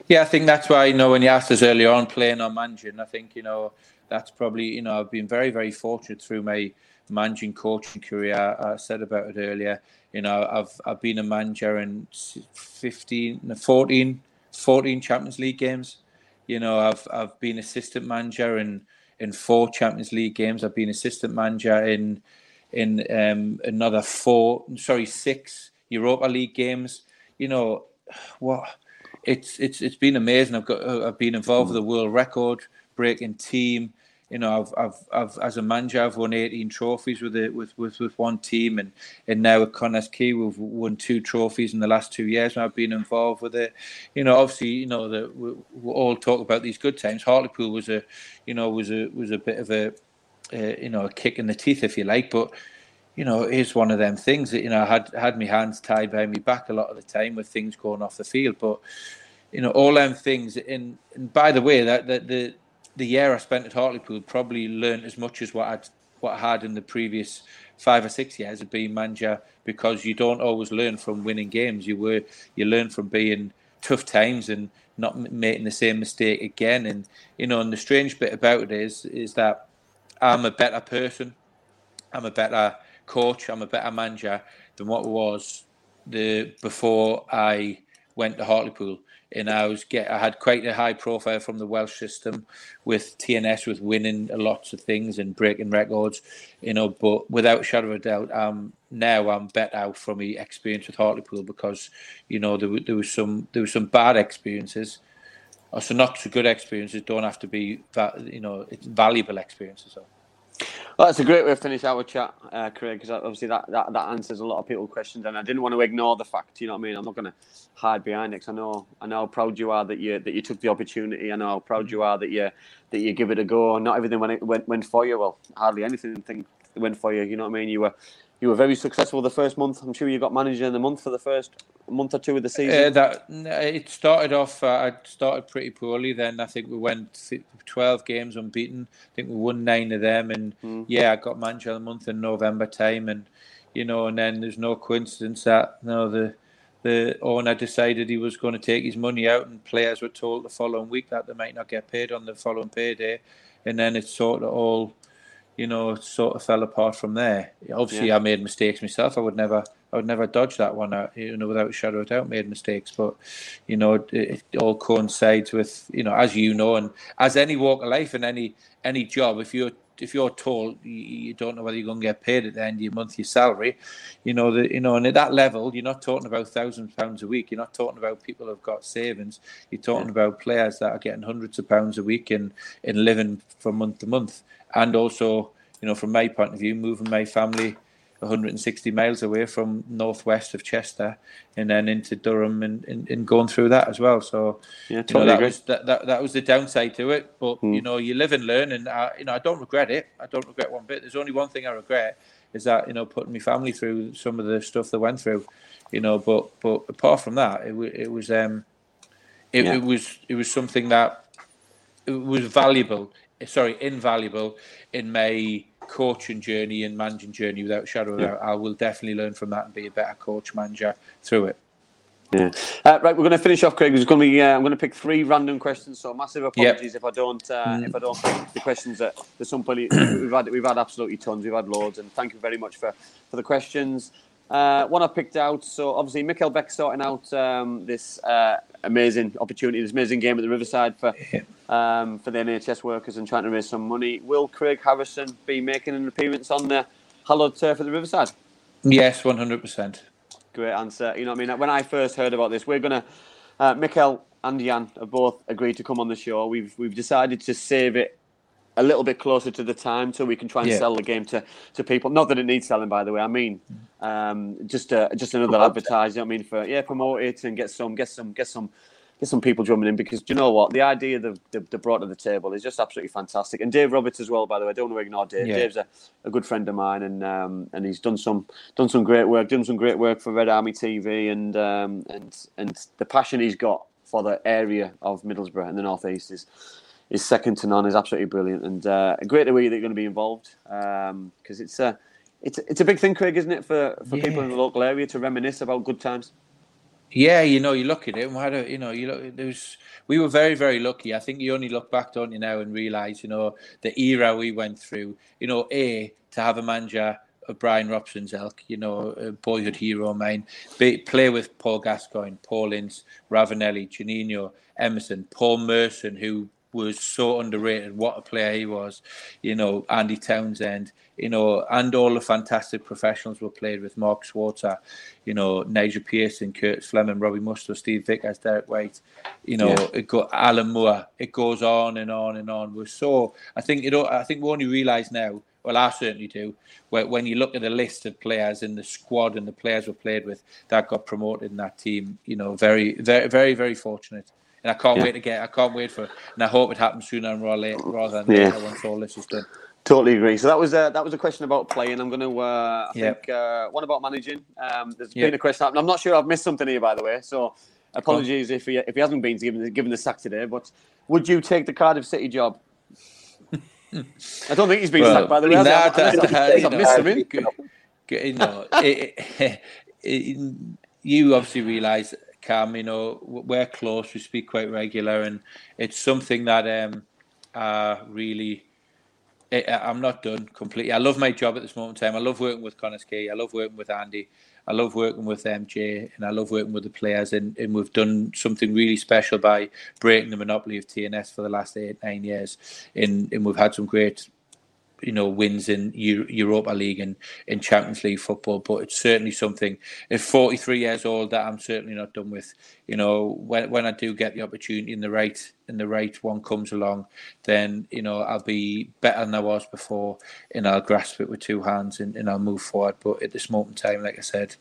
Yeah, I think that's why, you know, when you asked us earlier on playing or managing, I think, you know, that's probably, you know, I've been very, very fortunate through my managing coaching career. I said about it earlier. You know, I've I've been a manager in 15, 14, 14 Champions League games. You know, I've I've been assistant manager in in four Champions League games. I've been assistant manager in in um, another four, sorry, six Europa League games. You know, what it's it's it's been amazing. I've got I've been involved with the world record breaking team. You know, I've I've I've as a manager I've won 18 trophies with it with, with with one team, and and now at Connah's Quay we've won two trophies in the last two years. And I've been involved with it. You know, obviously, you know that we, we all talk about these good times. Hartlepool was a, you know, was a was a bit of a, uh, you know, a kick in the teeth if you like, but you know, it is one of them things that you know had had my hands tied behind my back a lot of the time with things going off the field. But you know, all them things. And, and by the way, that, that the the year I spent at Hartlepool probably learned as much as what I'd what I had in the previous five or six years of being manager because you don't always learn from winning games. You were you learn from being tough times and not making the same mistake again. And you know, and the strange bit about it is is that I'm a better person. I'm a better coach. I'm a better manager than what was the before I went to Hartlepool and I was get I had quite a high profile from the Welsh system with TNS with winning lots of things and breaking records, you know. But without a shadow of a doubt, um, now I'm better from my experience with Hartlepool because you know there, were there was some there was some bad experiences, or so not so good experiences don't have to be you know it's valuable experiences. Well, that's a great way to finish our chat, uh, Craig, because obviously that, that, that answers a lot of people's questions, and I didn't want to ignore the fact. You know what I mean? I'm not going to hide behind it. Cause I know I know how proud you are that you that you took the opportunity. I know how proud you are that you that you give it a go. Not everything went went, went for you. Well, hardly anything went for you. You know what I mean? You were you were very successful the first month. I'm sure you got manager in the month for the first month or two of the season. Uh, that it started off. Uh, I started pretty poorly. Then I think we went 12 games unbeaten. I think we won nine of them, and mm. yeah, I got manager of the month in November time, and you know, and then there's no coincidence that you know the the owner decided he was going to take his money out, and players were told the following week that they might not get paid on the following payday, and then it sort of all you know, sort of fell apart from there. Obviously, yeah. I made mistakes myself. I would never, I would never dodge that one out, you know, without a shadow of doubt, made mistakes. But, you know, it, it, all coincides with, you know, as you know, and as any walk of life and any any job, if you're if you're told you don't know whether you're going to get paid at the end of your monthly salary, you know, that you know, and at that level, you're not talking about thousands of pounds a week. You're not talking about people who've got savings. You're talking yeah. about players that are getting hundreds of pounds a week and in living from month to month and also, you know, from my point of view, moving my family 160 miles away from northwest of Chester and then into Durham and, and, and going through that as well. So, yeah, totally you know, that was that, that, that was the downside to it. But mm. you know, you live and learn, and I, you know, I don't regret it. I don't regret one bit. There's only one thing I regret is that you know putting my family through some of the stuff they went through. You know, but but apart from that, it, it was um, it, yeah. it was it was something that it was valuable sorry, invaluable in my coaching journey and managing journey without shadow of yeah. doubt. I will definitely learn from that and be a better coach manager through it. Yeah. Uh, right, we're going to finish off, Craig. There's going to be. Uh, I'm going to pick three random questions. So massive apologies yep. if I don't. Uh, mm. If I don't pick the questions that there's somebody we've had. We've had absolutely tons. We've had loads, and thank you very much for for the questions. Uh, one I picked out. So obviously, Mikkel Beck sorting out um, this uh, amazing opportunity, this amazing game at the Riverside for um, for the NHS workers and trying to raise some money. Will Craig Harrison be making an appearance on the hallowed turf at the Riverside? Yes, one hundred percent. Great answer. You know what I mean? When I first heard about this, we're gonna uh, Mikkel and Jan have both agreed to come on the show. We've we've decided to save it a little bit closer to the time so we can try and yeah. sell the game to, to people. Not that it needs selling, by the way. I mean, um, just uh, just another advertising. I mean, for yeah, promote it and get some get some get some get some people drumming in because do you know what the idea they, they, they brought to the table is just absolutely fantastic. And Dave Roberts as well, by the way. I don't want to ignore Dave. Yeah. Dave's a, a good friend of mine, and um, and he's done some done some great work, done some great work for Red Army TV, and um, and and the passion he's got for the area of Middlesbrough and the northeast is is second to none. is absolutely brilliant, and uh, great to hear that you're going to be involved because um, it's a it's it's a big thing, Craig, isn't it, for for yeah. people in the local area to reminisce about good times. Yeah, you know, you look at it, and had a, you know, you look. There's, we were very, very lucky. I think you only look back, don't you, now, and realise, you know, the era we went through. You know, a to have a manager of Brian Robson's elk, you know, a boyhood hero of mine. Be, play with Paul Gascoigne, Paul Ince, Ravanelli, Juninho, Emerson, Paul Merson, who was so underrated. What a player he was, you know. Andy Townsend, you know, and all the fantastic professionals were played with. Mark Schwarzer, you know, Nigel Pearson, Kurt Fleming, Robbie Mustoe, Steve Vickers, Derek Whyte, you know, yeah. it got Alan Moore. It goes on and on and on. We're so. I think you know. I think we only realise now. Well, I certainly do. When you look at the list of players in the squad and the players we played with that got promoted in that team, you know, very, very, very, very fortunate and I can't yeah. wait to get. I can't wait for, and I hope it happens sooner and later rather than yeah. once all this is done. Totally agree. So that was uh, that was a question about playing. I'm going to uh, I yep. think uh, one about managing. Um, there's yep. been a question. I'm not sure I've missed something here, by the way. So apologies if he if he hasn't been given given the sack today. But would you take the Cardiff City job? I don't think he's been Well, sacked by the way. nah, I've- that- I've you know, missed him in. you know, it, it, it, you obviously realise, Cam, you know, we're close. We speak quite regular, and it's something that um, uh, really. I- I'm not done completely. I love my job at this moment in time. I love working with Connor Key. I love working with Andy. I love working with MJ, and I love working with the players. And, and we've done something really special by breaking the monopoly of TNS for the last eight, nine years. And, and we've had some great you know wins in Eu- Europa League and in Champions League football. But it's certainly something. At 43 years old, that I'm certainly not done with. You know, when when I do get the opportunity and the right and the right one comes along, then you know I'll be better than I was before, and I'll grasp it with two hands and, and I'll move forward. But at this moment in time, like I said,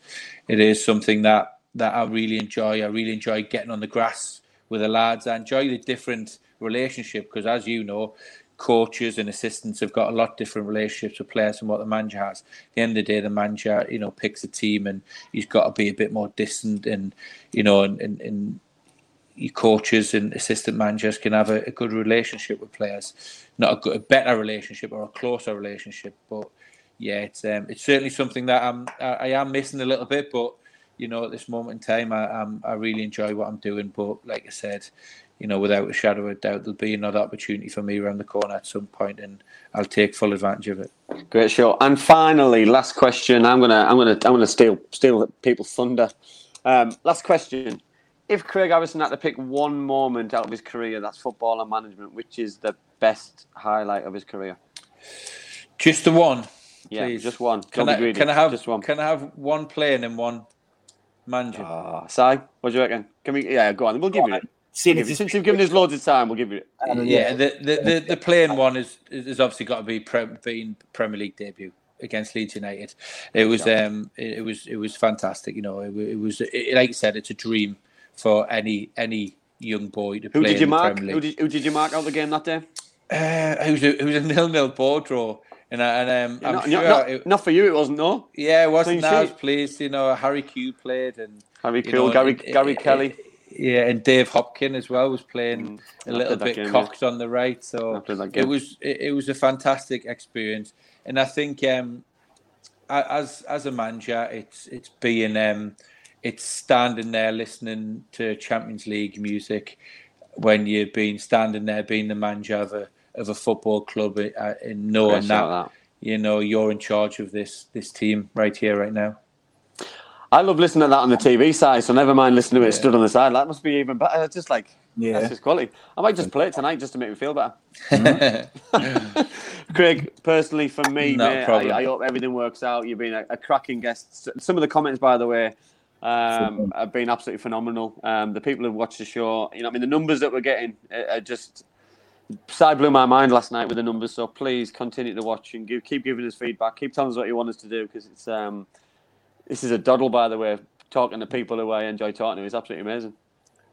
it is something that that I really enjoy. I really enjoy getting on the grass with the lads. I enjoy the different relationship because, as you know, coaches and assistants have got a lot different relationships with players than what the manager has. At the end of the day, the manager, you know, picks a team and he's got to be a bit more distant and, you know, and, and, and your coaches and assistant managers can have a, a good relationship with players, not a, good, a better relationship or a closer relationship. But yeah, it's um, it's certainly something that I'm I, I am missing a little bit. But you know, at this moment in time, I I'm, I really enjoy what I'm doing. But like I said, you know, without a shadow of a doubt, there'll be another opportunity for me around the corner at some point, and I'll take full advantage of it. Great show. And finally, last question. I'm gonna I'm gonna I'm gonna steal steal people's thunder. Um, last question. If Craig Harrison had to pick one moment out of his career, that's football and management, which is the best highlight of his career? Just the one. Yeah, please. just one. Can I, can I have just one? Can I have one playing and one manager? Ah, Si, what do you reckon? Can we? Yeah, go on. We'll give you it. Seeing We'll give you- Since you've given us loads of time, we'll give you it. yeah, the, the, the, the playing one is is obviously got to be pre- being Premier League debut against Leeds United. It was um it, it was it was fantastic. You know, it, wa- it was it, like you said, it's a dream for any any young boy to Who play did you in the mark? Premier Who League. did, who did you mark out the game that day? Uh, it was a, it was a nil nil board draw, and, I, and um, I'm not, sure. not, it, not for you, it wasn't. No. yeah, it wasn't that sheet. pleased. You know, Harry Q played and Harry Kewell, know, Gary and- Gary Kelly. Yeah, and Dave Hopkin as well was playing a little bit game, yeah. cocked on the right. So I it was it, it was a fantastic experience, and I think um, as as a manager, it's it's being um, it's standing there listening to Champions League music when you've been standing there being the manager of a of a football club uh, and knowing Great that, that. you know you're in charge of this this team right here right now. I love listening to that on the TV side, so never mind listening to it stood on the side. That must be even better. It's just like Yeah. that's just quality. I might just play it tonight just to make me feel better. Craig, personally, for me, No mate, problem. I, I hope everything works out. You've been a, a cracking guest. Some of the comments, by the way, um, have been absolutely phenomenal. Um, the people who've watched the show, you know, I mean, the numbers that we're getting are are just side blew my mind last night with the numbers. So please continue to watch and give, keep giving us feedback. Keep telling us what you want us to do because it's um, this is a doddle, by the way. Talking to people who I enjoy talking to is absolutely amazing.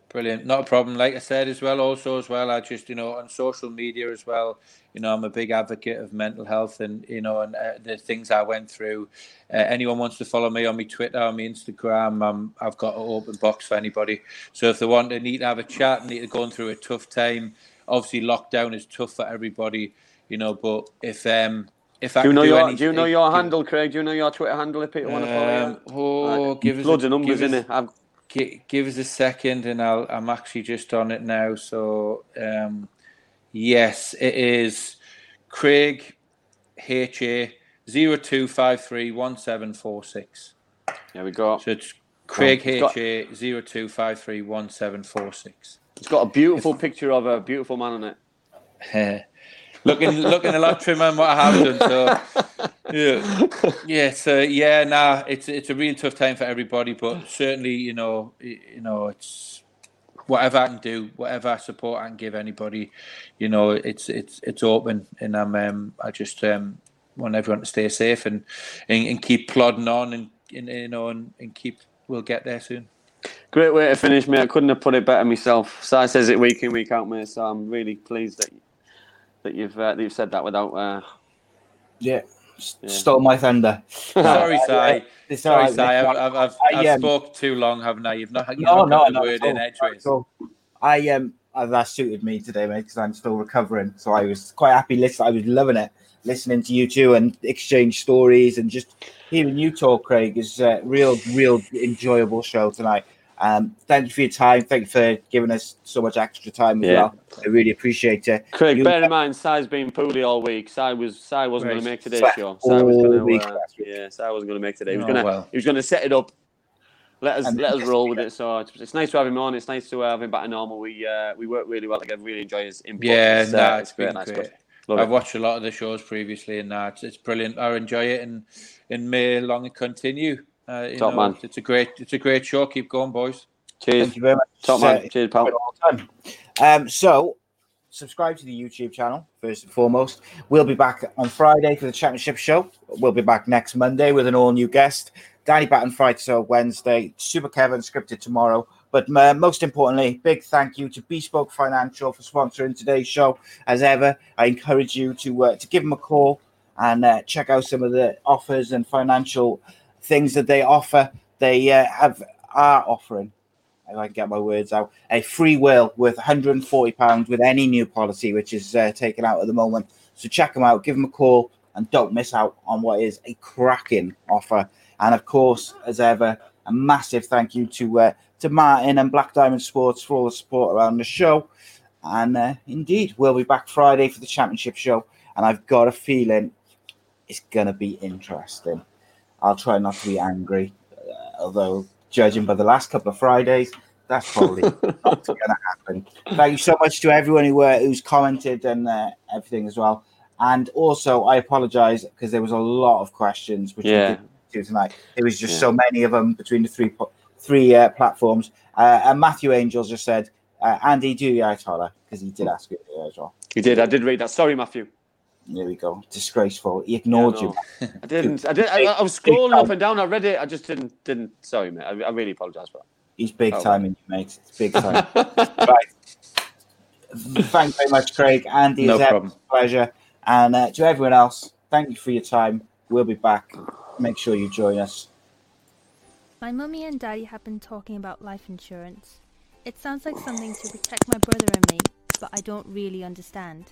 Brilliant, not a problem. Like I said as well, also as well, I just you know on social media as well. You know, I'm a big advocate of mental health, and you know, and uh, the things I went through. Uh, anyone wants to follow me on my Twitter, on my Instagram, um, I've got an open box for anybody. So if they want to need to have a chat, need to go through a tough time. Obviously, lockdown is tough for everybody, you know. But if um if I Do you know do your anything, Do you know your handle, Craig? Do you know your Twitter handle if people want to follow Um, you? oh, Right. give us loads a, of numbers in it. I've, give us a second and I'll, I'm actually just on it now. So, um, yes, it is Craig HA 02531746. there we go. So it's Craig It's HA 02531746. It's got a beautiful picture of a beautiful man on it. Looking looking a lot trimmer than what I have done. So yeah, yeah. So yeah, nah, it's it's a real tough time for everybody, but certainly you know you know it's whatever I can do, whatever support I can give anybody, you know, it's it's it's open, and I'm um, I just um, want everyone to stay safe and and, and keep plodding on and, and you know and, and keep we'll get there soon. Great way to finish, mate. I couldn't have put it better myself. Si says it week in, week out, mate. So I'm really pleased that that you've uh, that you've said that without. Uh, Yeah. S- Stole my thunder. Sorry, Si. It's Sorry, all Si. I've. I've, I've, I, I've um, spoke too long, haven't I? You've not, you've No, not no, got the no. word in all, edgeways. at all. I um uh, that suited me today, mate, because I'm still recovering. So I was quite happy listening. I was loving it, listening to you two and exchange stories and just hearing you talk, Craig, is a real, real enjoyable show tonight. Um, thank you for your time. Thank you for giving us so much extra time as Yeah. well. I really appreciate it. Craig, You- bear in mind, Si's been poorly all week. Si was Si wasn't going to make today's Si- show. Si was all going week to, uh, last yeah, Si wasn't going to make today. He was Oh, going to, well. he was going to set it up. Let us And let us roll with it. So it's, it's nice to have him on. It's nice to have him back to normal. We uh, we work really well together. Really enjoy his input. Yeah, it's, no, uh, it's been nice, great. Love I've it. watched a lot of the shows previously, and uh, it's, it's brilliant. I enjoy it, and and may long it continue. Uh, Top know, man. It's a great, it's a great show. Keep going, boys. Cheers, Thank you very much. top Uh, man. Cheers, pal. all the time. Um, so, subscribe to the YouTube channel first and foremost. We'll be back on Friday for the championship show. We'll be back next Monday with an all new guest. Danny Batten Friday, so Wednesday. Super Kevin scripted tomorrow. But uh, most importantly, big thank you to Bespoke Financial for sponsoring today's show. As ever, I encourage you to uh, to give them a call and uh, check out some of the offers and financial things that they offer. They uh, have are offering if I can get my words out, a free will worth 140 pounds with any new policy which is uh, taken out at the moment. So check them out, give them a call, and don't miss out on what is a cracking offer. And of course, as ever, a massive thank you to uh, to Martin and Black Diamond Sports for all the support around the show. And uh, indeed, we'll be back Friday for the championship show. And I've got a feeling it's gonna be interesting. I'll try not to be angry, uh, although judging by the last couple of Fridays, that's probably not going to happen. Thank you so much to everyone who uh, who's commented and uh, everything as well. And also, I apologise because there was a lot of questions which we Yeah. didn't do tonight. There was just Yeah. so many of them between the three three uh, platforms. Uh, and Matthew Angels just said, uh, "Andy, do your Tyler," because he did ask you as well. He did. I did read that. Sorry, Matthew. There we go. Disgraceful. He ignored Yeah, you. I didn't. I did. I, I was scrolling up and down. I read it. I just didn't. Didn't. Sorry, mate. I, I really apologise for that. He's big Oh, time in you, mate. It's big time. that. right. Thanks very much, Craig. Andy, No it's a problem. pleasure. And uh, to everyone else, thank you for your time. We'll be back. Make sure you join us. My mummy and daddy have been talking about life insurance. It sounds like something to protect my brother and me, but I don't really understand.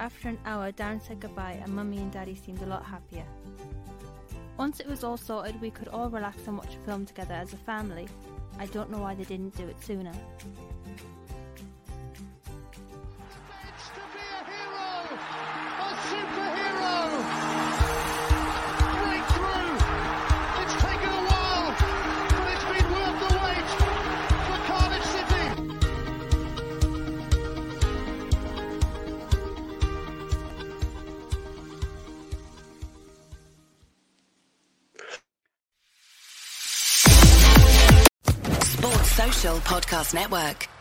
After an hour, Darren said goodbye, and mummy and daddy seemed a lot happier. Once it was all sorted, we could all relax and watch a film together as a family. I don't know why they didn't do it sooner. Podcast Network.